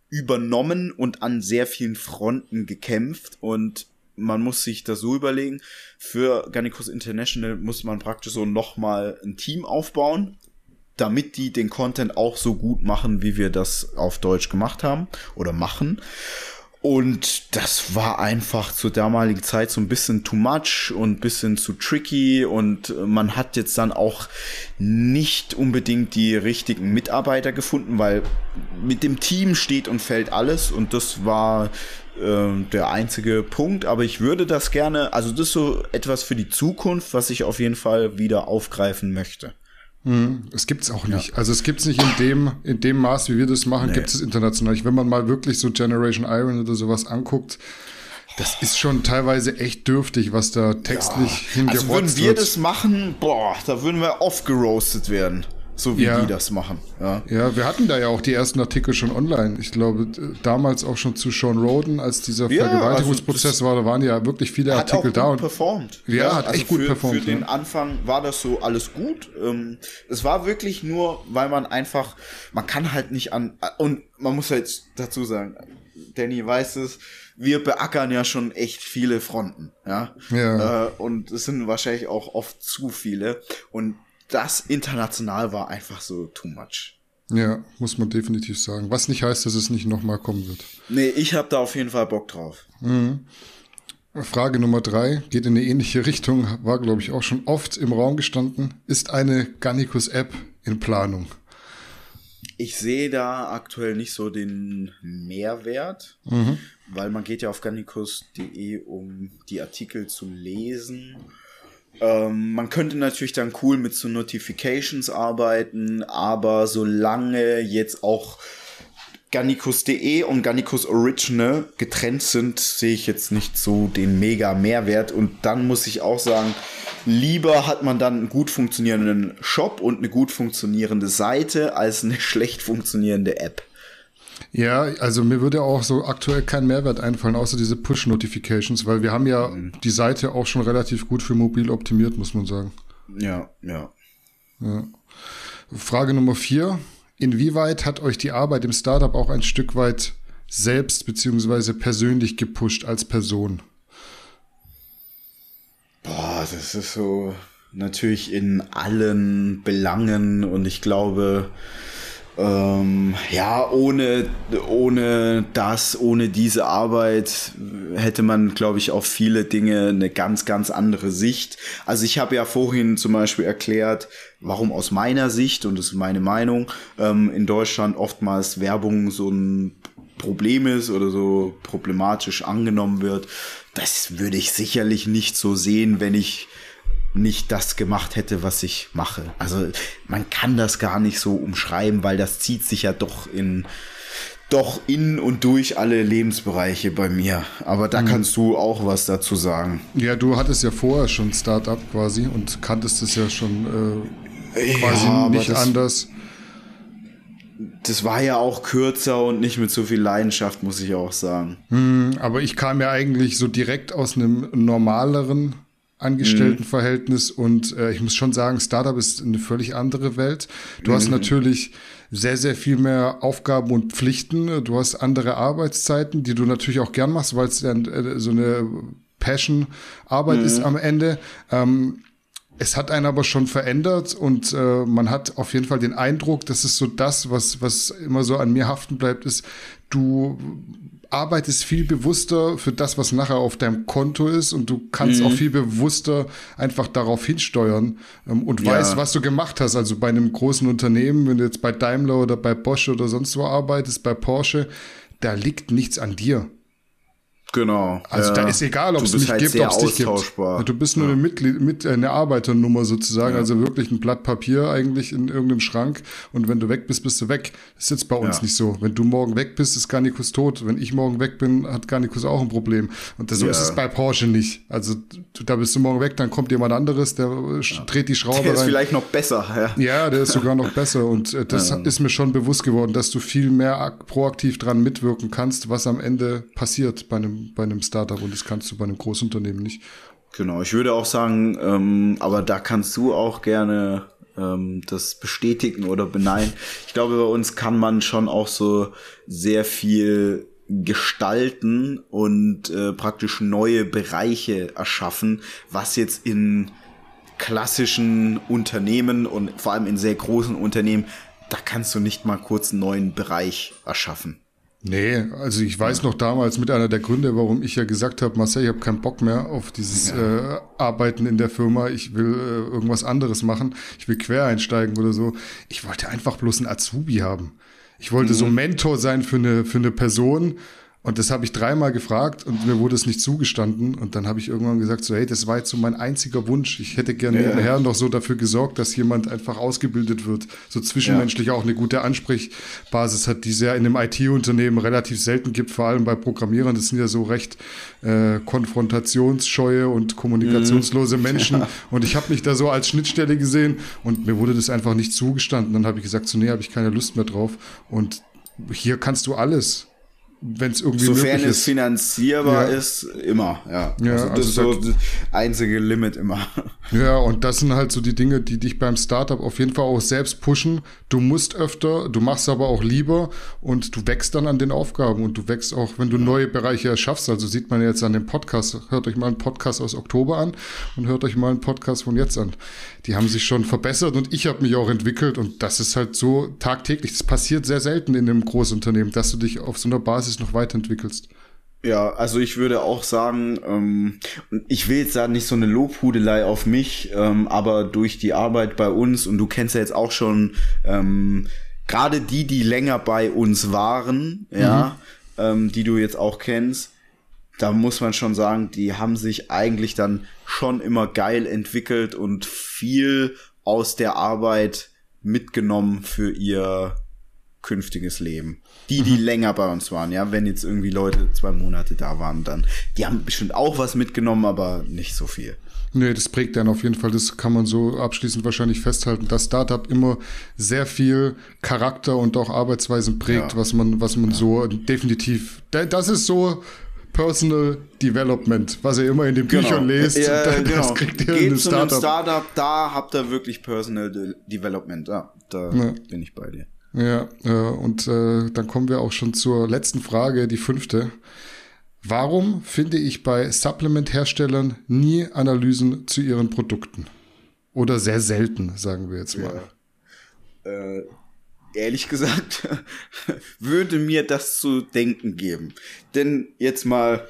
übernommen und an sehr vielen Fronten gekämpft und man muss sich das so überlegen, für Garnicus International muss man praktisch so nochmal ein Team aufbauen, damit die den Content auch so gut machen, wie wir das auf Deutsch gemacht haben oder machen. Und das war einfach zur damaligen Zeit so ein bisschen too much und bisschen zu tricky und man hat jetzt dann auch nicht unbedingt die richtigen Mitarbeiter gefunden, weil mit dem Team steht und fällt alles und das war äh, der einzige Punkt. Aber ich würde das gerne, also das ist so etwas für die Zukunft, was ich auf jeden Fall wieder aufgreifen möchte. Mhm. Es gibt's auch nicht. Ja. Also es gibt's nicht in dem, in dem Maß, wie wir das machen, nee. gibt es international. Wenn man mal wirklich so Generation Iron oder sowas anguckt, das ist schon teilweise echt dürftig, was da textlich ja. hingerotzt Also würden wir wird. das machen, boah, da würden wir oft geroastet werden so wie ja. die das machen. Ja. ja, wir hatten da ja auch die ersten Artikel schon online. Ich glaube, damals auch schon zu Sean Roden, als dieser ja, Vergewaltigungsprozess also war, da waren ja wirklich viele hat Artikel auch da. Gut performt. Ja, ja hat also echt gut für, performt. Für den Anfang war das so alles gut. Ähm, es war wirklich nur, weil man einfach, man kann halt nicht an, und man muss halt dazu sagen, Danny weiß es, wir beackern ja schon echt viele Fronten, ja. ja. Äh, und es sind wahrscheinlich auch oft zu viele. Und das international war einfach so too much. Ja, muss man definitiv sagen. Was nicht heißt, dass es nicht nochmal kommen wird. Nee, ich habe da auf jeden Fall Bock drauf. Mhm. Frage Nummer drei geht in eine ähnliche Richtung, war, glaube ich, auch schon oft im Raum gestanden. Ist eine Gannicus-App in Planung? Ich sehe da aktuell nicht so den Mehrwert, mhm. weil man geht ja auf gannicus.de, um die Artikel zu lesen ähm, man könnte natürlich dann cool mit so Notifications arbeiten, aber solange jetzt auch Gannicus.de und Gannicus Original getrennt sind, sehe ich jetzt nicht so den mega Mehrwert. Und dann muss ich auch sagen, lieber hat man dann einen gut funktionierenden Shop und eine gut funktionierende Seite als eine schlecht funktionierende App. Ja, also mir würde auch so aktuell kein Mehrwert einfallen, außer diese Push-Notifications, weil wir haben ja mhm. die Seite auch schon relativ gut für mobil optimiert, muss man sagen. Ja, ja. ja. Frage Nummer vier. Inwieweit hat euch die Arbeit im Startup auch ein Stück weit selbst beziehungsweise persönlich gepusht als Person? Boah, das ist so natürlich in allen Belangen und ich glaube, ähm, ja, ohne, ohne das, ohne diese Arbeit hätte man, glaube ich, auf viele Dinge eine ganz, ganz andere Sicht. Also ich habe ja vorhin zum Beispiel erklärt, warum aus meiner Sicht, und das ist meine Meinung, ähm, in Deutschland oftmals Werbung so ein Problem ist oder so problematisch angenommen wird. Das würde ich sicherlich nicht so sehen, wenn ich nicht das gemacht hätte, was ich mache. Also man kann das gar nicht so umschreiben, weil das zieht sich ja doch in doch in und durch alle Lebensbereiche bei mir. Aber da mhm. kannst du auch was dazu sagen. Ja, du hattest ja vorher schon Startup quasi und kanntest es ja schon äh, quasi ja, nicht das, anders. Das war ja auch kürzer und nicht mit so viel Leidenschaft, muss ich auch sagen. Mhm, aber ich kam ja eigentlich so direkt aus einem normaleren Angestelltenverhältnis mhm. und äh, ich muss schon sagen, Startup ist eine völlig andere Welt. Du mhm. hast natürlich sehr, sehr viel mehr Aufgaben und Pflichten. Du hast andere Arbeitszeiten, die du natürlich auch gern machst, weil es dann äh, so eine Passion-Arbeit mhm. ist am Ende. Ähm, es hat einen aber schon verändert und äh, man hat auf jeden Fall den Eindruck, das ist so das, was, was immer so an mir haften bleibt, ist, du arbeitest viel bewusster für das, was nachher auf deinem Konto ist und du kannst mhm. auch viel bewusster einfach darauf hinsteuern ähm, und ja. weißt, was du gemacht hast. Also bei einem großen Unternehmen, wenn du jetzt bei Daimler oder bei Bosch oder sonst wo arbeitest, bei Porsche, da liegt nichts an dir. Genau. Also ja. da ist egal, ob es mich halt gibt, ob es dich gibt. Du bist nur ja. eine Mitglied, mit äh, eine Arbeiternummer sozusagen, ja. also wirklich ein Blatt Papier eigentlich in irgendeinem Schrank. Und wenn du weg bist, bist du weg. Das ist jetzt bei uns nicht so. Wenn du morgen weg bist, ist Garnicus tot. Wenn ich morgen weg bin, hat Garnicus auch ein Problem. Und so ist es bei Porsche nicht. Also du, da bist du morgen weg, dann kommt jemand anderes, der dreht die Schraube der rein. ist vielleicht noch besser. Ja, ja der ist sogar noch besser. Und äh, das ist mir schon bewusst geworden, dass du viel mehr proaktiv dran mitwirken kannst, was am Ende passiert bei einem bei einem Startup und das kannst du bei einem Großunternehmen nicht. Genau, ich würde auch sagen, ähm, aber da kannst du auch gerne ähm, das bestätigen oder beneiden. Ich glaube, bei uns kann man schon auch so sehr viel gestalten und äh, praktisch neue Bereiche erschaffen, was jetzt in klassischen Unternehmen und vor allem in sehr großen Unternehmen, da kannst du nicht mal kurz einen neuen Bereich erschaffen. Nee, also ich weiß noch damals mit einer der Gründe, warum ich ja gesagt habe, Marcel, ich habe keinen Bock mehr auf dieses ja. äh, Arbeiten in der Firma, ich will äh, irgendwas anderes machen, ich will quer einsteigen oder so. Ich wollte einfach bloß einen Azubi haben. Ich wollte mhm. so Mentor sein für eine, für eine Person, und das habe ich dreimal gefragt und mir wurde es nicht zugestanden. Und dann habe ich irgendwann gesagt, so, hey, das war jetzt so mein einziger Wunsch. Ich hätte gerne ja. nebenher noch so dafür gesorgt, dass jemand einfach ausgebildet wird, so zwischenmenschlich ja. auch eine gute Ansprechbasis hat, die es ja in einem IT-Unternehmen relativ selten gibt, vor allem bei Programmierern. Das sind ja so recht äh, konfrontationsscheue und kommunikationslose mhm. Menschen. Und ich habe mich da so als Schnittstelle gesehen und mir wurde das einfach nicht zugestanden. Dann habe ich gesagt, so, nee, habe ich keine Lust mehr drauf. Und hier kannst du alles wenn es irgendwie Sofern möglich es finanzierbar ja. ist, immer, ja. ja also das also ist so das einzige Limit immer. Ja, und das sind halt so die Dinge, die dich beim Startup auf jeden Fall auch selbst pushen. Du musst öfter, du machst aber auch lieber und du wächst dann an den Aufgaben und du wächst auch, wenn du neue Bereiche erschaffst. Also sieht man jetzt an dem Podcast. Hört euch mal einen Podcast aus Oktober an und hört euch mal einen Podcast von jetzt an. Die haben sich schon verbessert und ich habe mich auch entwickelt und das ist halt so tagtäglich. Das passiert sehr selten in einem Großunternehmen, dass du dich auf so einer Basis noch weiterentwickelst. Ja, also ich würde auch sagen, ähm, ich will jetzt da nicht so eine Lobhudelei auf mich, ähm, aber durch die Arbeit bei uns und du kennst ja jetzt auch schon ähm, gerade die, die länger bei uns waren, mhm. ja, ähm, die du jetzt auch kennst, da muss man schon sagen, die haben sich eigentlich dann schon immer geil entwickelt und viel aus der Arbeit mitgenommen für ihr künftiges Leben. Die, die mhm. länger bei uns waren, ja, wenn jetzt irgendwie Leute zwei Monate da waren, dann, die haben bestimmt auch was mitgenommen, aber nicht so viel. Nee, das prägt dann auf jeden Fall, das kann man so abschließend wahrscheinlich festhalten, dass Startup immer sehr viel Charakter und auch Arbeitsweisen prägt, ja. was man, was man ja. so definitiv, das ist so Personal Development, was ihr immer in den Büchern genau. lest. Ja, dann, genau. Das kriegt ihr Geht in zu Startup. einem Startup, da habt ihr wirklich Personal De Development, ja, da ja. bin ich bei dir. Ja, und äh, dann kommen wir auch schon zur letzten Frage, die fünfte. Warum finde ich bei Supplement-Herstellern nie Analysen zu ihren Produkten? Oder sehr selten, sagen wir jetzt mal. Ja. Äh, ehrlich gesagt, würde mir das zu denken geben. Denn jetzt mal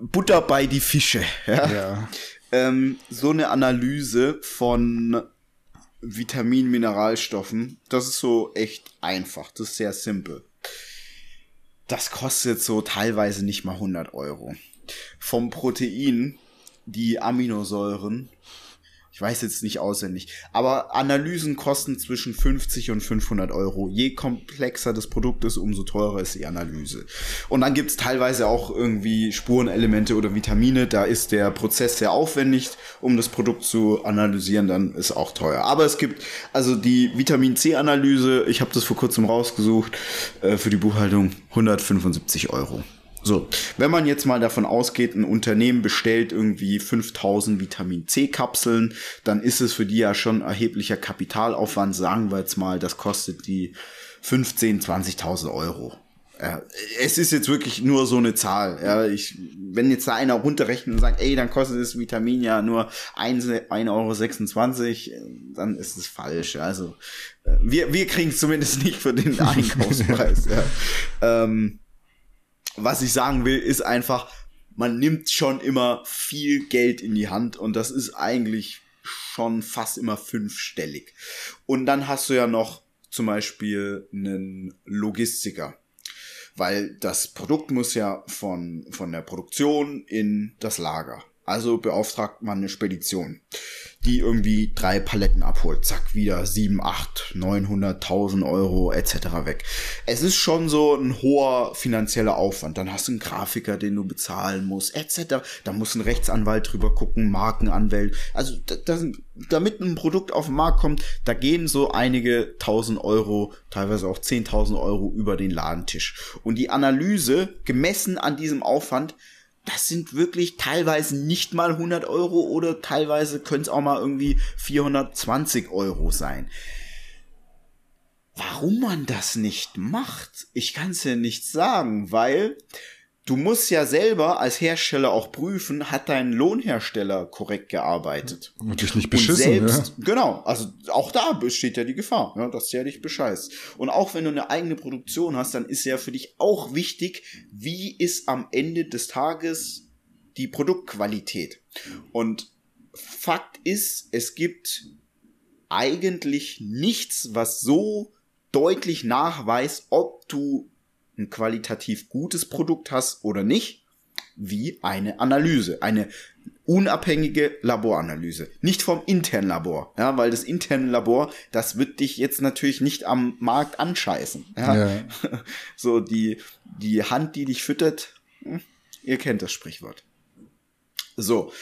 Butter bei die Fische. Ja. ja. Ähm, so eine Analyse von Vitamin, Mineralstoffen. Das ist so echt einfach. Das ist sehr simpel. Das kostet so teilweise nicht mal 100 Euro. Vom Protein, die Aminosäuren, ich weiß jetzt nicht auswendig. Aber Analysen kosten zwischen 50 und 500 Euro. Je komplexer das Produkt ist, umso teurer ist die Analyse. Und dann gibt's teilweise auch irgendwie Spurenelemente oder Vitamine. Da ist der Prozess sehr aufwendig, um das Produkt zu analysieren. Dann ist auch teuer. Aber es gibt also die Vitamin C-Analyse. Ich habe das vor kurzem rausgesucht äh, für die Buchhaltung. 175 Euro. So, wenn man jetzt mal davon ausgeht, ein Unternehmen bestellt irgendwie 5000 Vitamin C Kapseln, dann ist es für die ja schon erheblicher Kapitalaufwand. Sagen wir jetzt mal, das kostet die 15, 20.000 Euro. Ja, es ist jetzt wirklich nur so eine Zahl. Ja, ich, wenn jetzt da einer runterrechnet und sagt, ey, dann kostet das Vitamin ja nur 1,26 Euro, dann ist es falsch. Also äh, wir, wir kriegen es zumindest nicht für den Einkaufspreis. ja. Ähm, was ich sagen will, ist einfach, man nimmt schon immer viel Geld in die Hand und das ist eigentlich schon fast immer fünfstellig. Und dann hast du ja noch zum Beispiel einen Logistiker. weil das Produkt muss ja von, von der Produktion in das Lager. Also beauftragt man eine Spedition, die irgendwie drei Paletten abholt. Zack, wieder sieben, acht, neunhunderttausend Euro etc. weg. Es ist schon so ein hoher finanzieller Aufwand. Dann hast du einen Grafiker, den du bezahlen musst etc. Da muss ein Rechtsanwalt drüber gucken, Markenanwält. Also das, damit ein Produkt auf den Markt kommt, da gehen so einige tausend Euro, teilweise auch zehntausend Euro über den Ladentisch. Und die Analyse, gemessen an diesem Aufwand, das sind wirklich teilweise nicht mal 100 Euro oder teilweise können es auch mal irgendwie 420 Euro sein. Warum man das nicht macht, ich kann es ja nicht sagen, weil du musst ja selber als Hersteller auch prüfen, hat dein Lohnhersteller korrekt gearbeitet. Und dich nicht beschissen, Und selbst, ja. Genau, also auch da besteht ja die Gefahr, ja, dass der dich bescheißt. Und auch wenn du eine eigene Produktion hast, dann ist ja für dich auch wichtig, wie ist am Ende des Tages die Produktqualität. Und Fakt ist, es gibt eigentlich nichts, was so deutlich nachweist, ob du ein qualitativ gutes Produkt hast oder nicht, wie eine Analyse, eine unabhängige Laboranalyse, nicht vom internen Labor, ja, weil das interne Labor, das wird dich jetzt natürlich nicht am Markt anscheißen, ja. ja. So die die Hand, die dich füttert, hm, ihr kennt das Sprichwort. So.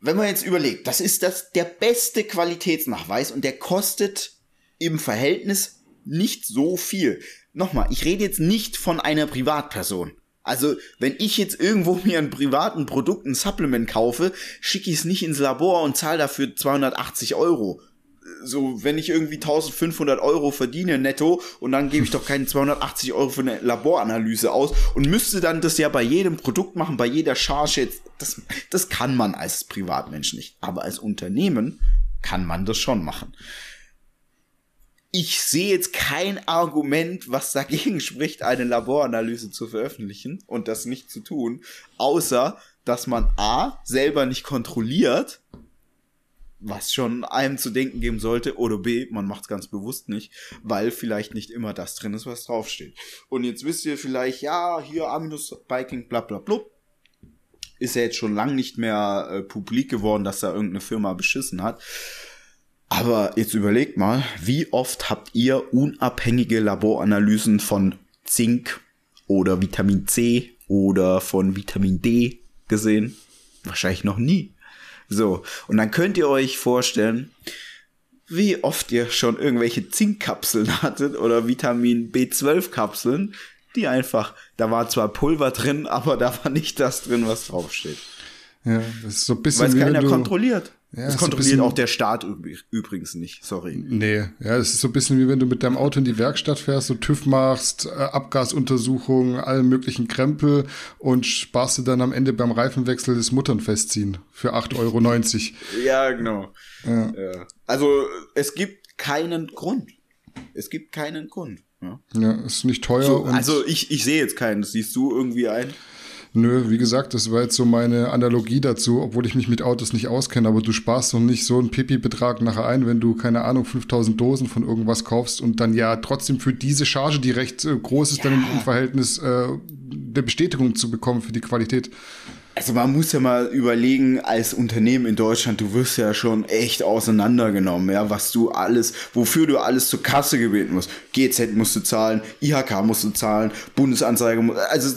Wenn man jetzt überlegt, das ist das der beste Qualitätsnachweis und der kostet im Verhältnis nicht so viel nochmal, ich rede jetzt nicht von einer Privatperson. Also, wenn ich jetzt irgendwo mir ein privaten Produkt, ein Supplement kaufe, schicke ich es nicht ins Labor und zahle dafür 280 Euro. So, wenn ich irgendwie 1500 Euro verdiene netto und dann gebe ich doch keine 280 Euro für eine Laboranalyse aus und müsste dann das ja bei jedem Produkt machen, bei jeder Charge jetzt. Das, das kann man als Privatmensch nicht. Aber als Unternehmen kann man das schon machen ich sehe jetzt kein Argument, was dagegen spricht, eine Laboranalyse zu veröffentlichen und das nicht zu tun, außer dass man A selber nicht kontrolliert, was schon einem zu denken geben sollte, oder B, man macht es ganz bewusst nicht, weil vielleicht nicht immer das drin ist, was draufsteht. Und jetzt wisst ihr vielleicht, ja, hier Aminus Biking, bla bla bla. Ist ja jetzt schon lang nicht mehr äh, publik geworden, dass da irgendeine Firma beschissen hat. Aber jetzt überlegt mal, wie oft habt ihr unabhängige Laboranalysen von Zink oder Vitamin C oder von Vitamin D gesehen? Wahrscheinlich noch nie. So, und dann könnt ihr euch vorstellen, wie oft ihr schon irgendwelche Zinkkapseln hattet oder Vitamin B12-Kapseln, die einfach, da war zwar Pulver drin, aber da war nicht das drin, was draufsteht. Ja, das ist so ein bisschen. Weil es keiner kontrolliert. Ja, das kontrolliert auch der Staat übrigens nicht, sorry. Nee, ja, es ist so ein bisschen wie wenn du mit deinem Auto in die Werkstatt fährst, so TÜV machst, äh, Abgasuntersuchungen, allen möglichen Krempel und sparst du dann am Ende beim Reifenwechsel das Muttern festziehen für 8,90 Euro. ja, genau. Ja. ja. Also es gibt keinen Grund. Es gibt keinen Grund. Ja, ja ist nicht teuer. So, also ich, ich sehe jetzt keinen. Das siehst du irgendwie ein? Nö, wie gesagt, das war jetzt so meine Analogie dazu, obwohl ich mich mit Autos nicht auskenne, aber du sparst doch nicht so einen Pipi-Betrag nachher ein, wenn du, keine Ahnung, 5000 Dosen von irgendwas kaufst und dann ja trotzdem für diese Charge, die recht äh, groß ist, ja. dann im Verhältnis äh, der Bestätigung zu bekommen für die Qualität. Also man muss ja mal überlegen, als Unternehmen in Deutschland, du wirst ja schon echt auseinandergenommen, ja, was du alles, wofür du alles zur Kasse gebeten musst. GZ musst du zahlen, IHK musst du zahlen, Bundesanzeiger, also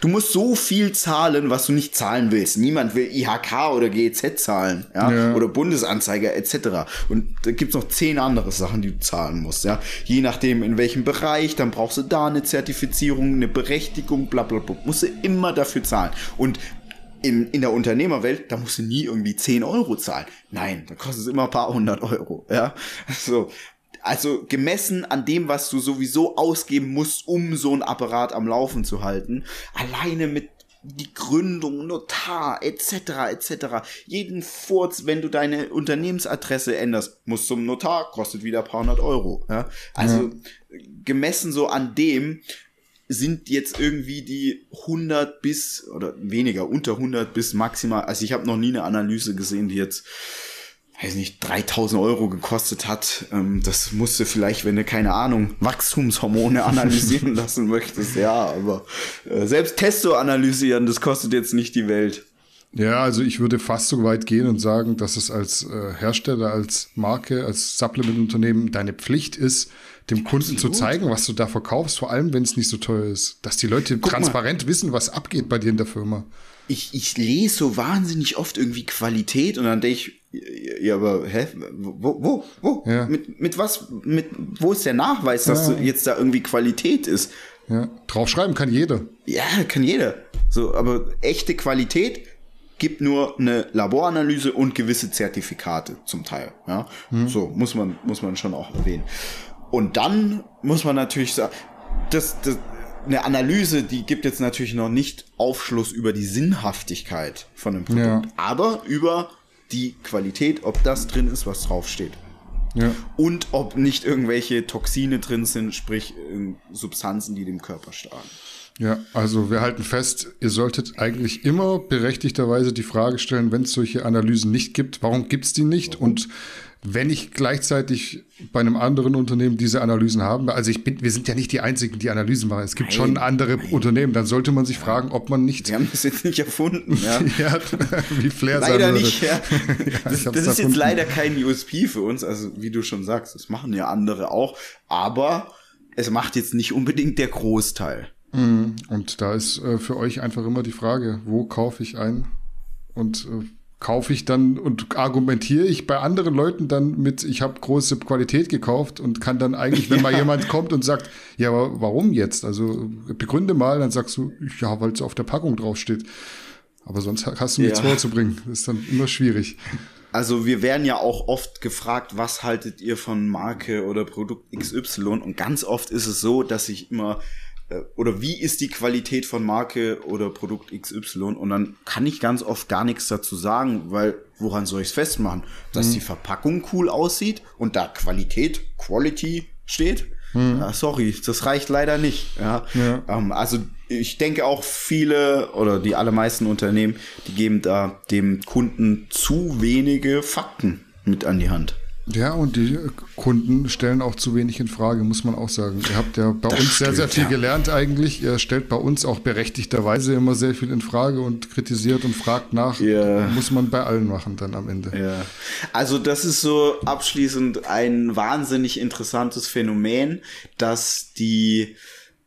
du musst so viel zahlen, was du nicht zahlen willst. Niemand will IHK oder GZ zahlen, ja, ja. oder Bundesanzeiger etc. Und da gibt's noch zehn andere Sachen, die du zahlen musst, ja. Je nachdem in welchem Bereich, dann brauchst du da eine Zertifizierung, eine Berechtigung, bla bla bla. Musst du immer dafür zahlen. Und in, in der Unternehmerwelt, da musst du nie irgendwie 10 Euro zahlen. Nein, da kostet es immer ein paar hundert Euro. Ja, so. Also gemessen an dem, was du sowieso ausgeben musst, um so ein Apparat am Laufen zu halten, alleine mit die Gründung, Notar, etc., etc. Jeden Furz, wenn du deine Unternehmensadresse änderst, musst zum Notar, kostet wieder ein paar hundert Euro. Ja? Also ja. gemessen so an dem, sind jetzt irgendwie die 100 bis oder weniger unter 100 bis maximal. Also ich habe noch nie eine Analyse gesehen, die jetzt weiß nicht, 3000 Euro gekostet hat. Ähm, das musste vielleicht, wenn du keine Ahnung, Wachstumshormone analysieren lassen möchtest, ja, aber äh, selbst Testo analysieren, das kostet jetzt nicht die Welt. Ja, also ich würde fast so weit gehen und sagen, dass es als äh, Hersteller, als Marke, als Supplement-Unternehmen deine Pflicht ist, dem Kunden Absolut. zu zeigen, was du da verkaufst, vor allem wenn es nicht so teuer ist. Dass die Leute Guck transparent mal. wissen, was abgeht bei dir in der Firma. Ich, ich lese so wahnsinnig oft irgendwie Qualität und dann denke ich, ja, aber hä? Wo, wo, wo? Ja. Mit, mit was? Mit, wo ist der Nachweis, dass ja. jetzt da irgendwie Qualität ist? Ja. Draufschreiben kann jeder. Ja, kann jeder. So, aber echte Qualität gibt nur eine Laboranalyse und gewisse Zertifikate zum Teil. Ja, mhm. so muss man muss man schon auch erwähnen. Und dann muss man natürlich sagen, das, das eine Analyse, die gibt jetzt natürlich noch nicht Aufschluss über die Sinnhaftigkeit von einem Produkt, ja. aber über die Qualität, ob das drin ist, was draufsteht. Ja. Und ob nicht irgendwelche Toxine drin sind, sprich äh, Substanzen, die dem Körper schaden. Ja, also wir halten fest, ihr solltet eigentlich immer berechtigterweise die Frage stellen, wenn es solche Analysen nicht gibt, warum gibt es die nicht? Und wenn ich gleichzeitig bei einem anderen Unternehmen diese Analysen haben, also ich bin, wir sind ja nicht die einzigen, die Analysen machen. Es gibt nein, schon andere nein. Unternehmen, dann sollte man sich fragen, ob man nicht. Wir haben das jetzt nicht erfunden, ja. ja wie Flair Leider nicht, ja. ja das, das ist jetzt leider kein USP für uns, also wie du schon sagst, das machen ja andere auch, aber es macht jetzt nicht unbedingt der Großteil. Mhm. Und da ist äh, für euch einfach immer die Frage, wo kaufe ich ein und äh, kaufe ich dann und argumentiere ich bei anderen Leuten dann mit, ich habe große Qualität gekauft und kann dann eigentlich, wenn ja. mal jemand kommt und sagt, ja, aber warum jetzt? Also begründe mal, dann sagst du, ja, weil es auf der Packung draufsteht. Aber sonst hast du nichts ja. vorzubringen. Das ist dann immer schwierig. Also wir werden ja auch oft gefragt, was haltet ihr von Marke oder Produkt XY? Und ganz oft ist es so, dass ich immer oder wie ist die Qualität von Marke oder Produkt XY und dann kann ich ganz oft gar nichts dazu sagen, weil woran soll ich es festmachen? Dass mhm. die Verpackung cool aussieht und da Qualität, Quality steht? Mhm. Ja, sorry, das reicht leider nicht. Ja. ja. Ähm, also ich denke auch viele oder die allermeisten Unternehmen, die geben da dem Kunden zu wenige Fakten mit an die Hand. Ja, und die Kunden stellen auch zu wenig in Frage, muss man auch sagen. Ihr habt ja bei das uns stimmt, sehr, sehr viel ja. gelernt eigentlich. Ihr stellt bei uns auch berechtigterweise immer sehr viel in Frage und kritisiert und fragt nach. Ja. Muss man bei allen machen dann am Ende. Ja. Also das ist so abschließend ein wahnsinnig interessantes Phänomen, dass die,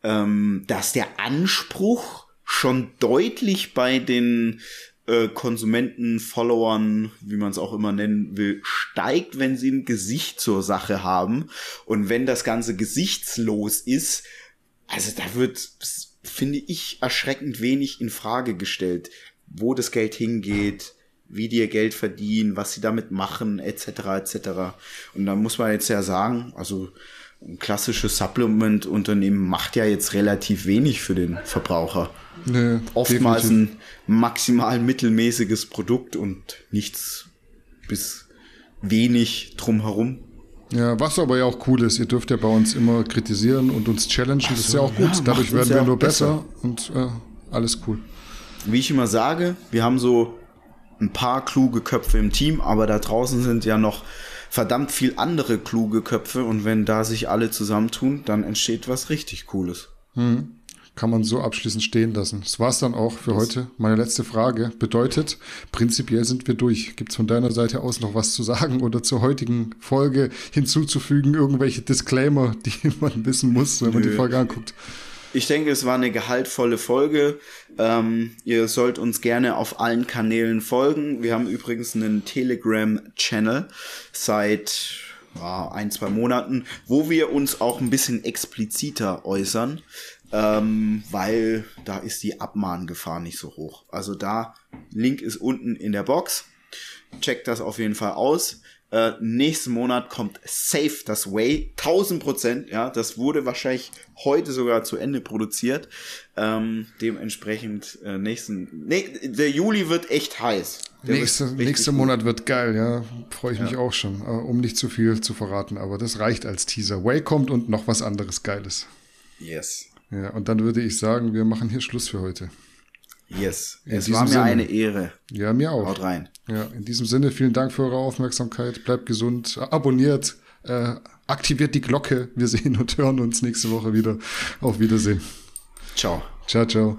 ähm, dass der Anspruch schon deutlich bei den äh, Konsumenten, Followern, wie man es auch immer nennen will, steigt, wenn sie ein Gesicht zur Sache haben. Und wenn das Ganze gesichtslos ist, also da wird, finde ich, erschreckend wenig in Frage gestellt, wo das Geld hingeht, wie die ihr Geld verdienen, was sie damit machen, etc. etc. Und da muss man jetzt ja sagen, also ein klassisches Supplement-Unternehmen macht ja jetzt relativ wenig für den Verbraucher. Nee, Oftmals definitiv. ein maximal mittelmäßiges Produkt und nichts bis wenig drumherum. Ja, was aber ja auch cool ist, ihr dürft ja bei uns immer kritisieren und uns challengen, so, das ist ja auch gut. Ja, Dadurch werden wir nur besser, besser. und äh, alles cool. Wie ich immer sage, wir haben so ein paar kluge Köpfe im Team, aber da draußen sind ja noch verdammt viel andere kluge Köpfe und wenn da sich alle zusammentun, dann entsteht was richtig Cooles. Hm. Kann man so abschließend stehen lassen. Das war's dann auch für das heute. Meine letzte Frage bedeutet, prinzipiell sind wir durch. Gibt's von deiner Seite aus noch was zu sagen oder zur heutigen Folge hinzuzufügen? Irgendwelche Disclaimer, die man wissen muss, wenn man Nö. die Folge anguckt? Ich denke, es war eine gehaltvolle Folge. Ähm, ihr sollt uns gerne auf allen Kanälen folgen. Wir haben übrigens einen Telegram-Channel seit ja, ein, zwei Monaten, wo wir uns auch ein bisschen expliziter äußern, ähm, weil da ist die Abmahngefahr nicht so hoch. Also da, Link ist unten in der Box. Checkt das auf jeden Fall aus. Äh, nächsten Monat kommt Safe das Way, 1000 Prozent, ja, das wurde wahrscheinlich heute sogar zu Ende produziert. Ähm, dementsprechend äh, nächsten, nee, der Juli wird echt heiß. nächste, nächster Monat wird geil, ja, freue ich ja. mich auch schon, äh, um nicht zu viel zu verraten, aber das reicht als Teaser. Way kommt und noch was anderes Geiles. Yes. Ja, und dann würde ich sagen, wir machen hier Schluss für heute. Yes. In es war mir Sinne. eine Ehre. Ja, mir auch. Haut rein. Ja, in diesem Sinne, vielen Dank für eure Aufmerksamkeit. Bleibt gesund, abonniert, äh, aktiviert die Glocke. Wir sehen und hören uns nächste Woche wieder. Auf Wiedersehen. Ciao. Ciao, ciao.